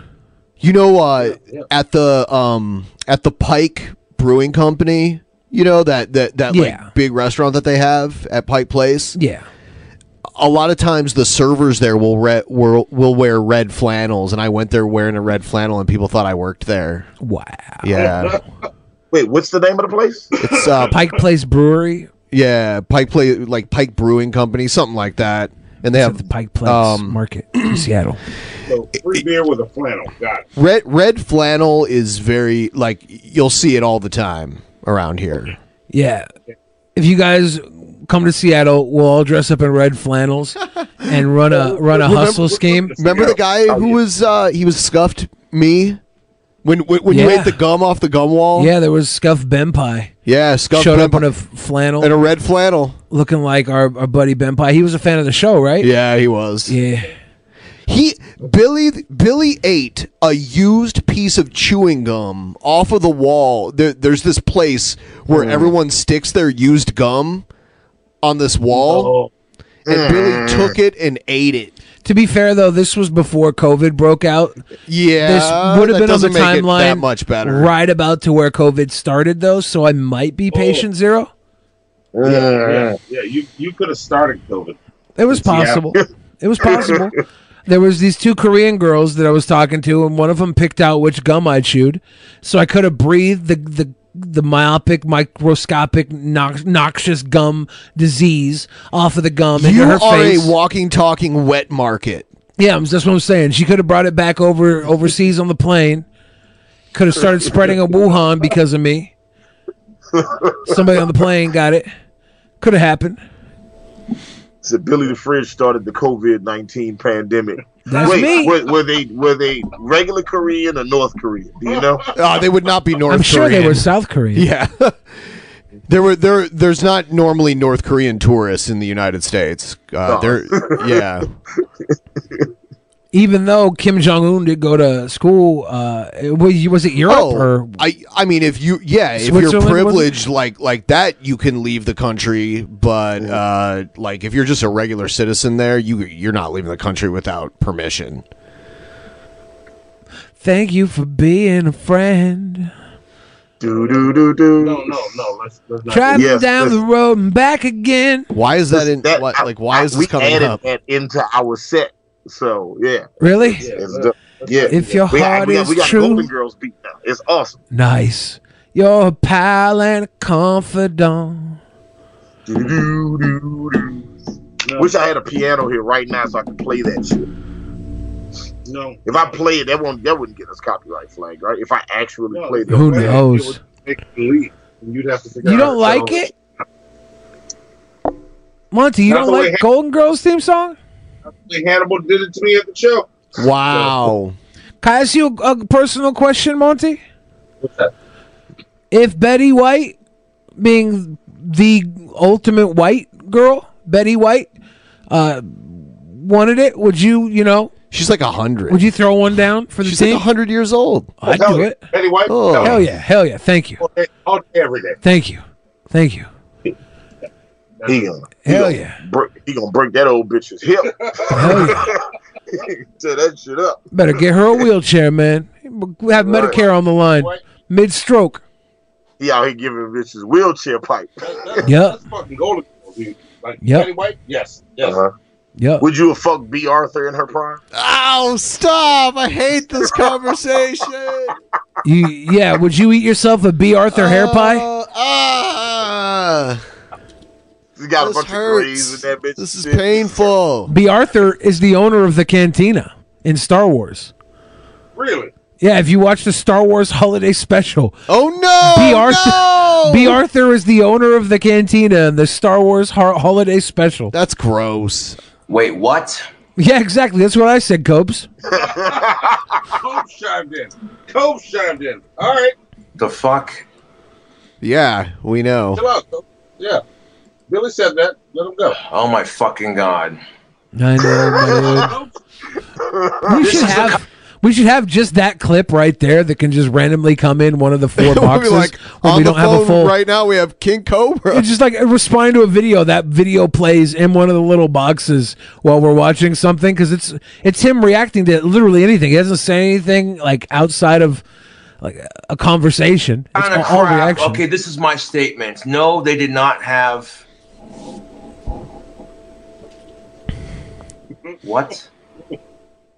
You know, uh, at the um at the Pike Brewing Company, you know that that that Yeah. like big restaurant that they have at Pike Place. Yeah. A lot of times the servers there will re- will will wear red flannels, and I went there wearing a red flannel, and people thought I worked there. Wow. Yeah. Wait, what's the name of the place? It's uh, Pike Place Brewery. Yeah, Pike Place, like Pike Brewing Company, something like that. And they have the Pike Place um, Market in Seattle. So free beer with a flannel. Got it. Red red flannel is very like you'll see it all the time around here. Yeah. If you guys come to Seattle, we'll all dress up in red flannels and run a run a Remember- hustle scheme. Remember the guy who was uh he was scuffed me when when, when you Yeah. ate the gum off the gum wall? Yeah, there was Scuff Benpai. Yeah, Scuff showed up Benpai. in a f- flannel and a red flannel, looking like our, our buddy Benpai. He was a fan of the show, right? Yeah, he was. Yeah. He Billy Billy ate a used piece of chewing gum off of the wall. There, there's this place where Mm. everyone sticks their used gum on this wall, and Billy took it and ate it. To be fair, though, this was before COVID broke out. Yeah, this would have been on the doesn't make it timeline that much better. right about to where COVID started, though. So I might be oh. patient zero. Yeah, yeah, yeah. You you could have started COVID. It was Yeah. possible. it was possible. There was these two Korean girls that I was talking to, and one of them picked out which gum I chewed, so I could have breathed the the the myopic, microscopic, nox- noxious gum disease off of the gum into You her are face. a walking, talking wet market. Yeah, I'm- that's what I'm saying. She could have brought it back over overseas on the plane. Could have started spreading a Wuhan because of me. Somebody on the plane got it. Could have happened. Said Billy the Fridge started the COVID nineteen pandemic. That's Wait, me. Were, were they were they regular Korean or North Korean? Do you know? Uh, they would not be North Korean. I'm sure they were South Korean. Yeah. there were there there's not normally North Korean tourists in the United States. Uh, Oh. there yeah. Even though Kim Jong Un did go to school, uh, was, was it Europe Oh, or I I mean if you yeah, if you're privileged like like that you can leave the country, but uh like if you're just a regular citizen there, you you're not leaving the country without permission. Thank you for being a friend. Do do do do. No, no, no. Let's, let's not. Driving Yes, down the road and back again. Why is that in? That- what, like, why I- is this we coming added up? that into our set? So yeah, Really? It's the- yeah. If your we got, heart we got, is we got true. Golden Girls beat now. It's awesome. Nice. Your pal and confidant. Wish I had a piano here right now so I could play that shit. No. If I play it, that won't that wouldn't get us copyright flag, right? If I actually played, the Who knows? Make believe. And you'd have to figure You don't like it? Monty, you Not don't the way like Golden Girls theme song? Hannibal did it to me at the show. Wow. Can I ask you a, a personal question, Monty? What's that? If Betty White, being the ultimate white girl, Betty White, uh, wanted it, would you, you know, She's like a hundred. would you throw one down for the She's team? like a hundred years old. I'd do it. Betty White. Oh. Hell yeah, hell yeah. Thank you. All day, all day, every day. Thank you. Thank you. He gonna, he Hell gonna yeah. break, he gonna break that old bitch's hip. Hell yeah. Tear that shit up. Better get her a wheelchair, man. We have Right. Medicare on the line. Mid stroke. Yeah, he out here giving bitches wheelchair pipe. That's, Yep. That's fucking golden. Girls, dude. Like Yep. Betty White. Yes. Yes. Uh-huh. Yep. Would you have fucked Bea Arthur in her prime? Oh, stop! I hate this conversation. You yeah, would you eat yourself a Bea Arthur hair pie? Uh, ah. He's got This a bunch hurts. of grays in that bitch. This is painful. Bea Arthur is the owner of the cantina in Star Wars. Really? Yeah, if you watch the Star Wars holiday special, Oh no! Bea Arthur no! Bea Arthur is the owner of the cantina in the Star Wars ho- holiday special. That's gross. Wait, what? Yeah, exactly. That's what I said, Cobes. Cope chimed in. Cope chimed in. All right. The fuck? Yeah, we know. Chill out, Cope. Yeah. Billy said that. Let him go. Oh my fucking god. I know, dude. We should have we should have just that clip right there that can just randomly come in one of the four boxes like when on we the don't have phone a full. right now. We have King Cobra. It's just like uh, responding to a video. That video plays in one of the little boxes while we're watching something because it's it's him reacting to literally anything. He doesn't say anything like outside of like a conversation. It's Kinda all, all crap. reaction. Okay, this is my statement. No, they did not have. What?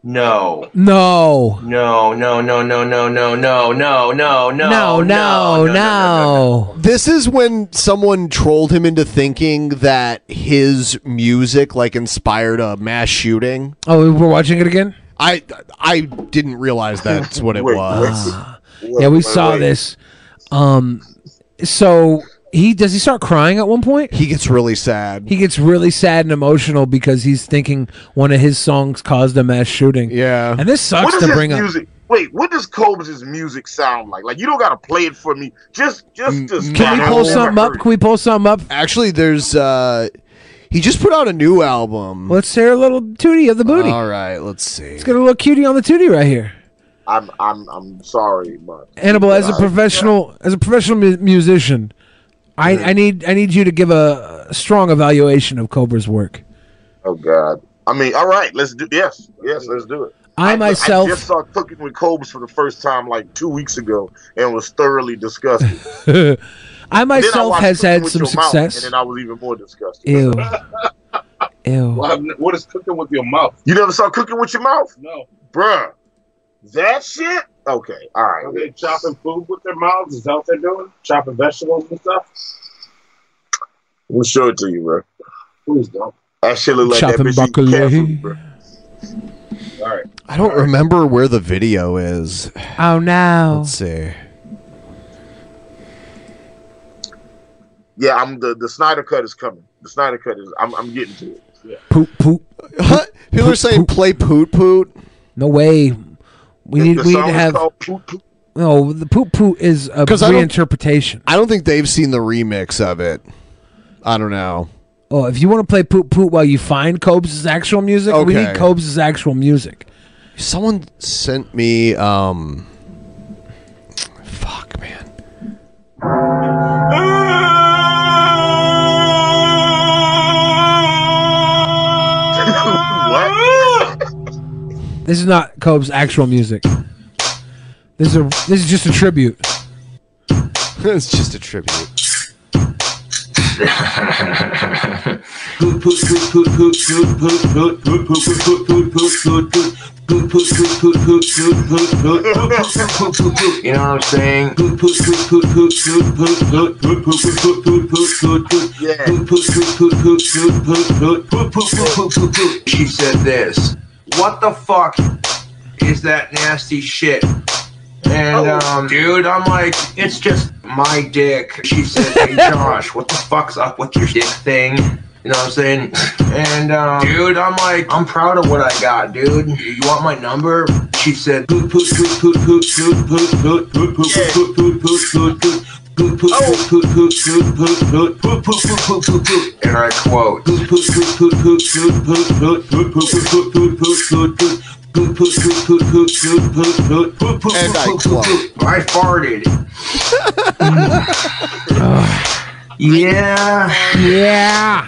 No. No. No, no, no, no, no, no, no, no, no, no, No, no, no. This is when someone trolled him into thinking that his music like inspired a mass shooting. Oh, we're watching it again. I I didn't realize that's what it Wait, was. yeah, we saw this. Um, so he does he start crying at one point? He gets really sad. He gets really sad and emotional because he's thinking one of his songs caused a mass shooting. Yeah, and this What sucks does to his bring up. music? Wait, what does Cobes' music sound like? Like you don't gotta play it for me. Just, just, just. Can we pull something up? Can we pull something up? Actually, there's uh he just put out a new album. Let's hear a little tootie of the booty. All right, let's see. Let's get a little cutie on the tootie right here. I'm, I'm, I'm sorry, but Hannibal, as a professional, as a professional mu- musician, I, I need I need you to give a, a strong evaluation of Cobra's work. Oh God. I mean, all right, let's do. Yes, yes, let's do it. I myself- I just saw cooking with Cobras for the first time like two weeks ago and was thoroughly disgusted. I myself I has had some Your Mouth, success. and then I was even more disgusted. Ew. Ew. What, what is cooking with your mouth? You never saw cooking with your mouth, No. bruh? That shit? Okay, all right. Are they chopping food with their mouths? Is that what they're doing? Chopping vegetables and stuff? We'll show it to you, bro. Please don't. That shit look like Chopping that bitch eating cat food, bro. All right. I don't remember where the video is. Oh no. Let's see. Yeah, I'm the the Snyder cut is coming. The Snyder cut is. I'm, I'm getting to it. Yeah. Poop poop. People are saying play poot poot. No way. We need the we need to have. called Poot Poot. No, the poop poop is a 'Cause I don't- reinterpretation. I don't think they've seen the remix of it. I don't know. Oh, if you want to play poop poop while you find Cobes' actual music, we need Cobes' actual music. Someone sent me um fuck man. This is not Cobes' actual music. This is a this is just a tribute. it's just a tribute. You know what I'm saying? Yeah. She said this. What the fuck is that nasty shit? And um, dude, I'm like, it's just my dick. She said, Hey Josh, what the fuck's up with your dick thing? You know what I'm saying? And um, dude, I'm like, I'm proud of what I got, dude. You want my number? She said, poot poot poot poot poot poot poot poot poot poot poot poot poot poot poot poot. And I quote, And I quote, I farted. yeah. Yeah.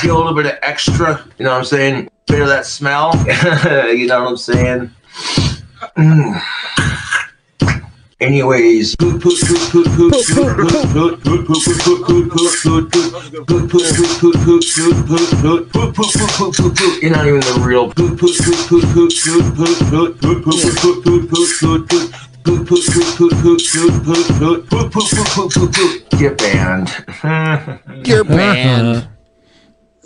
Feel a little bit of extra, you know what I'm saying? Bit of that smell, you know what I'm saying? Mm. Anyways, you're not even the real. Get banned. You're banned.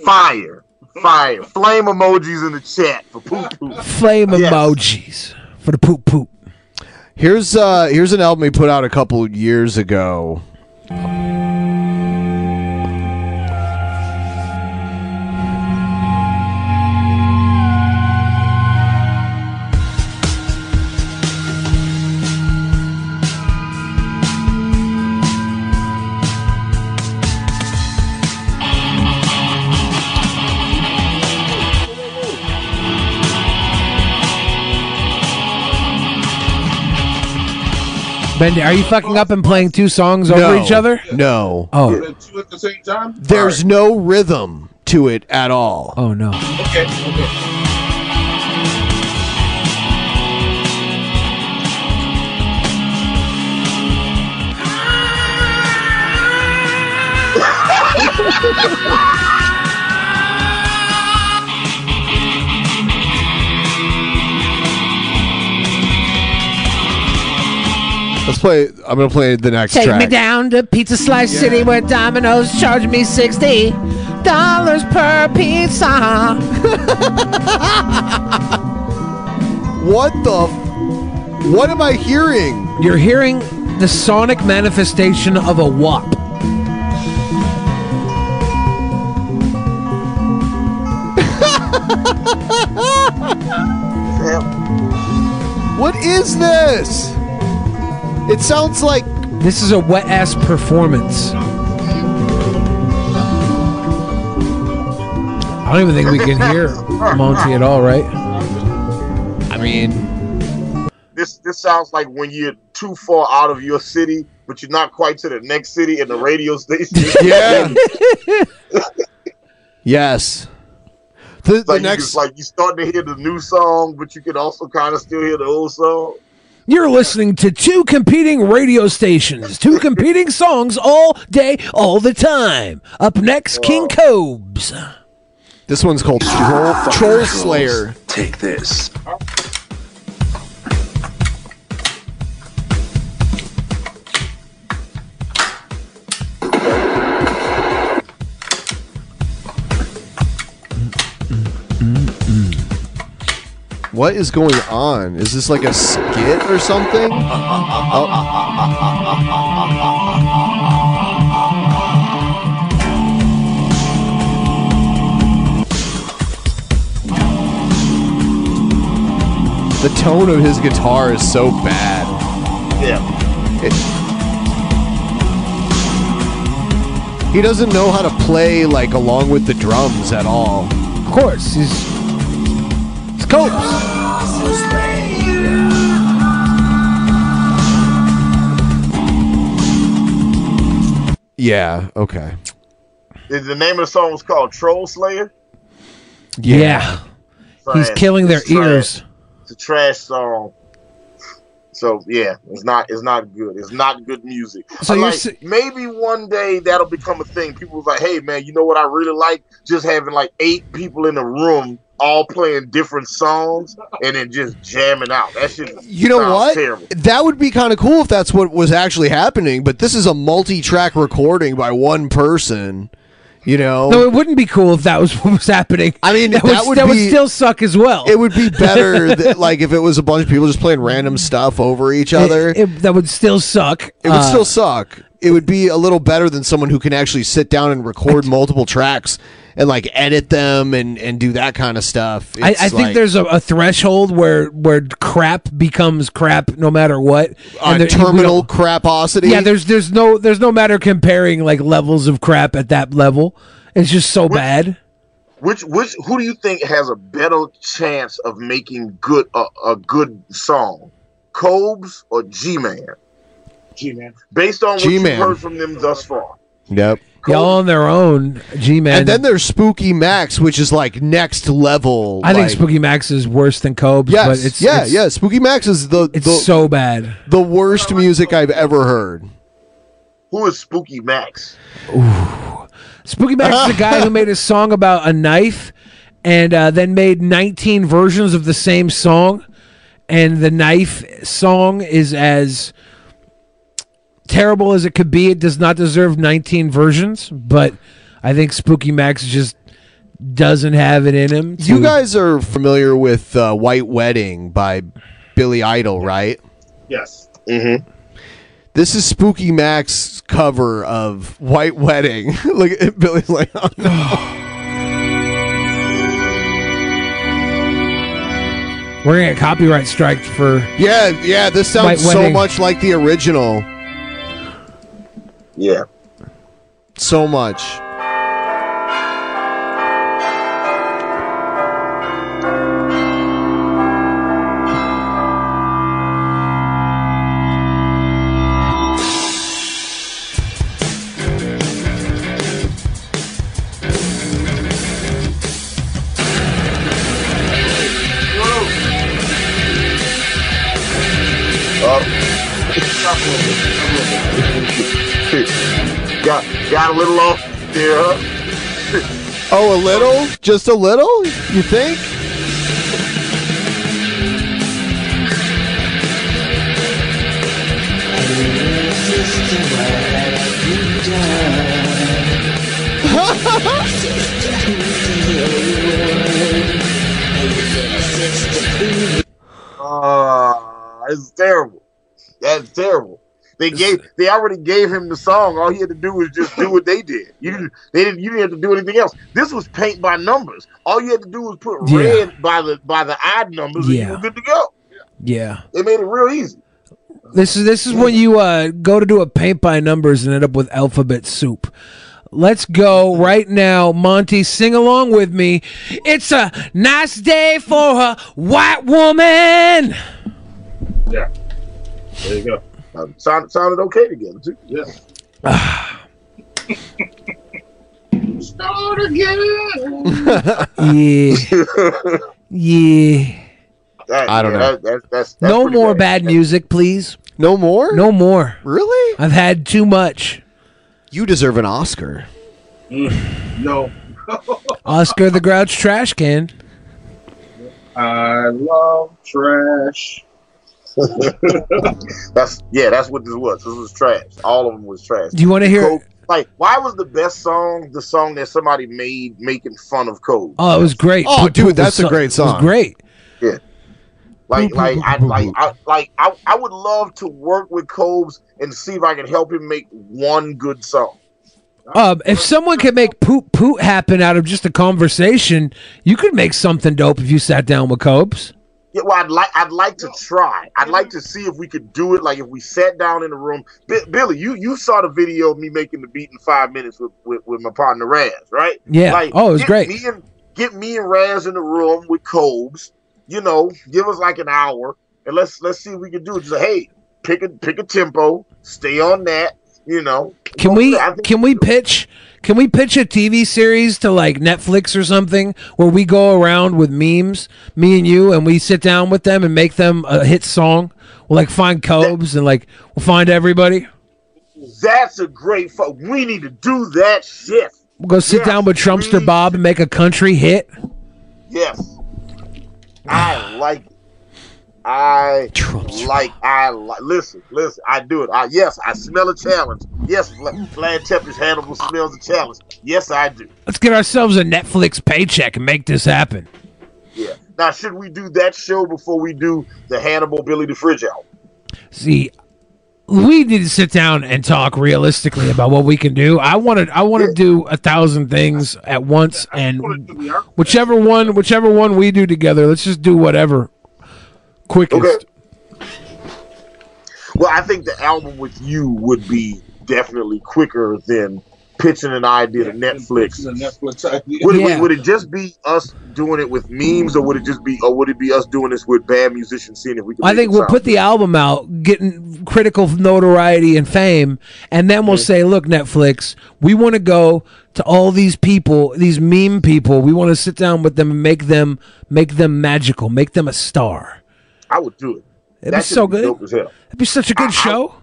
Fire. Fire. Flame emojis in the chat for poop poop. Flame Yes. emojis for the poop poop. Here's uh here's an album he put out a couple years ago. Ben, are you fucking up and playing two songs over No. each other? No. Oh. Two at the same time? There's no rhythm to it at all. Oh no. Okay, okay. play I'm gonna play the next. Take track. me down to Pizza Slice City where Domino's charge me sixty dollars per pizza. What the f- What am I hearing? You're hearing the sonic manifestation of a wop. What is this? It sounds like This is a wet ass performance. I don't even think we can hear Monty at all, right? I mean, This this sounds like when you're too far out of your city, but you're not quite to the next city in the radio station. Yeah. yes. The, It's like you just like you starting to hear the new song, but you can also kind of still hear the old song. You're listening to two competing radio stations, two competing songs all day, all the time. Up next, King Cobes. This one's called Troll, Troll Slayer. Take this. What is going on? Is this like a skit or something? Oh. The tone of his guitar is so bad. Yeah. he doesn't know how to play like along with the drums at all. Of course, he's it's Cobes. Yeah, okay. Is the name of the song was called Troll Slayer? Yeah. He's killing their It's trash. ears. It's a trash song. So yeah, it's not it's not good. It's not good music. So like, sa- maybe one day that'll become a thing. People was like, hey man, you know what I really like? Just having like eight people in a room all playing different songs and then just jamming out. That shit You know what? Terrible. That would be kind of cool if that's what was actually happening. But this is a multi-track recording by one person. You know, No, it wouldn't be cool if that was what was happening. I mean, that, that would, would that would still suck as well. it would be better that, like if it was a bunch of people just playing random stuff over each other. It- it- that would still suck. It would Uh, still suck. It would be a little better than someone who can actually sit down and record multiple tracks and like edit them and, and do that kind of stuff. I, It's I think like- there's a, a threshold where where crap becomes crap no matter what. On there- terminal don't- craposity. Yeah, there's there's no there's no matter comparing like levels of crap at that level. It's just so bad. Which which who do you think has a better chance of making good a, a good song? Cobes or G Man? G Man. Based on what G-Man. you've heard from them thus far. Yep. Y'all on their own, G man. And then there's Spooky Max, which is like next level. I think like- Spooky Max is worse than Cobes. Yes, but it's yeah, it's, yeah. Spooky Max is the It's the, so bad. the worst music I've ever heard. Who is Spooky Max? Ooh. Spooky Max is the guy who made a song about a knife and uh, then made 19 versions of the same song. And the knife song is as terrible as it could be. It does not deserve 19 versions, but I think Spooky Max just doesn't have it in him. You guys are familiar with uh, White Wedding by Billy Idol, right? Yes. Mm-hmm. This is Spooky Max's cover of White Wedding. Look at Billy's like, oh no. We're going to get copyright striked for. Yeah, yeah, this sounds White so Wedding. much like the original. Yeah. So much. Little off there. Oh, a little? Just a little? You think? Uh, it's terrible. That's terrible. They gave they already gave him the song. All he had to do was just do what they did. You didn't they didn't you didn't have to do anything else. This was paint by numbers. All you had to do was put Yeah. red by the by the odd numbers and Yeah. you were good to go. Yeah. They made it real easy. This is this is when you uh, go to do a paint by numbers and end up with alphabet soup. Let's go right now, Monty. Sing along with me. It's a nice day for a white woman. Yeah. There you go. Uh, sound, sounded okay together too. Yeah. Start again. Yeah, yeah. That- I don't yeah, know. that- that's, that's, that's No more bad. bad music, please. No more? No more. Really? I've had too much. You deserve an Oscar. No. Oscar the Grouch Trash Can. I love trash. that's yeah, that's what this was. This was trash. All of them was trash. Do you wanna hear- Code- like, why was the best song the song that somebody made making fun of code? Oh, it was great. Oh, Poop dude, Poop that's a so- great It song. was great. Yeah. Like, like, I, like. I, like, I, I would love to work with Cobes and see if I can help him make one good song. Um, if someone could make poop poop happen out of just a conversation, you could make something dope if you sat down with Cobes. Yeah, well, I'd like, I'd like to try. I'd like mm-hmm. to see if we could do it. Like, if we sat down in the room, Bi- Billy, you, you saw the video of me making the beat in five minutes with, with, with my partner Raz, right? Yeah. Like, Oh, it was get great. Me and, get me and Raz in the room with Cobes. You know, give us like an hour, and let's let's see if we can do it. Just like, hey, pick a pick a tempo, stay on that, You know, Can we can we pitch can we pitch a TV series to like Netflix or something where we go around with memes, me and you, and we sit down with them and make them a hit song? We'll like find Cobes and like we'll find everybody. that's a great. Fu- we need to do that shit. We'll go sit down with Trumpster Bob and make a country hit. Yes, I like it. I like. I like. Listen, listen. I do it. I yes. I smell a challenge. Yes, Vla- Vlad Tepes Hannibal smells a challenge. Yes, I do. Let's get ourselves a Netflix paycheck and make this happen. Yeah. Now, should we do that show before we do the Hannibal Billy the Fridge album? See, we need to sit down and talk realistically about what we can do. I want to. I want to do a thousand things at once, and whichever one, whichever one we do together, let's just do whatever quickest. Okay. Well, I think the album with you would be definitely quicker than pitching an idea to Netflix. The Netflix idea. Would, would- Yeah. would it just be us doing it with memes, or would it just be, or would it be us doing this with bad musicians, seeing if we can? I think we'll sound put the album out, getting critical notoriety and fame, and then we'll mm-hmm. say, "Look, Netflix, we want to go to all these people, these meme people. We want to sit down with them and make them make them magical, make them a star." I would do it. It'd That be so be good. dope as hell. It'd be such a good show.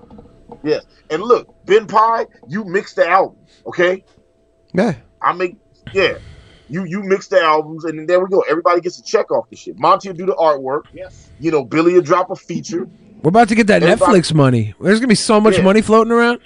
Yes. And look, Benpai, you mix the album, okay? Yeah. I make yeah. You you mix the albums and then there we go. Everybody gets a check off the shit. Monty will do the artwork. Yes. You know, Billy will drop a feature. We're about to get that Everybody- Netflix money. There's gonna be so much Yeah. money floating around.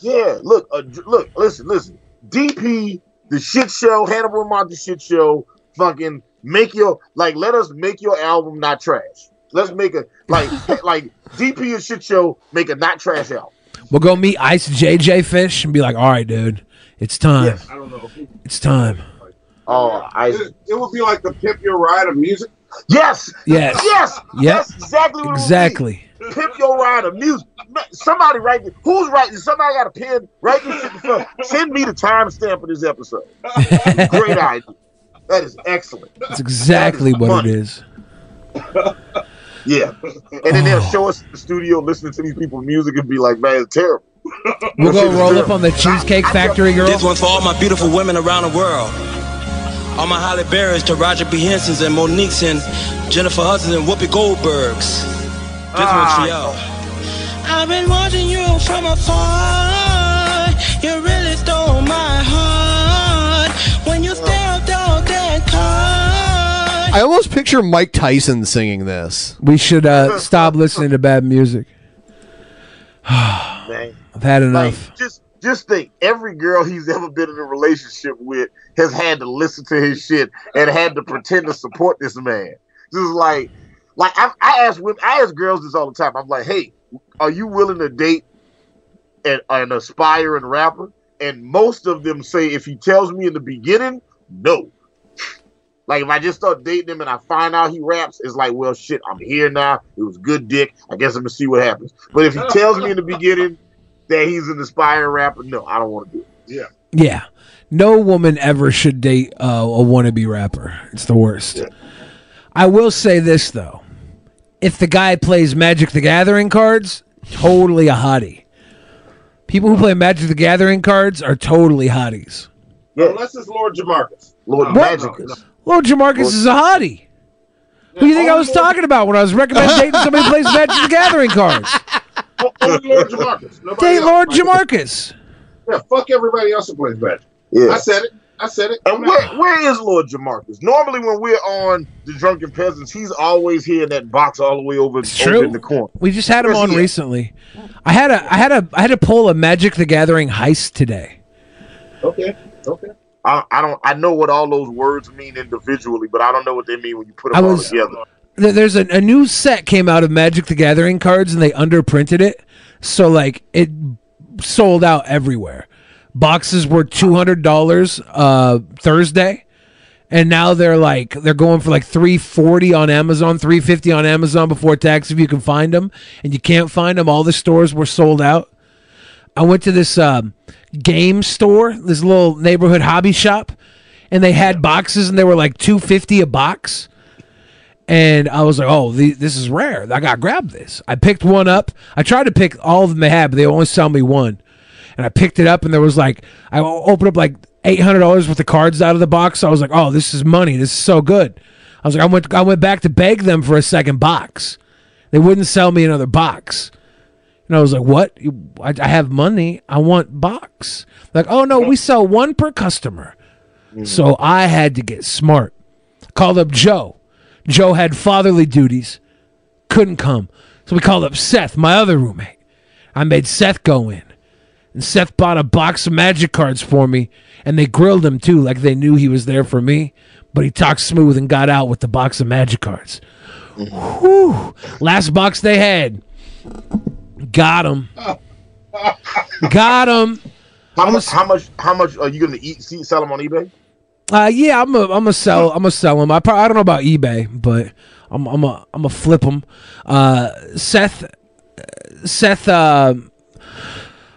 Yeah, look, uh, look, listen, listen. DP, the shit show, Hannibal and Monty shit show, fucking make your like let us make your album not trash. Let's make a like like DP and shit show make a not trash out. We'll go meet Ice JJ Fish and be like, "All right, dude, it's time. I don't know. It's time." Oh, I It, it would be like the Pimp Your Ride of music. Yes. Yes. Yes. Yep. That's exactly what it would be. Exactly. Pimp your ride of music. Somebody write it. Who's writing? Somebody got a pen. Write this shit in. Send me the timestamp of this episode. Great idea. That is excellent. That's exactly That is what funny. it is. Yeah. And then they'll oh. show us the studio listening to these people's music and be like, man, it's terrible. We'll go roll up on the Cheesecake Factory girl. This one's for all my beautiful women around the world. All my Halle Berrys to Taraji P. Henson's and Monique's and Jennifer Hudson's and Whoopi Goldberg's. This one's for ah. y'all. I've been watching you from afar. You really I almost picture Mike Tyson singing this. We should uh, stop listening to bad music. Man. I've had enough. Like, just just think, every girl he's ever been in a relationship with has had to listen to his shit and had to pretend to support this man. Just like, like I, I ask women, I ask girls this all the time. I'm like, hey, are you willing to date an, an aspiring rapper? And most of them say, if he tells me in the beginning, no. Like if I just start dating him and I find out he raps, it's like, well, shit, I'm here now. It was good dick. I guess I'm gonna see what happens. But if he tells me in the beginning that he's an aspiring rapper, no, I don't want to do it. Yeah. Yeah. No woman ever should date uh, a wannabe rapper. It's the worst. I will say this though. If the guy plays Magic the Gathering cards, totally a hottie. People who play Magic the Gathering cards are totally hotties. Unless it's Lord Jamarcus. Lord What? Magicus. Lord Jamarcus is a hottie. Who do you think I was talking about when I was recommending dating somebody who plays Magic the Gathering cards? Only Lord Jamarcus. Nobody Date else. Lord Jamarcus. Yeah, fuck everybody else who plays Magic. Yeah. I said it. I said it. And where, where is Lord Jamarcus? Normally, when we're on the Drunken Peasants, he's always here in that box all the way over, over true. in the corner. We just had him Where's on he at? recently. I had a I had a I had to pull a Magic the Gathering heist today. Okay. Okay. I, I don't. I know what all those words mean individually, but I don't know what they mean when you put I them all was- together. There's a, a new set came out of Magic the Gathering cards and they underprinted it, so like it sold out everywhere. Boxes were two hundred dollars uh, Thursday, and now they're like they're going for like three forty on Amazon, three fifty on Amazon before tax if you can find them, and you can't find them. All the stores were sold out. I went to this um, game store, this little neighborhood hobby shop, and they had boxes and they were like two fifty a box. And I was like, "Oh, the, this is rare. I got to grab this." I picked one up. I tried to pick all of them they had, but they only sell me one. and I picked it up, and there was like I opened up like eight hundred dollars worth of cards out of the box. So I was like, oh, this is money. This is so good. I was like, I went I went back to beg them for a second box. They wouldn't sell me another box. And I was like, "What? I, I have money. I want box." Like, "Oh no, we sell one per customer." Mm-hmm. So I had to get smart. Called up Joe. Joe had fatherly duties, couldn't come. So we called up Seth, my other roommate. I made Seth go in, and Seth bought a box of magic cards for me, and they grilled him too, like they knew he was there for me. But he talked smooth and got out with the box of magic cards. Mm-hmm. Whew. Last box they had. Got him. Got him. How much? How much? How much are you gonna eat? See, sell them on eBay? Uh, yeah, I'm a, I'm gonna sell, I'm gonna sell them. I probably, I don't know about eBay, but I'm, I'm a, I'm gonna flip them. Uh, Seth, Seth, uh,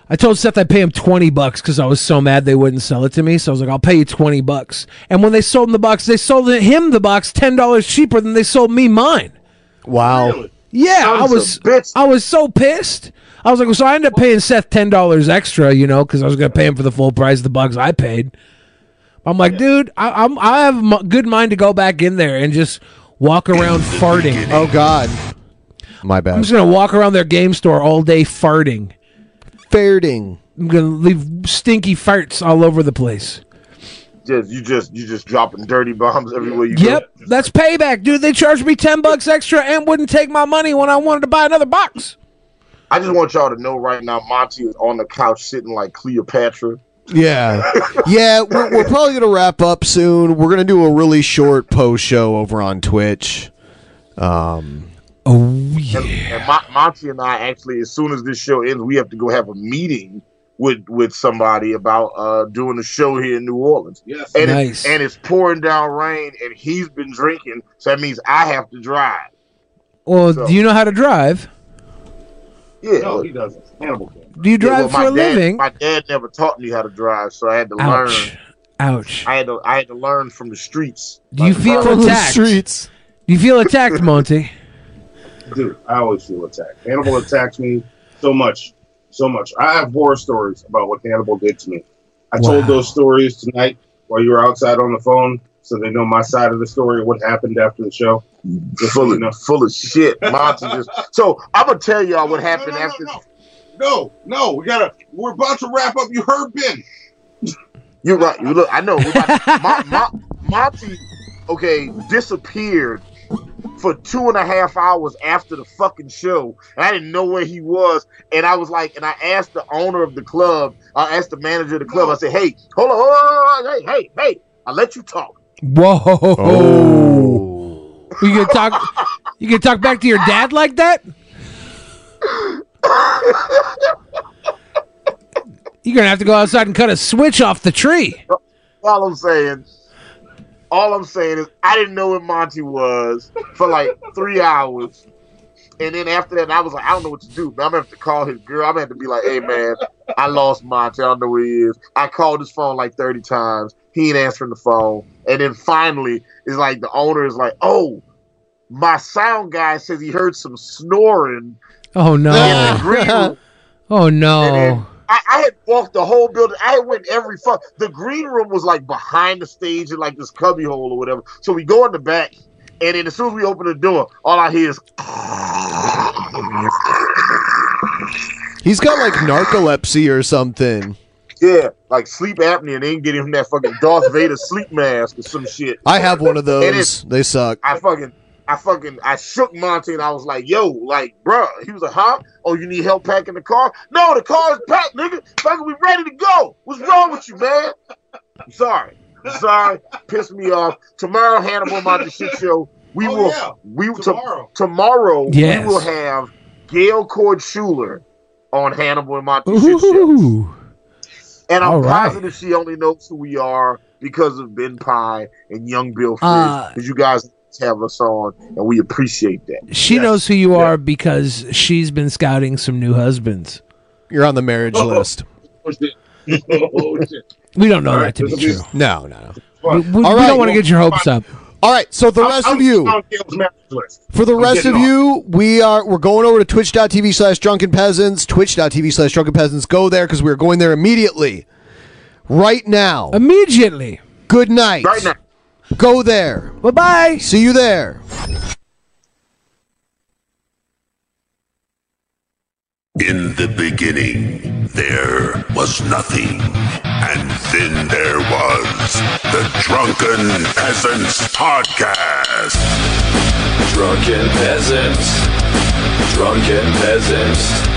I told Seth I'd pay him twenty bucks because I was so mad they wouldn't sell it to me. So I was like, I'll pay you twenty bucks. And when they sold him the box, they sold him the box ten dollars cheaper than they sold me mine. Wow. Yeah, I Sons of was I was so pissed. I was like, well, so I ended up paying Seth ten dollars extra, you know, because I was gonna pay him for the full price of the bugs I paid. I'm like, dude, I, I'm I have a m- good mind to go back in there and just walk around farting. Oh God, my bad. I'm just gonna walk around their game store all day farting. Farting. I'm gonna leave stinky farts all over the place. Just you just you just dropping dirty bombs everywhere you go. Yep, that's payback, dude. They charged me ten bucks extra and wouldn't take my money when I wanted to buy another box. I just want y'all to know right now, Monty is on the couch sitting like Cleopatra. Yeah, yeah. We're, we're probably gonna wrap up soon. We're gonna do a really short post show over on Twitch. Um. Oh And, and Monty and I actually, as soon as this show ends, we have to go have a meeting with with somebody about uh doing a show here in New Orleans. Yes. and Nice. it's, and it's pouring down rain, and he's been drinking, so that means I have to drive. Well, So- do you know how to drive? Yeah, No, he doesn't. Hannibal. Do you Yeah, drive well, for my a dad- living? My dad never taught me how to drive, so I had to Ouch. learn. Ouch. I had to I had to learn from the streets. Do you feel From the attacked? streets. Do you feel attacked, Monty? Dude, I always feel attacked. Hannibal attacks me so much, so much. I have horror stories about what Hannibal did to me. I told those stories tonight while you were outside on the phone, so they know my side of the story, of what happened after the show. Just Full of, full of shit. Monty just so I'm gonna tell y'all what happened after. No, no, we gotta. We're about to wrap up. You heard Ben. You're right. You look. I know. We're about- Mon- Mon- Monty, okay, disappeared for two and a half hours after the fucking show, and I didn't know where he was. And I was like, and I asked the owner of the club, I asked the manager of the club. I said, "Hey, hold on, hold on, hey, hey, hey, I let you talk." Whoa! Oh. You can talk. You can talk back to your dad like that. You're gonna have to go outside and cut a switch off the tree. All I'm saying, all I'm saying is, I didn't know where Monty was for like three hours. And then after that, I was like, I don't know what to do. But I'm gonna have to call his girl. I'm gonna have to be like, hey man, I lost Monty. I don't know where he is. I called his phone like 30 times. He ain't answering the phone. And then finally, it's like the owner is like, oh, my sound guy says he heard some snoring Oh no! Oh no! I, I had walked the whole building. I went every fuck. The green room was like behind the stage in like this cubby hole or whatever. So we go in the back, and then as soon as we open the door, all I hear is He's got like narcolepsy or something. yeah, like sleep apnea. And they ain't getting him that fucking Darth Vader sleep mask or some shit. I have one of those. They suck. I fucking. I fucking I shook Monty and I was like, "Yo, like, bruh." He was like, "Huh? Oh, you need help packing the car? No, the car's packed, nigga. Fucking, we ready to go. What's wrong with you, man? I'm sorry. I'm sorry. Pissed me off. Tomorrow, Hannibal Monty shit show. We Oh, will. yeah. We will Tomorrow. tomorrow. Yes. We will have Gail Cord Schuler on Hannibal and Monty shit show. And I'm All right. positive she only knows who we are because of Benpai and Young Bill Frizz. Uh, you guys have us on, and we appreciate that. She knows who you are because she's been scouting some new husbands. You're on the marriage Oh. oh. list. Oh, shit. Oh. We don't know All that right, to be this'll be- true. No, no, no. We, we- we don't want to get your hopes up. All right, so the I'm- rest I'm of you, on Gail's marriage list. for the I'm rest of off. you, we are we're going over to twitch.tv slash drunken peasants, twitch.tv slash drunken peasants. Go there because we're going there immediately. Right now. Immediately. Good night. Right now. Go there. Bye bye. See you there. In the beginning, there was nothing. And then there was the Drunken Peasants Podcast. Drunken peasants, drunken peasants,